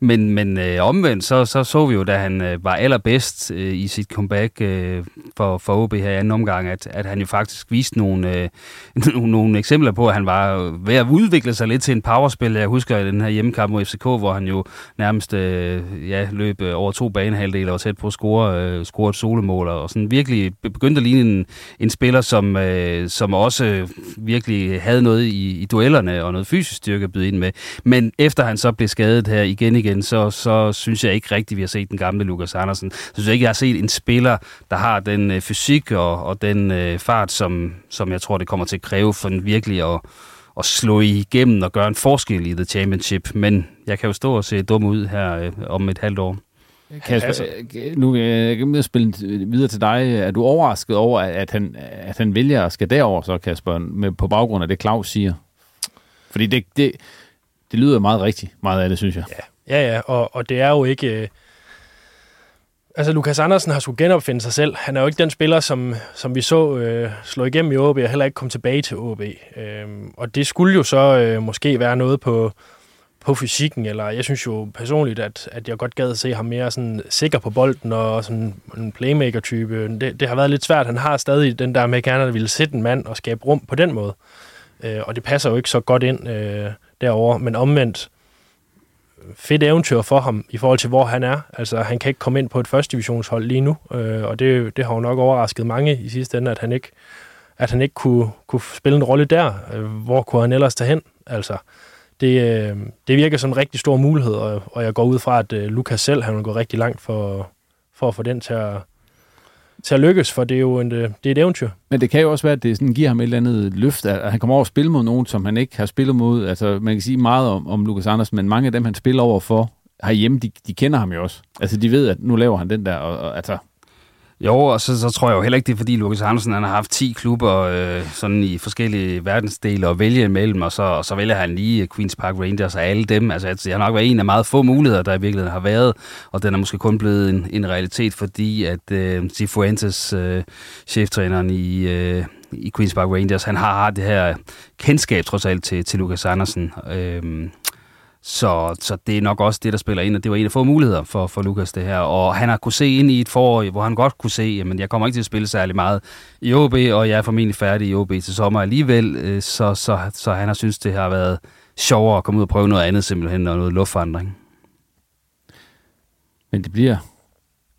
men, men øh, omvendt, så, så så vi jo, da han øh, var allerbedst øh, i sit comeback øh, for, for OB her i anden omgang, at, at han jo faktisk viste nogle, øh, *laughs* nogle, nogle eksempler på, at han var øh, ved at udvikle sig lidt til en powerspil. Jeg husker i den her hjemmekamp mod FCK, hvor han jo nærmest øh, ja, løb øh, over to banehalvdele og var tæt på at score, øh, score et solomål, og sådan virkelig begyndte at ligne en, en spiller, som, øh, som også øh, virkelig havde noget i, i duellerne og noget fysisk styrke at byde ind med. Men efter han så blev skadet her igen igen, igen, så, så synes jeg ikke rigtigt, vi har set den gamle Lukas Andersen. Så synes jeg ikke, jeg har set en spiller, der har den øh, fysik og, og den øh, fart, som, som jeg tror, det kommer til at kræve for den virkelig at, at slå igennem og gøre en forskel i The Championship. Men jeg kan jo stå og se dum ud her øh, om et halvt år. Kasper, altså, nu øh, kan jeg spille videre til dig. Er du overrasket over, at han, at han vælger at skal derover så, Kasper, med, på baggrund af det, Claus siger? Fordi det, det, det lyder meget rigtigt, meget af det, synes jeg. Ja, Ja, ja, og, og det er jo ikke... Øh, altså, Lukas Andersen har skulle genopfinde sig selv. Han er jo ikke den spiller, som, som vi så øh, slå igennem i OB, og heller ikke kom tilbage til OB. Øh, og det skulle jo så øh, måske være noget på, på fysikken, eller jeg synes jo personligt, at, at jeg godt gad at se ham mere sådan sikker på bolden, og sådan en playmaker-type. Det, det har været lidt svært. Han har stadig den der med gerne at ville sætte en mand og skabe rum på den måde. Øh, og det passer jo ikke så godt ind øh, derover men omvendt, fedt eventyr for ham i forhold til, hvor han er. Altså, han kan ikke komme ind på et første divisionshold lige nu, øh, og det, det har jo nok overrasket mange i sidste ende, at han ikke, at han ikke kunne, kunne spille en rolle der. Øh, hvor kunne han ellers tage hen? Altså, det, øh, det virker som en rigtig stor mulighed, og, og jeg går ud fra, at øh, Lukas selv han vil gå rigtig langt for, for at få den til at, til at lykkes, for det er jo en, øh, det er et eventyr. Men det kan jo også være, at det sådan giver ham et eller andet løft, at han kommer over at spille mod nogen, som han ikke har spillet mod. Altså, man kan sige meget om, om Lukas Andersen, men mange af dem, han spiller over for herhjemme, de, de kender ham jo også. Altså, de ved, at nu laver han den der, og, og altså, jo, og så, så tror jeg jo heller ikke, det er fordi Lukas Andersen han har haft 10 klubber øh, sådan i forskellige verdensdele at vælge imellem, og så, og så vælger han lige Queen's Park Rangers og alle dem. Altså, jeg har nok været en af meget få muligheder, der i virkeligheden har været, og den er måske kun blevet en, en realitet, fordi at øh, Cifuentes, øh, cheftræneren i, øh, i Queen's Park Rangers, han har det her kendskab trods alt til, til Lukas Andersen. Øh, så, så det er nok også det, der spiller ind, og det var en af få muligheder for, for Lukas det her. Og han har kunne se ind i et forår, hvor han godt kunne se, at jeg kommer ikke til at spille særlig meget i OB, og jeg er formentlig færdig i OB til sommer alligevel, øh, så, så, så han har synes det har været sjovere at komme ud og prøve noget andet simpelthen, og noget luftforandring. Men det bliver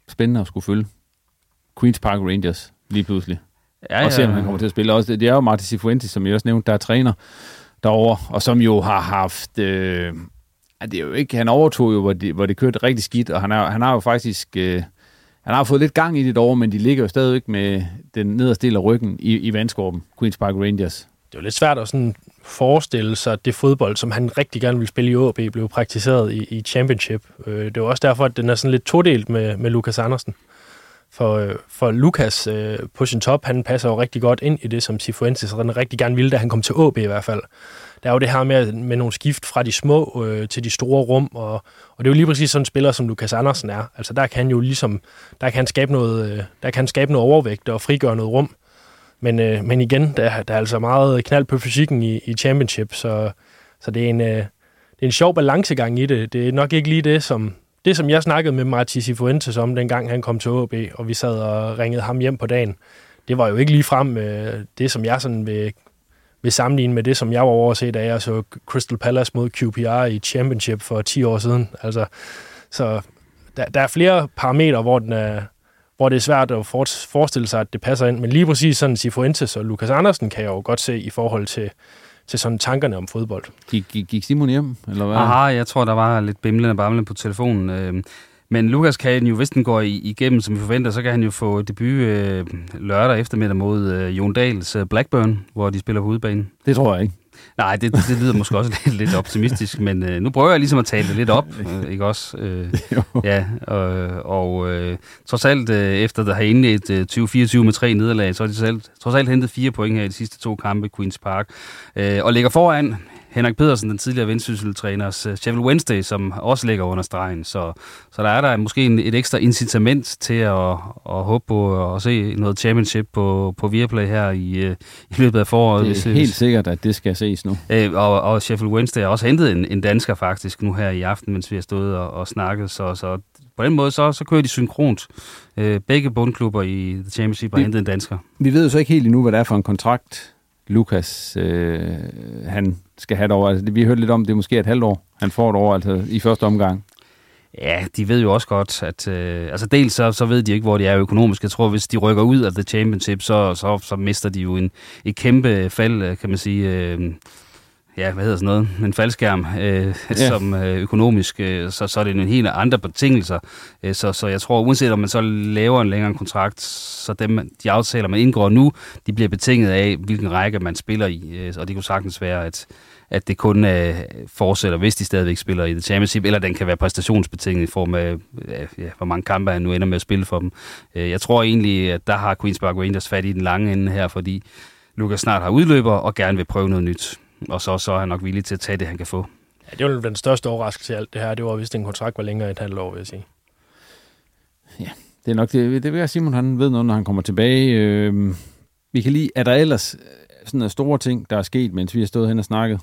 spændende at skulle følge Queen's Park Rangers lige pludselig. Ja, ja. Og se, om han kommer til at spille. Også, det er jo Martin Cifuentes, som jeg også nævnte, der er træner derovre, og som jo har haft... Øh, det er jo ikke, han overtog jo, hvor det, hvor det kørte rigtig skidt, og han, er, han har jo faktisk... Øh, han har fået lidt gang i det derovre, men de ligger jo stadigvæk med den nederste del af ryggen i, i vandskorben, Queen's Park Rangers. Det er jo lidt svært at sådan forestille sig, at det fodbold, som han rigtig gerne ville spille i OB, blev praktiseret i, i Championship. Øh, det er også derfor, at den er sådan lidt todelt med, med Lukas Andersen. For, øh, for Lukas øh, på sin top, han passer jo rigtig godt ind i det, som Sifuentes rigtig gerne ville, da han kom til AB i hvert fald. Der er jo det her med, med nogle skift fra de små øh, til de store rum, og, og det er jo lige præcis sådan en spiller, som Lukas Andersen er. Altså der kan han jo ligesom, der kan han skabe noget, øh, der kan han skabe noget overvægt og frigøre noget rum. Men, øh, men igen, der, der er altså meget knald på fysikken i, i championship, så, så det, er en, øh, det er en sjov balancegang i det. Det er nok ikke lige det, som, det, som jeg snakkede med Martin Cifuentes om, dengang han kom til AB, og vi sad og ringede ham hjem på dagen, det var jo ikke lige frem øh, det, som jeg sådan vil, vil sammenligne med det, som jeg var overset, da jeg så Crystal Palace mod QPR i Championship for 10 år siden. Altså, så der, der er flere parametre, hvor, den er, hvor det er svært at forestille sig, at det passer ind. Men lige præcis sådan Sifuentes og Lukas Andersen kan jeg jo godt se i forhold til, til sådan tankerne om fodbold. Gik, gik, gik Simon hjem, eller hvad? Aha, jeg tror, der var lidt bimlende bamlende på telefonen. Øh, men Lukas kan jo, hvis den går igennem, som vi forventer, så kan han jo få debut øh, lørdag eftermiddag mod øh, Jon Dahls øh, Blackburn, hvor de spiller på udebanen. Det tror jeg ikke. Nej, det, det lyder måske også lidt, lidt optimistisk, men øh, nu prøver jeg ligesom at tale det lidt op, øh, ikke også? Øh, *laughs* ja, og, og øh, trods alt, øh, efter der har indledt øh, 2024 med tre nederlag, så har de selv, trods alt hentet fire point her i de sidste to kampe, Queen's Park, øh, og ligger foran Henrik Pedersen, den tidligere vendsyssel-træners uh, Sheffield Wednesday, som også ligger under stregen. Så, så der er der måske en, et ekstra incitament til at, at håbe på at se noget championship på, på Viaplay her i, uh, i løbet af foråret. Det er hvis, helt sikkert, at det skal ses nu. Uh, og, og Sheffield Wednesday har også hentet en, en dansker faktisk nu her i aften, mens vi har stået og, og snakket. Så, så på den måde, så, så kører de synkront. Uh, begge bundklubber i The Championship har hentet en dansker. Vi ved jo så ikke helt endnu, hvad det er for en kontrakt, Lukas øh, han skal have et år. Altså, vi har hørt lidt om, det er måske et halvt år, han får et år altså, i første omgang. Ja, de ved jo også godt, at... Øh, altså dels så, så ved de ikke, hvor de er økonomisk. Jeg tror, hvis de rykker ud af The Championship, så, så, så mister de jo en, et kæmpe fald, øh, kan man sige... Øh, ja, hvad hedder sådan noget, en faldskærm, øh, ja. som øh, økonomisk, øh, så, så er det en helt andre betingelser. Øh, så, så jeg tror, uanset om man så laver en længere kontrakt, så dem, de aftaler, man indgår nu, de bliver betinget af, hvilken række man spiller i. Øh, og det kunne sagtens være, at, at det kun øh, fortsætter, hvis de stadigvæk spiller i The Championship, eller den kan være præstationsbetinget i form af, ja, ja, hvor mange kampe han nu ender med at spille for dem. Øh, jeg tror egentlig, at der har Queen's Park Rangers fat i den lange ende her, fordi Lukas snart har udløber og gerne vil prøve noget nyt og så, så er han nok villig til at tage det, han kan få. Ja, det var den største overraskelse i alt det her. Det var, hvis den kontrakt var længere end et halvt år, vil jeg sige. Ja, det er nok det. Det vil jeg, Simon han ved noget, når han kommer tilbage. Øh, vi kan lige, er der ellers sådan store ting, der er sket, mens vi har stået hen og snakket?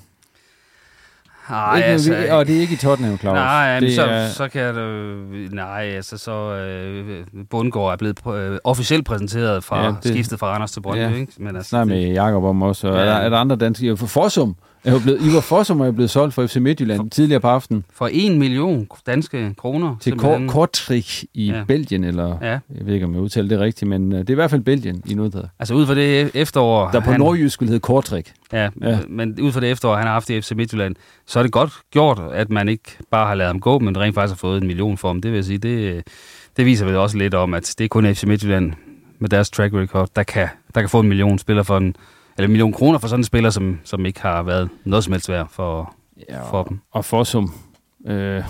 Nej, ikke, altså, og det er ikke i Tottenham, Claus. Nej, det så, er... så kan det... Nej, altså så... Øh, Bundgaard er blevet øh, officielt præsenteret fra ja, det, skiftet fra Randers til Brøndby, ja. ikke? Men altså, Snart med Jakob om også. Og ja. er, der, er der andre danske... For Forsum er jo blevet, Ivar Fossum er blevet solgt for FC Midtjylland for, tidligere på aftenen. For en million danske kroner. Til Kortrik i ja. Belgien, eller ja. jeg ved ikke, om jeg udtaler det rigtigt, men uh, det er i hvert fald Belgien i noget Altså ud fra det efterår... Der på han, nordjysk vil hedde Kortrik. Ja, ja, men ud fra det efterår, han har haft i FC Midtjylland, så er det godt gjort, at man ikke bare har lavet ham gå, men rent faktisk har fået en million for ham. Det vil jeg sige, det, det viser vel også lidt om, at det er kun FC Midtjylland med deres track record, der kan, der kan få en million spiller for en eller million kroner for sådan en spiller, som, som ikke har været noget som helst værd for, ja, for dem. Og for som, øh,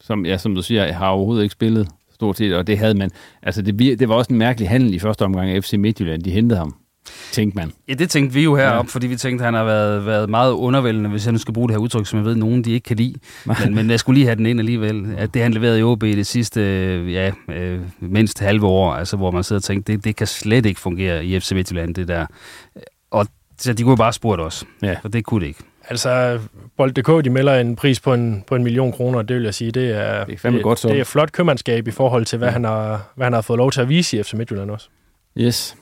som, ja, som du siger, har overhovedet ikke spillet stort set, og det havde man. Altså, det, det var også en mærkelig handel i første omgang af FC Midtjylland. De hentede ham tænkte man. Ja, det tænkte vi jo heroppe, ja. fordi vi tænkte, at han har været, været meget undervældende, hvis jeg nu skal bruge det her udtryk, som jeg ved, nogen de ikke kan lide. Men, men jeg skulle lige have den ind alligevel. At det han leverede i OB i det sidste, ja, øh, mindst halve år, altså hvor man sidder og tænker, det, det kan slet ikke fungere i FC Midtjylland, det der. Og så de kunne jo bare spurgt os, ja. for det kunne det ikke. Altså, Bold.dk, de melder en pris på en, på en million kroner, det vil jeg sige, det er, det er, det, godt så. det er flot købmandskab i forhold til, hvad, ja. han har, hvad han har fået lov til at vise i FC Midtjylland også. Yes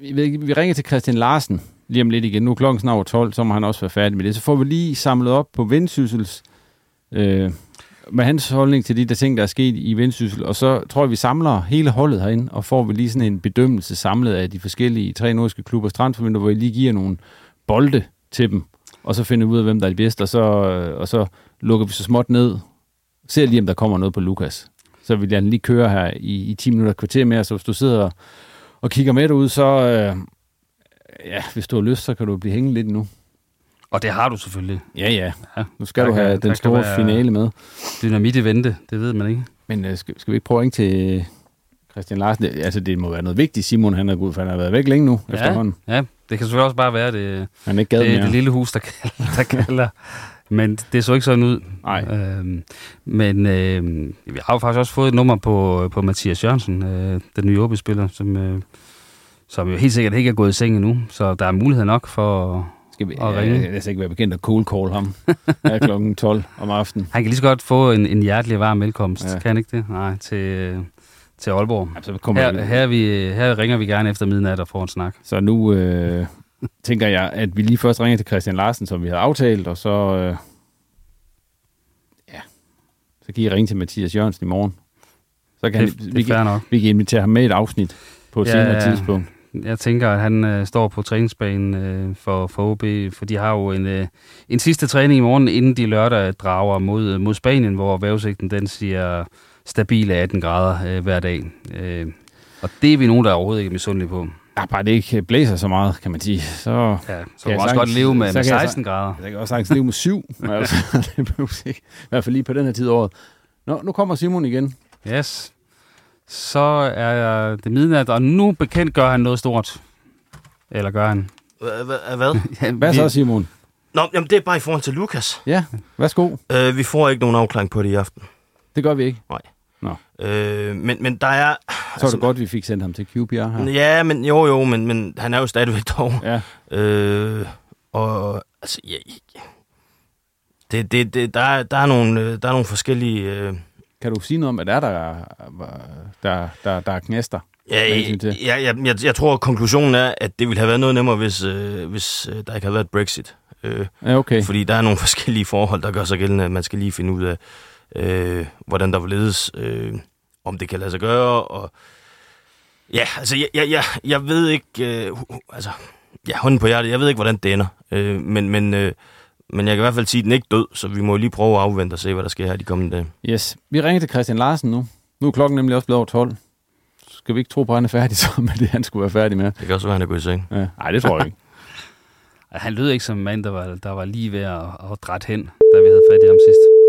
vi, vi ringer til Christian Larsen lige om lidt igen. Nu er klokken snart 12, så må han også være færdig med det. Så får vi lige samlet op på Vendsyssels, øh, med hans holdning til de der ting, der er sket i Vendsyssel. Og så tror jeg, vi samler hele holdet herinde, og får vi lige sådan en bedømmelse samlet af de forskellige tre nordiske klubber transfervinduer, hvor I lige giver nogle bolde til dem, og så finder ud af, hvem der er de bedste, og så, og så lukker vi så småt ned. Ser lige, om der kommer noget på Lukas. Så vil jeg lige køre her i, i 10 minutter kvarter mere, så hvis du sidder og kigger med ud, så øh, ja, hvis du har lyst, så kan du blive hængende lidt nu. Og det har du selvfølgelig. Ja, ja. ja nu skal der du have kan, den store finale med. Dynamit i vente, det ved man ikke. Men øh, skal, skal vi ikke prøve at ringe til Christian Larsen? Det, altså, det må være noget vigtigt, Simon han er god, for han har været væk længe nu ja, efterhånden. Ja, det kan selvfølgelig også bare være det, han ikke det, det lille hus, der kalder. Der *laughs* kalder. Men det så ikke sådan ud. Nej. Øhm, men øh, vi har jo faktisk også fået et nummer på, på Mathias Jørgensen, øh, den nye OB-spiller, som, øh, som jo helt sikkert ikke er gået i seng endnu. Så der er mulighed nok for skal vi, at ringe. Jeg, skal ikke være bekendt at cold call ham *laughs* her klokken 12 om aftenen. Han kan lige så godt få en, en hjertelig varm velkomst, ja. kan han ikke det? Nej, til, til Aalborg. Ja, så kommer her, her, vi, her ringer vi gerne efter midnat og får en snak. Så nu øh, tænker jeg, at vi lige først ringer til Christian Larsen, som vi havde aftalt, og så, øh, ja, så kan I ringe til Mathias Jørgensen i morgen. Så kan det, han, det vi, kan, nok. vi kan invitere ham med et afsnit på et ja, senere tidspunkt. jeg tænker, at han øh, står på træningsbanen øh, for, for OB, for de har jo en, øh, en sidste træning i morgen, inden de lørdag drager mod, mod Spanien, hvor vejrudsigten den siger stabile 18 grader øh, hver dag. Øh, og det er vi nogen, der er overhovedet ikke misundelige på. Ja, bare det ikke blæser så meget, kan man sige. Så, ja, så kan man også godt leve med, med 16 grader. Jeg kan også sagtens leve med 7. *laughs* altså, *laughs* det behøver ikke. I hvert fald lige på den her tid af året. Nå, nu kommer Simon igen. Yes. Så er det midnat, og nu bekendt gør han noget stort. Eller gør han? Hvad? *laughs* Hvad så, Simon? Nå, jamen det er bare i forhold til Lukas. Ja, værsgo. Øh, vi får ikke nogen afklaring på det i aften. Det gør vi ikke? Nej. Øh, men, men der er... Så er det godt, vi fik sendt ham til QPR her. Ja, men jo jo, men, men han er jo stadigvæk *laughs* dog. Ja. Øh, og altså, ja, ja. Det, det, det, der, er, der, er nogle, øh, der er nogle forskellige... Øh, kan du sige noget om, at er der, der, der, der er knæster? Ja, jeg, jeg, jeg, jeg, jeg tror, at konklusionen er, at det ville have været noget nemmere, hvis, øh, hvis øh, der ikke havde været Brexit. Øh, ja, okay. Fordi der er nogle *laughs* forskellige forhold, der gør sig gældende, at man skal lige finde ud af, øh, hvordan der vil ledes, øh, om det kan lade sig gøre. Og ja, altså, jeg, jeg, jeg, jeg ved ikke, øh, altså, ja, hånden på hjertet, jeg ved ikke, hvordan det ender. Øh, men, men, øh, men jeg kan i hvert fald sige, at den ikke død, så vi må lige prøve at afvente og se, hvad der sker her de kommende dage. Yes. Vi ringer til Christian Larsen nu. Nu er klokken nemlig også blevet over 12. Skal vi ikke tro på, at han er færdig *laughs* så med det, han skulle være færdig med? Det kan også være, at han er gået i seng. Ja. Nej, det tror jeg ikke. *laughs* han lød ikke som en mand, der var, der var lige ved at, at dræt hen, da vi havde fat i ham sidst.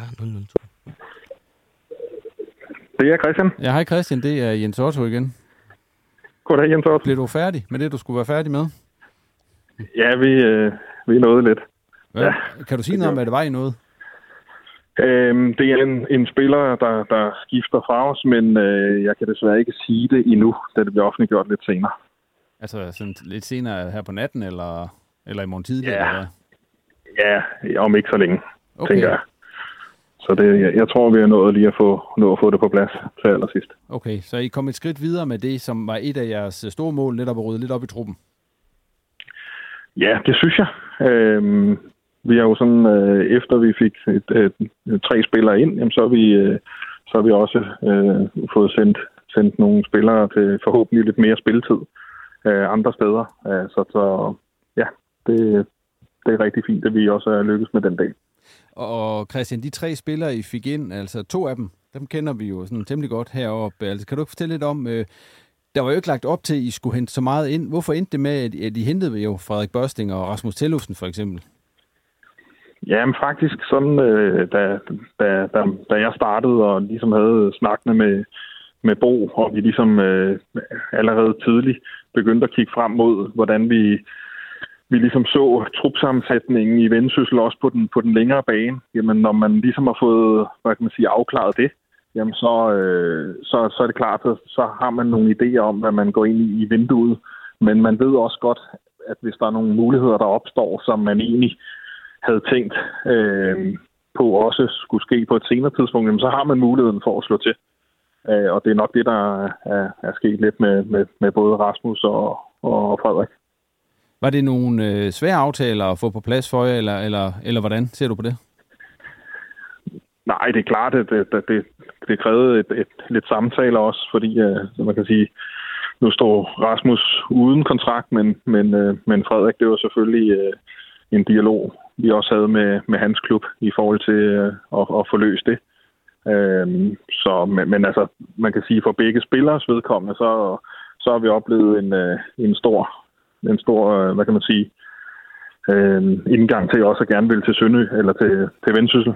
Ja, 0 Det er Christian. Ja, hej Christian. Det er Jens Otto igen. Goddag, Jens Otto. Blev du færdig med det, du skulle være færdig med? Ja, vi, øh, vi nåede lidt. Hvad? Ja. Kan du sige noget om, hvad det var i noget? Øhm, det er en, en spiller, der, der skifter fra os, men øh, jeg kan desværre ikke sige det endnu, da det bliver offentliggjort lidt senere. Altså sådan lidt senere her på natten, eller, eller i morgen tidlig? Ja. Eller? ja, om ikke så længe, Okay. tænker jeg. Så det, jeg, jeg tror, vi har nået lige at få, nå at få det på plads til allersidst. Okay, så I kom et skridt videre med det, som var et af jeres store mål, netop at rydde lidt op i truppen. Ja, det synes jeg. Øhm, vi har jo sådan, øh, efter vi fik et, et, et, tre spillere ind, jamen, så, har vi, øh, så har vi også øh, fået sendt, sendt nogle spillere til forhåbentlig lidt mere spilletid øh, andre steder. Øh, så, så ja, det, det er rigtig fint, at vi også er lykkes med den del. Og Christian, de tre spillere, I fik ind, altså to af dem, dem kender vi jo sådan temmelig godt heroppe. Altså, kan du ikke fortælle lidt om, øh, der var jo ikke lagt op til, at I skulle hente så meget ind. Hvorfor endte det med, at I hentede jo Frederik Børsting og Rasmus Tellufsen for eksempel? Ja, men faktisk sådan, øh, da, da, da, da jeg startede og ligesom havde snakkende med, med Bo, og vi ligesom øh, allerede tidligt begyndte at kigge frem mod, hvordan vi, vi ligesom så trupsammensætningen i Vendsyssel også på den, på den længere bane. Jamen, når man ligesom har fået, hvad kan man sige, afklaret det, jamen så, øh, så, så er det klart, at så har man nogle idéer om, hvad man går ind i, i vinduet. Men man ved også godt, at hvis der er nogle muligheder, der opstår, som man egentlig havde tænkt øh, på også skulle ske på et senere tidspunkt, jamen, så har man muligheden for at slå til. Øh, og det er nok det, der er, er sket lidt med, med, med både Rasmus og, og Frederik. Var det nogle øh, svære aftaler at få på plads for jer, eller, eller, eller hvordan ser du på det? Nej, det er klart, at det, det, det, det krævede et, et, lidt samtaler også, fordi øh, man kan sige, nu står Rasmus uden kontrakt, men, men, øh, men Frederik, det var selvfølgelig øh, en dialog, vi også havde med, med hans klub i forhold til øh, at, at få løst det. Øhm, så, men, men altså, man kan sige, for begge spillers vedkommende, så, så har vi oplevet en, øh, en stor, en stor øh, hvad kan man sige, øh, indgang til også at gerne vil til Sønø eller til, til Vendsyssel.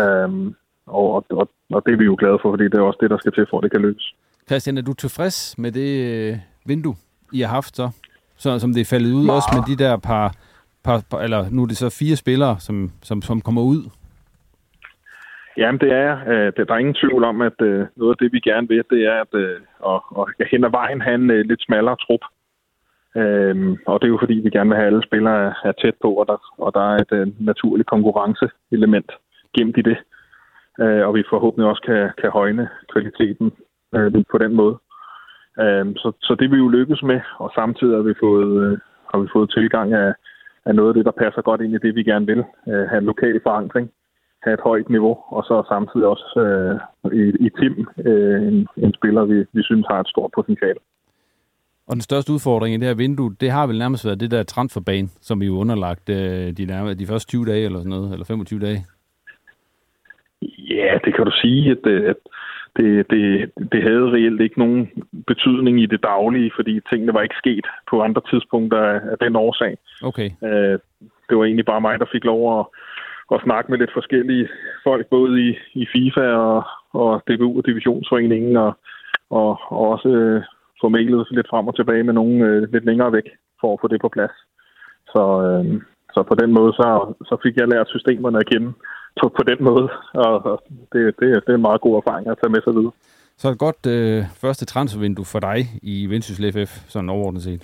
Øhm, og, og, og det er vi jo glade for, fordi det er også det, der skal til for, at det kan lykkes. Christian, er du tilfreds med det øh, vindue, I har haft så? så som det er faldet ud, også med de der par, par, par, eller nu er det så fire spillere, som, som, som kommer ud? Jamen, det er, øh, der er ingen tvivl om, at øh, noget af det, vi gerne vil, det er at, øh, at, at hen ad vejen have en øh, lidt smallere trup. Øhm, og det er jo fordi, vi gerne vil have alle spillere er tæt på, og der, og der er et øh, naturligt konkurrenceelement gemt i det. Øh, og vi forhåbentlig også kan, kan højne kvaliteten øh, på den måde. Øh, så, så det vil vi jo lykkes med, og samtidig har vi fået, øh, har vi fået tilgang af, af noget af det, der passer godt ind i det, vi gerne vil. Øh, have en lokal forankring have et højt niveau, og så samtidig også øh, i, i Tim, øh, en, en spiller, vi, vi synes har et stort potentiale. Og den største udfordring i det her vindue, det har vel nærmest været det der transferbane, som vi jo underlagt øh, de, nærmere, de første 20 dage eller sådan noget, eller 25 dage. Ja, det kan du sige, at, øh, at det, det, det havde reelt ikke nogen betydning i det daglige, fordi tingene var ikke sket på andre tidspunkter af, af den årsag. Okay. Øh, det var egentlig bare mig, der fik lov at, at snakke med lidt forskellige folk, både i, i FIFA og, og DBU og Divisionsforeningen, og, og, og også øh, mailet lidt frem og tilbage med nogen øh, lidt længere væk, for at få det på plads. Så, øh, så på den måde, så, så fik jeg lært systemerne at kende på, på den måde, og, og det, det, det er en meget god erfaring at tage med sig videre. Så et godt øh, første transfervindue for dig i Vendsyssel FF, sådan overordnet set.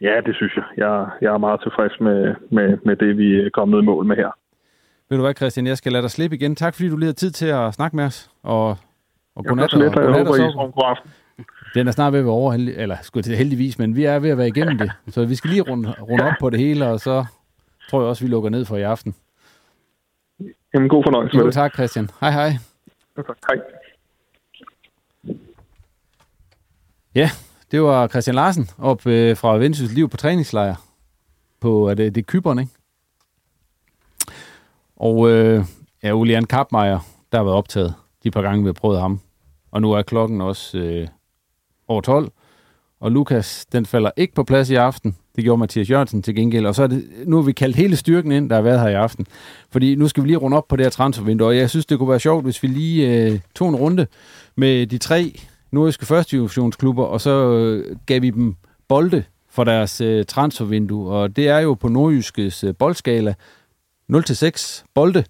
Ja, det synes jeg. Jeg, jeg er meget tilfreds med, med, med det, vi er kommet i mål med her. Ved du hvad, Christian, jeg skal lade dig slippe igen. Tak fordi du lige har tid til at snakke med os. Og, og godnat, og, godnat, og, jeg håber, I god aften. Den er snart ved at være over, eller skulle det heldigvis, men vi er ved at være igennem det. Så vi skal lige runde, runde op på det hele, og så tror jeg også, vi lukker ned for i aften. Jamen, god fornøjelse med det. tak, Christian. Hej, hej. Tak, hej. Ja, det var Christian Larsen op øh, fra Vendsyssel Liv på træningslejr på, er det, det er Kyberen, ikke? Og øh, ja, Julian Kapmeier, der har været optaget de par gange, vi har prøvet ham. Og nu er klokken også øh, over 12. Og Lukas, den falder ikke på plads i aften. Det gjorde Mathias Jørgensen til gengæld. Og så er det, nu har vi kaldt hele styrken ind, der har været her i aften. Fordi nu skal vi lige runde op på det her transfervindue. Og jeg synes, det kunne være sjovt, hvis vi lige øh, tog en runde med de tre nordiske første divisionsklubber, og så øh, gav vi dem bolde for deres øh, transfervindue. Og det er jo på nordjyskes øh, boldskala 0-6 bolde.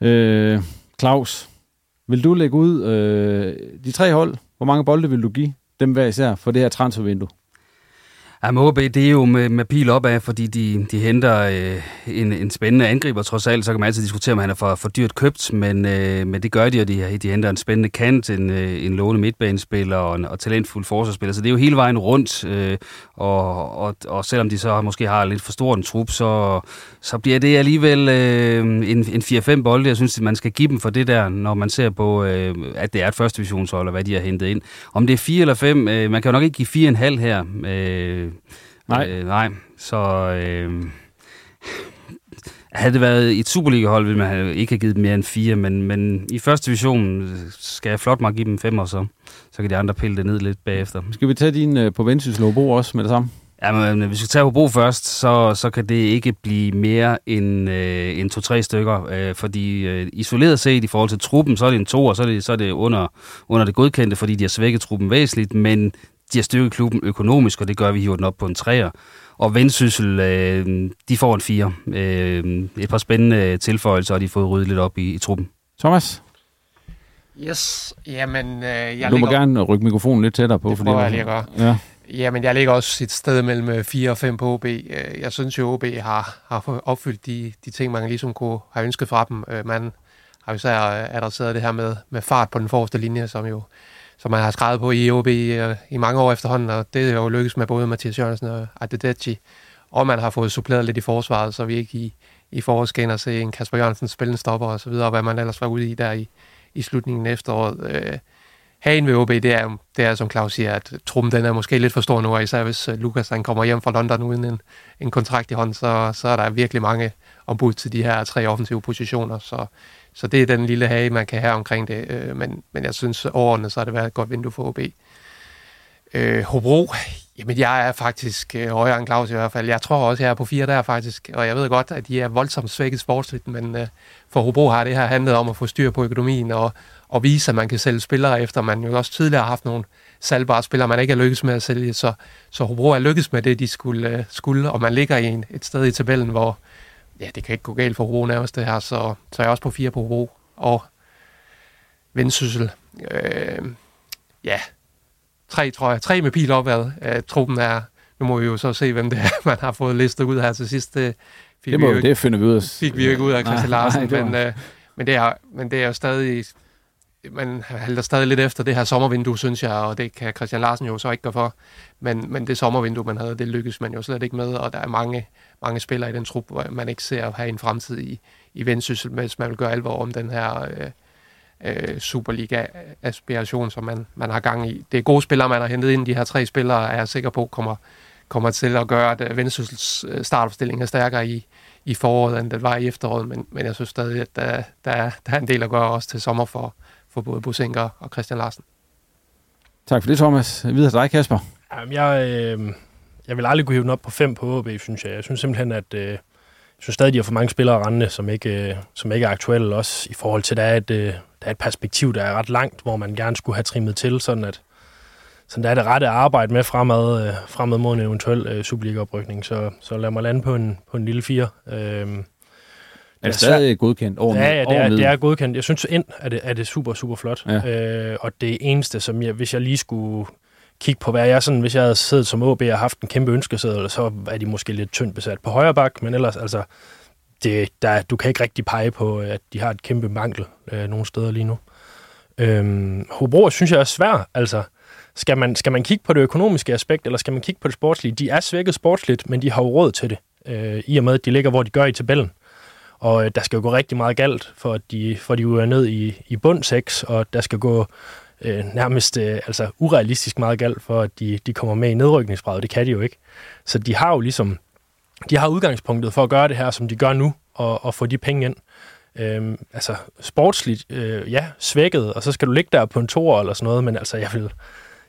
Øh, Claus, vil du lægge ud øh, de tre hold? Hvor mange bolde vil du give dem hver især for det her transfervindue? Ja, OB, det er jo med, med pil opad, fordi de, de henter øh, en, en spændende angriber trods alt. Så kan man altid diskutere, om han er for, for dyrt købt, men, øh, men det gør de, og de, de henter en spændende kant, en, øh, en låne midtbanespiller og, en, og talentfuld forsvarsspiller. Så det er jo hele vejen rundt, øh, og, og, og selvom de så måske har lidt for stor en trup, så, så bliver det alligevel øh, en, en 4-5 bolde. Jeg synes, at man skal give dem for det der, når man ser på, øh, at det er et første divisionshold, og hvad de har hentet ind. Om det er 4 eller 5, øh, man kan jo nok ikke give 4,5 her. Øh, nej. Øh, nej, så... Øh, havde det været et Superliga-hold, ville man ikke have givet dem mere end fire, men, men i første division skal jeg flot mig give dem fem, og så, så kan de andre pille det ned lidt bagefter. Skal vi tage din uh, på Vendsyssel også med det samme? Ja, men hvis vi tager Hobro først, så, så kan det ikke blive mere end, øh, end to-tre stykker, øh, fordi øh, isoleret set i forhold til truppen, så er det en to, og så er det, så er det under, under det godkendte, fordi de har svækket truppen væsentligt, men de har styrket klubben økonomisk, og det gør, at vi hiver den op på en træer. Og Vendsyssel, øh, de får en fire. Øh, et par spændende tilføjelser, og de har fået ryddet lidt op i, i truppen. Thomas? Yes, jamen... Øh, jeg du må ligger... gerne rykke mikrofonen lidt tættere på. Det prøver fordi, jeg lige at gøre. Ja. Jamen, jeg ligger også et sted mellem 4 og 5 på OB. Øh, jeg synes jo, OB har, har opfyldt de, de ting, man ligesom kunne have ønsket fra dem. Øh, man har jo især adresseret det her med, med fart på den forreste linje, som jo som man har skrevet på i OB i, øh, i mange år efterhånden, og det er jo lykkedes med både Mathias Jørgensen og Adedeji, og man har fået suppleret lidt i forsvaret, så vi ikke i, i foråret skal ind og se en Kasper Jørgensen spille en stopper og så videre, og hvad man ellers var ude i der i, i slutningen af efteråret. Øh, hagen ved OB, det er, det er, som Claus siger, at truppen den er måske lidt for stor nu, og især hvis øh, Lukas han kommer hjem fra London uden en, en kontrakt i hånden, så, så er der virkelig mange ombud til de her tre offensive positioner, så, så det er den lille hage, man kan have omkring det, øh, men, men jeg synes overordnet, så har det været et godt vindue for OB. Øh, Hobro, jamen jeg er faktisk øh, højere end Claus i hvert fald. Jeg tror også, jeg er på fire der faktisk, og jeg ved godt, at de er voldsomt svækket sportsligt, men øh, for Hobro har det her handlet om at få styr på økonomien og, og vise, at man kan sælge spillere efter. Man jo også tidligere har haft nogle salgbare spillere, man ikke er lykkedes med at sælge, så, så Hobro er lykkedes med det, de skulle, øh, skulle og man ligger i en, et sted i tabellen, hvor ja, det kan ikke gå galt for Hobro nærmest det her, så, så er jeg også på fire på Hobro og Vendsyssel. Øh, ja, tre, tror jeg. Tre med pil opad. Øh, truppen er, nu må vi jo så se, hvem det er, *laughs* man har fået listet ud her til sidst. Det, fik det, må, vi jo ikke, det finder vi ud af. Fik vi jo ikke ud af Christian Larsen, nej, men, øh, men, det er, men det er jo stadig man halter stadig lidt efter det her sommervindue, synes jeg, og det kan Christian Larsen jo så ikke gøre for. Men, men det sommervindue, man havde, det lykkedes man jo slet ikke med, og der er mange, mange spillere i den trup, hvor man ikke ser at have en fremtid i, i vendsyssel, hvis man vil gøre alvor om den her øh, øh, Superliga-aspiration, som man, man har gang i. Det er gode spillere, man har hentet ind. De her tre spillere er jeg sikker på kommer, kommer til at gøre, at øh, vendsyssels øh, startopstilling er stærkere i, i foråret, end det var i efteråret, men, men jeg synes stadig, at der, der, er, der er en del at gøre også til sommer for, for både Bosenker og Christian Larsen. Tak for det, Thomas. Videre til dig, Kasper. Jamen, jeg, øh, jeg vil aldrig kunne hive den op på fem på HB, synes jeg. Jeg synes simpelthen, at øh, jeg synes stadig, de har for mange spillere rende, som ikke, øh, som ikke er aktuelle, også i forhold til, at der er, et, øh, der er et perspektiv, der er ret langt, hvor man gerne skulle have trimmet til, sådan at sådan der er det rette arbejde med fremad, øh, fremad mod en eventuel øh, Superliga-oprykning. Så, så lad mig lande på en, på en lille fire. Øh, er det stadig godkendt over Ja, ja det, er, det er godkendt. Jeg synes, ind er det, er det super, super flot. Ja. Øh, og det eneste, som jeg, hvis jeg lige skulle kigge på, hvad jeg sådan, hvis jeg havde siddet som OB og haft en kæmpe ønskeseddel, så er de måske lidt tyndt besat på højre bak, men ellers, altså, det, der, du kan ikke rigtig pege på, at de har et kæmpe mangel øh, nogle steder lige nu. Øhm, Hobro synes jeg er svær, altså, skal man, skal man kigge på det økonomiske aspekt, eller skal man kigge på det sportslige? De er svækket sportsligt, men de har jo råd til det, øh, i og med, at de ligger, hvor de gør i tabellen. Og øh, der skal jo gå rigtig meget galt, for at de, for de er ned i, i bund 6, og der skal gå øh, nærmest øh, altså urealistisk meget galt, for at de, de kommer med i nedrykningsbrevet. Det kan de jo ikke. Så de har jo ligesom, de har udgangspunktet for at gøre det her, som de gør nu, og, og få de penge ind. Øhm, altså sportsligt, øh, ja, svækket, og så skal du ligge der på en toer eller sådan noget, men altså jeg vil,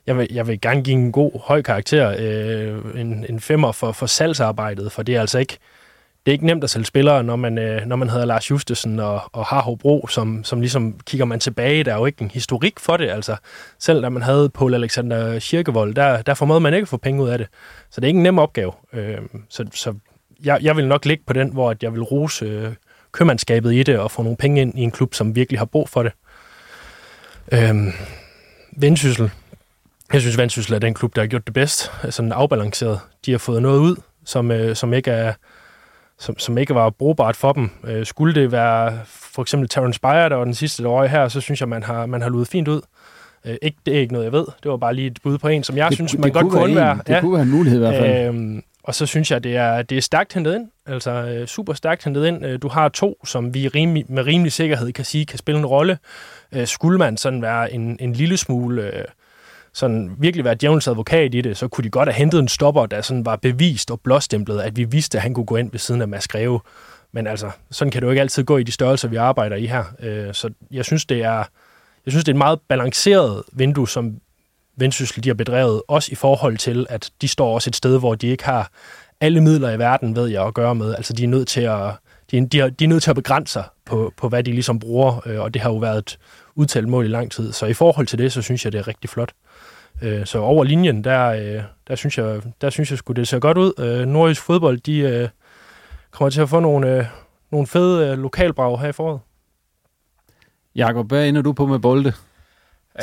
jeg vil, jeg vil gerne give en god, høj karakter, øh, en, en femmer for, for salgsarbejdet, for det er altså ikke, det er ikke nemt at sælge spillere, når man, øh, når man hedder Lars Justesen og, og har Hobro, som, som ligesom kigger man tilbage. Der er jo ikke en historik for det. Altså, selv da man havde Paul Alexander Kirkevold, der, der formåede man ikke at få penge ud af det. Så det er ikke en nem opgave. Øh, så så jeg, jeg vil nok ligge på den, hvor jeg vil rose øh, købmandskabet i det og få nogle penge ind i en klub, som virkelig har brug for det. Øh, Vendsyssel. Jeg synes, Vendsyssel er den klub, der har gjort det bedst. Sådan afbalanceret. De har fået noget ud, som, øh, som ikke er som, som ikke var brugbart for dem. Øh, skulle det være for eksempel Terence Bayer, der var den sidste år her, så synes jeg, man har, man har luet fint ud. Øh, ikke, det er ikke noget, jeg ved. Det var bare lige et bud på en, som jeg Det synes, man det godt kunne være en. Det kunne være en mulighed i hvert fald. Øhm, og så synes jeg, det er, det er stærkt hentet ind. Altså øh, super stærkt hentet ind. Øh, Du har to, som vi rimelig, med rimelig sikkerhed kan sige, kan spille en rolle. Øh, Skulle man sådan være en, en lille smule... Øh, sådan virkelig være djævelens advokat i det, så kunne de godt have hentet en stopper, der sådan var bevist og blåstemplet, at vi vidste, at han kunne gå ind ved siden af Mads Greve. Men altså, sådan kan det jo ikke altid gå i de størrelser, vi arbejder i her. Øh, Så jeg synes, det er, jeg synes, det er et meget balanceret vindue, som Vendsyssel de har bedrevet, også i forhold til, at de står også et sted, hvor de ikke har alle midler i verden, ved jeg, at gøre med. Altså, de er nødt til at, de er, de er, de er nødt til at begrænse sig på, på, hvad de ligesom bruger, øh, og det har jo været et udtalt mål i lang tid. Så i forhold til det, så synes jeg, det er rigtig flot. Øh, Så over linjen, der, øh, der synes jeg, der synes jeg sgu, det ser godt ud. Øh, Nordjysk fodbold, de øh, kommer til at få nogle, øh, nogle fede øh, lokalbrag her i foråret. Jakob, hvad ender du på med bolde?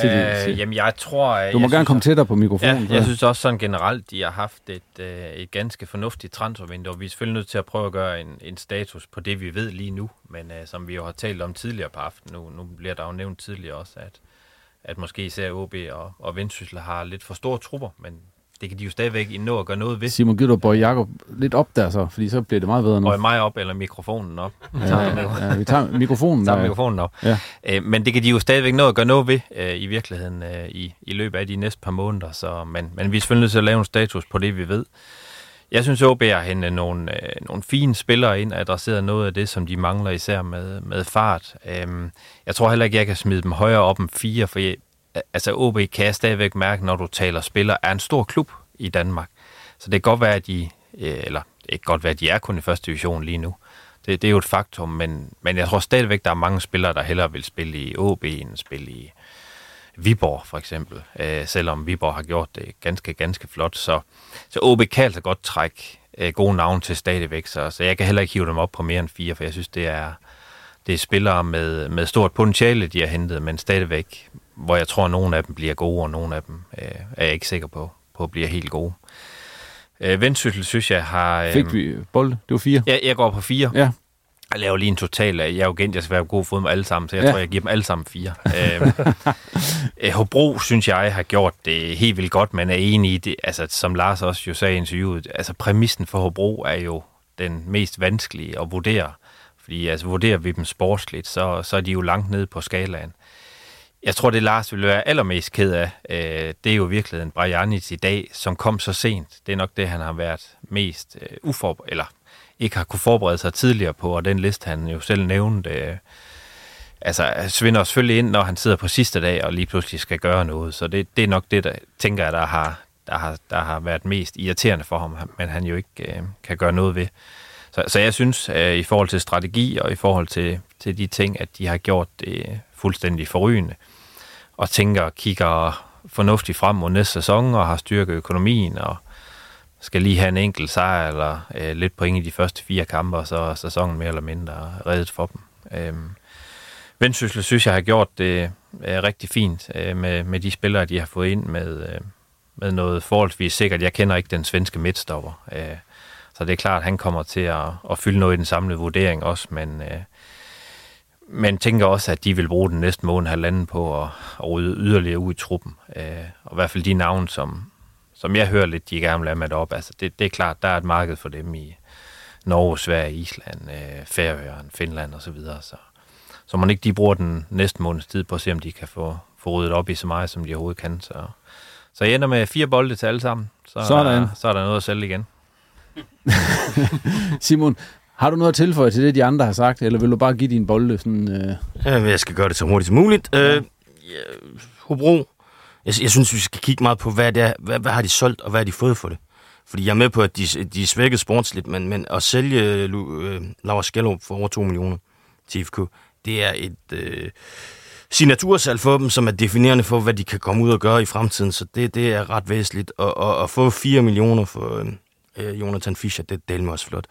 Til Øh, til- jamen, jeg tror... Du må jeg gerne komme tættere på mikrofonen, Ja, jeg synes også sådan generelt, de har haft et, øh, et ganske fornuftigt transfervindue. Vi er selvfølgelig nødt til at prøve at gøre en, en status på det, vi ved lige nu. Men øh, som vi jo har talt om tidligere på aftenen, nu, nu bliver der jo nævnt tidligere også, at, at måske især OB og, og Vendsyssel har lidt for store trupper. Men det kan de jo stadigvæk nå at gøre noget ved. Simon, giver du Bøje Jakob lidt op der så, fordi så bliver det meget bedre nu. Røg mig op, eller mikrofonen op. Ja, ja, vi tager mikrofonen tager mikrofonen op. Ja. Øh, men det kan de jo stadigvæk nå at gøre noget ved øh, i virkeligheden øh, i, i løbet af de næste par måneder. Så, men, men vi er selvfølgelig nødt til at lave en status på det, vi ved. Jeg synes, OB har hentet nogle, øh, nogle fine spillere ind og adresseret noget af det, som de mangler, især med, med fart. Øhm, jeg tror heller ikke, jeg kan smide dem højere op end fire, for jeg, altså OB kan jeg stadigvæk mærke, når du taler spiller, er en stor klub i Danmark. Så det kan godt være, at de, øh, eller det kan godt være, at de er kun i første division lige nu. Det, det er jo et faktum, men, men jeg tror stadigvæk, der er mange spillere, der hellere vil spille i OB end spille i Viborg for eksempel, øh, selvom Viborg har gjort det ganske, ganske flot. Så, så OB kan altså godt trække øh, gode navne til stadigvæk, så, så jeg kan heller ikke hive dem op på mere end fire, for jeg synes, det er, det er spillere med, med stort potentiale, de har hentet, men stadigvæk, hvor jeg tror, at nogle af dem bliver gode, og nogle af dem øh, er jeg ikke sikker på, på bliver helt gode. Øh, Vendsyssel synes jeg har... Øh, Fik vi bolde? Det var fire. Ja, jeg går på fire. Ja. Jeg laver lige en total. Jeg er jo gent, jeg skal være god fod med alle sammen, så jeg Ja. tror, jeg giver dem alle sammen fire. øhm, *laughs* øh, Hobro, synes jeg, har gjort det helt vildt godt, men er enig i det. Altså, som Lars også jo sagde i interviewet, altså præmissen for Hobro er jo den mest vanskelige at vurdere. Fordi altså, vurderer vi dem sportsligt, så, så er de jo langt nede på skalaen. Jeg tror, det Lars ville være allermest ked af, øh, det er jo virkelig en Brianic i dag, som kom så sent. Det er nok det, han har været mest øh, uforberedt, eller ikke har kunne forberede sig tidligere på, og den liste, han jo selv nævnte, øh, altså svinder selvfølgelig ind, når han sidder på sidste dag og lige pludselig skal gøre noget. Så det, det er nok det, der tænker jeg, der har, der, har, der har været mest irriterende for ham, men han jo ikke øh, kan gøre noget ved. Så, så jeg synes, øh, i forhold til strategi og i forhold til, til de ting, at de har gjort det fuldstændig forrygende, og tænker og kigger fornuftigt frem mod næste sæson, og har styrket økonomien, og skal lige have en enkelt sejr, eller øh, lidt point i de første fire kampe, og så er sæsonen mere eller mindre reddet for dem. Øh, Vendsyssel synes jeg har gjort det øh, rigtig fint øh, med, med de spillere, de har fået ind med, øh, med noget forholdsvis sikkert. Jeg kender ikke den svenske midtstopper, øh, så det er klart, at han kommer til at, at fylde noget i den samlede vurdering også, men, øh, men tænker også, at de vil bruge den næste måned halvanden på at, at rydde yderligere ud i truppen. Øh, og i hvert fald de navne, som, som jeg hører lidt, de gerne vil have med op. Altså, det, det er klart, der er et marked for dem i Norge, Sverige, Island, øh, Færøerne, Finland osv. Så, videre. så, så man ikke de bruger den næste måneds tid på at se, om de kan få, få ryddet op i så meget, som de overhovedet kan. Så, så jeg ender med fire bolde til alle sammen. Så er, Sådan. Der, så er der noget at sælge igen. *laughs* Simon, har du noget at tilføje til det, de andre har sagt, eller vil du bare give din bolde sådan... Øh... Ja, jeg skal gøre det så hurtigt som muligt. Øh, ja, Hobro, jeg, jeg synes, vi skal kigge meget på, hvad, det er, hvad, hvad har de solgt, og hvad har de fået for det. Fordi jeg er med på, at de, de er svækket sportsligt, men, men at sælge øh, øh Laura Skellup for over 2 millioner til FK, det er et øh, signatursalg for dem, som er definerende for, hvad de kan komme ud og gøre i fremtiden. Så det, det er ret væsentligt. Og, og, at få 4 millioner for øh, øh, Jonathan Fischer, det er mig også flot.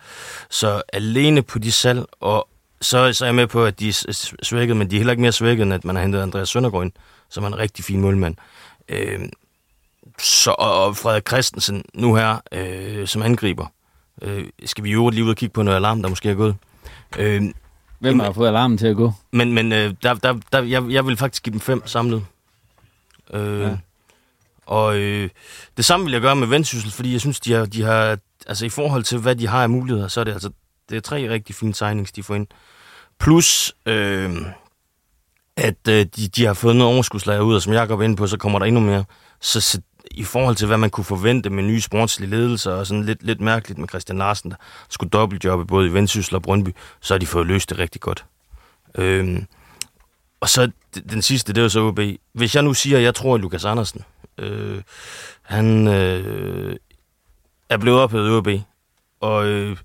Så alene på de salg, og så, så er jeg med på, at de er svækket, men de er heller ikke mere svækket, end at man har hentet Andreas Søndergaard ind, som er en rigtig fin målmand. Øh, så, og, Frederik Christensen nu her, øh, som angriber. Øh, skal vi jo lige ud og kigge på noget alarm, der måske er gået. Øh, Hvem har fået alarmen til at gå? Men, men øh, der, der, der, jeg, jeg vil faktisk give dem fem samlet. Øh, ja. Og øh, det samme vil jeg gøre med Vendsyssel, fordi jeg synes, de har, de har, altså i forhold til, hvad de har af muligheder, så er det altså, det er tre rigtig fine signings, de får ind. Plus, øh, at øh, de, de har fået noget overskudslager ud, og som jeg går ind på, så kommer der endnu mere. Så, så i forhold til, hvad man kunne forvente med nye sportslige ledelser, og sådan lidt, lidt mærkeligt med Christian Larsen, der skulle dobbeltjobbe både i Vendsyssel og Brøndby, så har de fået løst det rigtig godt. Øh, og så den sidste, det er jo så OB. Hvis jeg nu siger, at jeg tror, at Lukas Andersen, øh, han øh, er blevet ophævet i OB, og øh,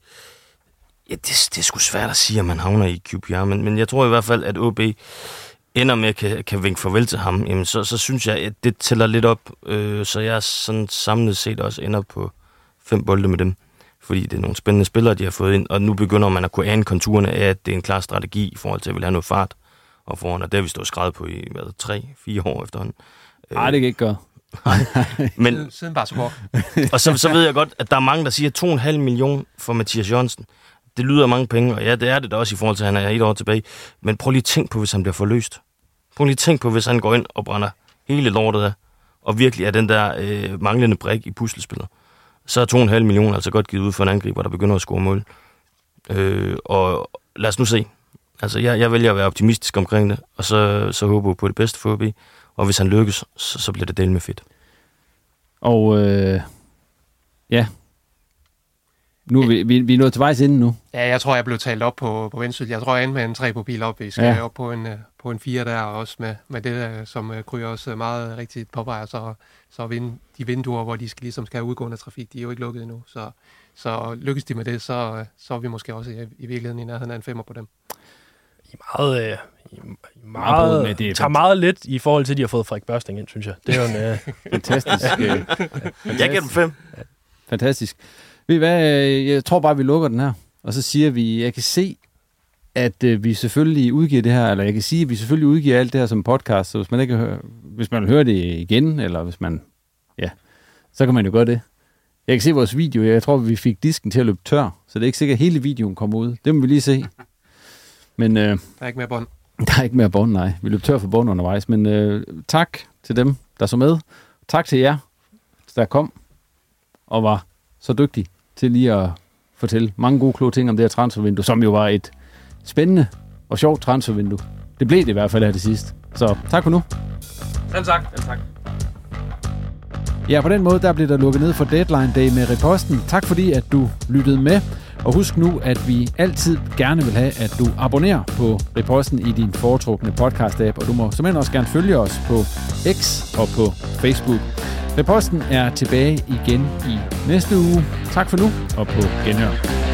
ja, det, det er sgu svært at sige, at man havner i QPR, men, men jeg tror i hvert fald, at OB ender med at kan, kan vinke farvel til ham, jamen så, så synes jeg, at det tæller lidt op, øh, så jeg sådan samlet set også ender på fem bolde med dem. Fordi det er nogle spændende spillere, de har fået ind, og nu begynder man at kunne ane konturerne af, at det er en klar strategi i forhold til at ville have noget fart og foran, og det har vi stået skrevet på i, hvad, tre, fire år efterhånden. Nej, det kan ikke gøre. *laughs* Men, Siden bare så og så, så ved jeg godt, at der er mange, der siger 2,5 million for Mathias Jørgensen. Det lyder mange penge, og ja, det er det da også i forhold til, at han er et år tilbage. Men prøv lige at tænk på, hvis han bliver forløst. Prøv lige at tænk på, hvis han går ind og brænder hele lortet af, og virkelig er den der øh, manglende brik i puslespillet. Så er 2,5 millioner altså godt givet ud for en angriber, der begynder at score mål. Øh, og lad os nu se. Altså, jeg, jeg vælger at være optimistisk omkring det, og så, så håber jeg på det bedste for OB. Og hvis han lykkes, så, så bliver det del med fedt. Og øh, ja, nu er vi, vi, vi er nået til vejs ende nu. Ja, jeg tror, jeg blev talt op på, på Vendsyssel. Jeg tror, jeg endte med en 3 på pil op. Vi skal Ja. op på en, øh, på en 4 der, og også med, med det, øh, som øh, Kryger også meget rigtigt påpeger, så, så vind, de vinduer, hvor de skal, ligesom skal have udgående trafik, de er jo ikke lukket endnu. Så, så lykkes de med det, så, øh, så er vi måske også i, i virkeligheden i nærheden af en femmer på dem. I meget, øh, I, Meget meget, men det er tager meget lidt i forhold til, at de har fået Frederik Børsting ind, synes jeg. Det er jo en... Øh, *laughs* Fantastisk. øh, Jeg giver dem fem. Fantastisk. Ved I hvad, jeg tror bare, vi lukker den her. Og så siger vi, jeg kan se, at øh, vi selvfølgelig udgiver det her, eller jeg kan sige, at vi selvfølgelig udgiver alt det her som podcast, så hvis man ikke hører, hvis man vil høre det igen, eller hvis man, ja, så kan man jo gøre det. Jeg kan se vores video, jeg tror, vi fik disken til at løbe tør, så det er ikke sikkert, at hele videoen kommer ud. Det må vi lige se. *laughs* Men øh, Der er ikke mere bånd. *laughs* der er ikke mere bånd, nej. Vi løb tør for bånd undervejs. Men øh, tak til dem, der så med. Tak til jer, der kom og var så dygtige til lige at fortælle mange gode, kloge ting om det her transfervindue, som jo var et spændende og sjovt transfervindue. Det blev det i hvert fald her til sidst. Så tak for nu. Selv tak. Selv tak. Ja, på den måde der blev der lukket ned for Deadline Day med reposten. Tak fordi, at du lyttede med. Og husk nu, at vi altid gerne vil have, at du abonnerer på reposten i din foretrukne podcast-app, og du må simpelthen også gerne følge os på X og på Facebook. Reposten er tilbage igen i næste uge. Tak for nu, og på genhør.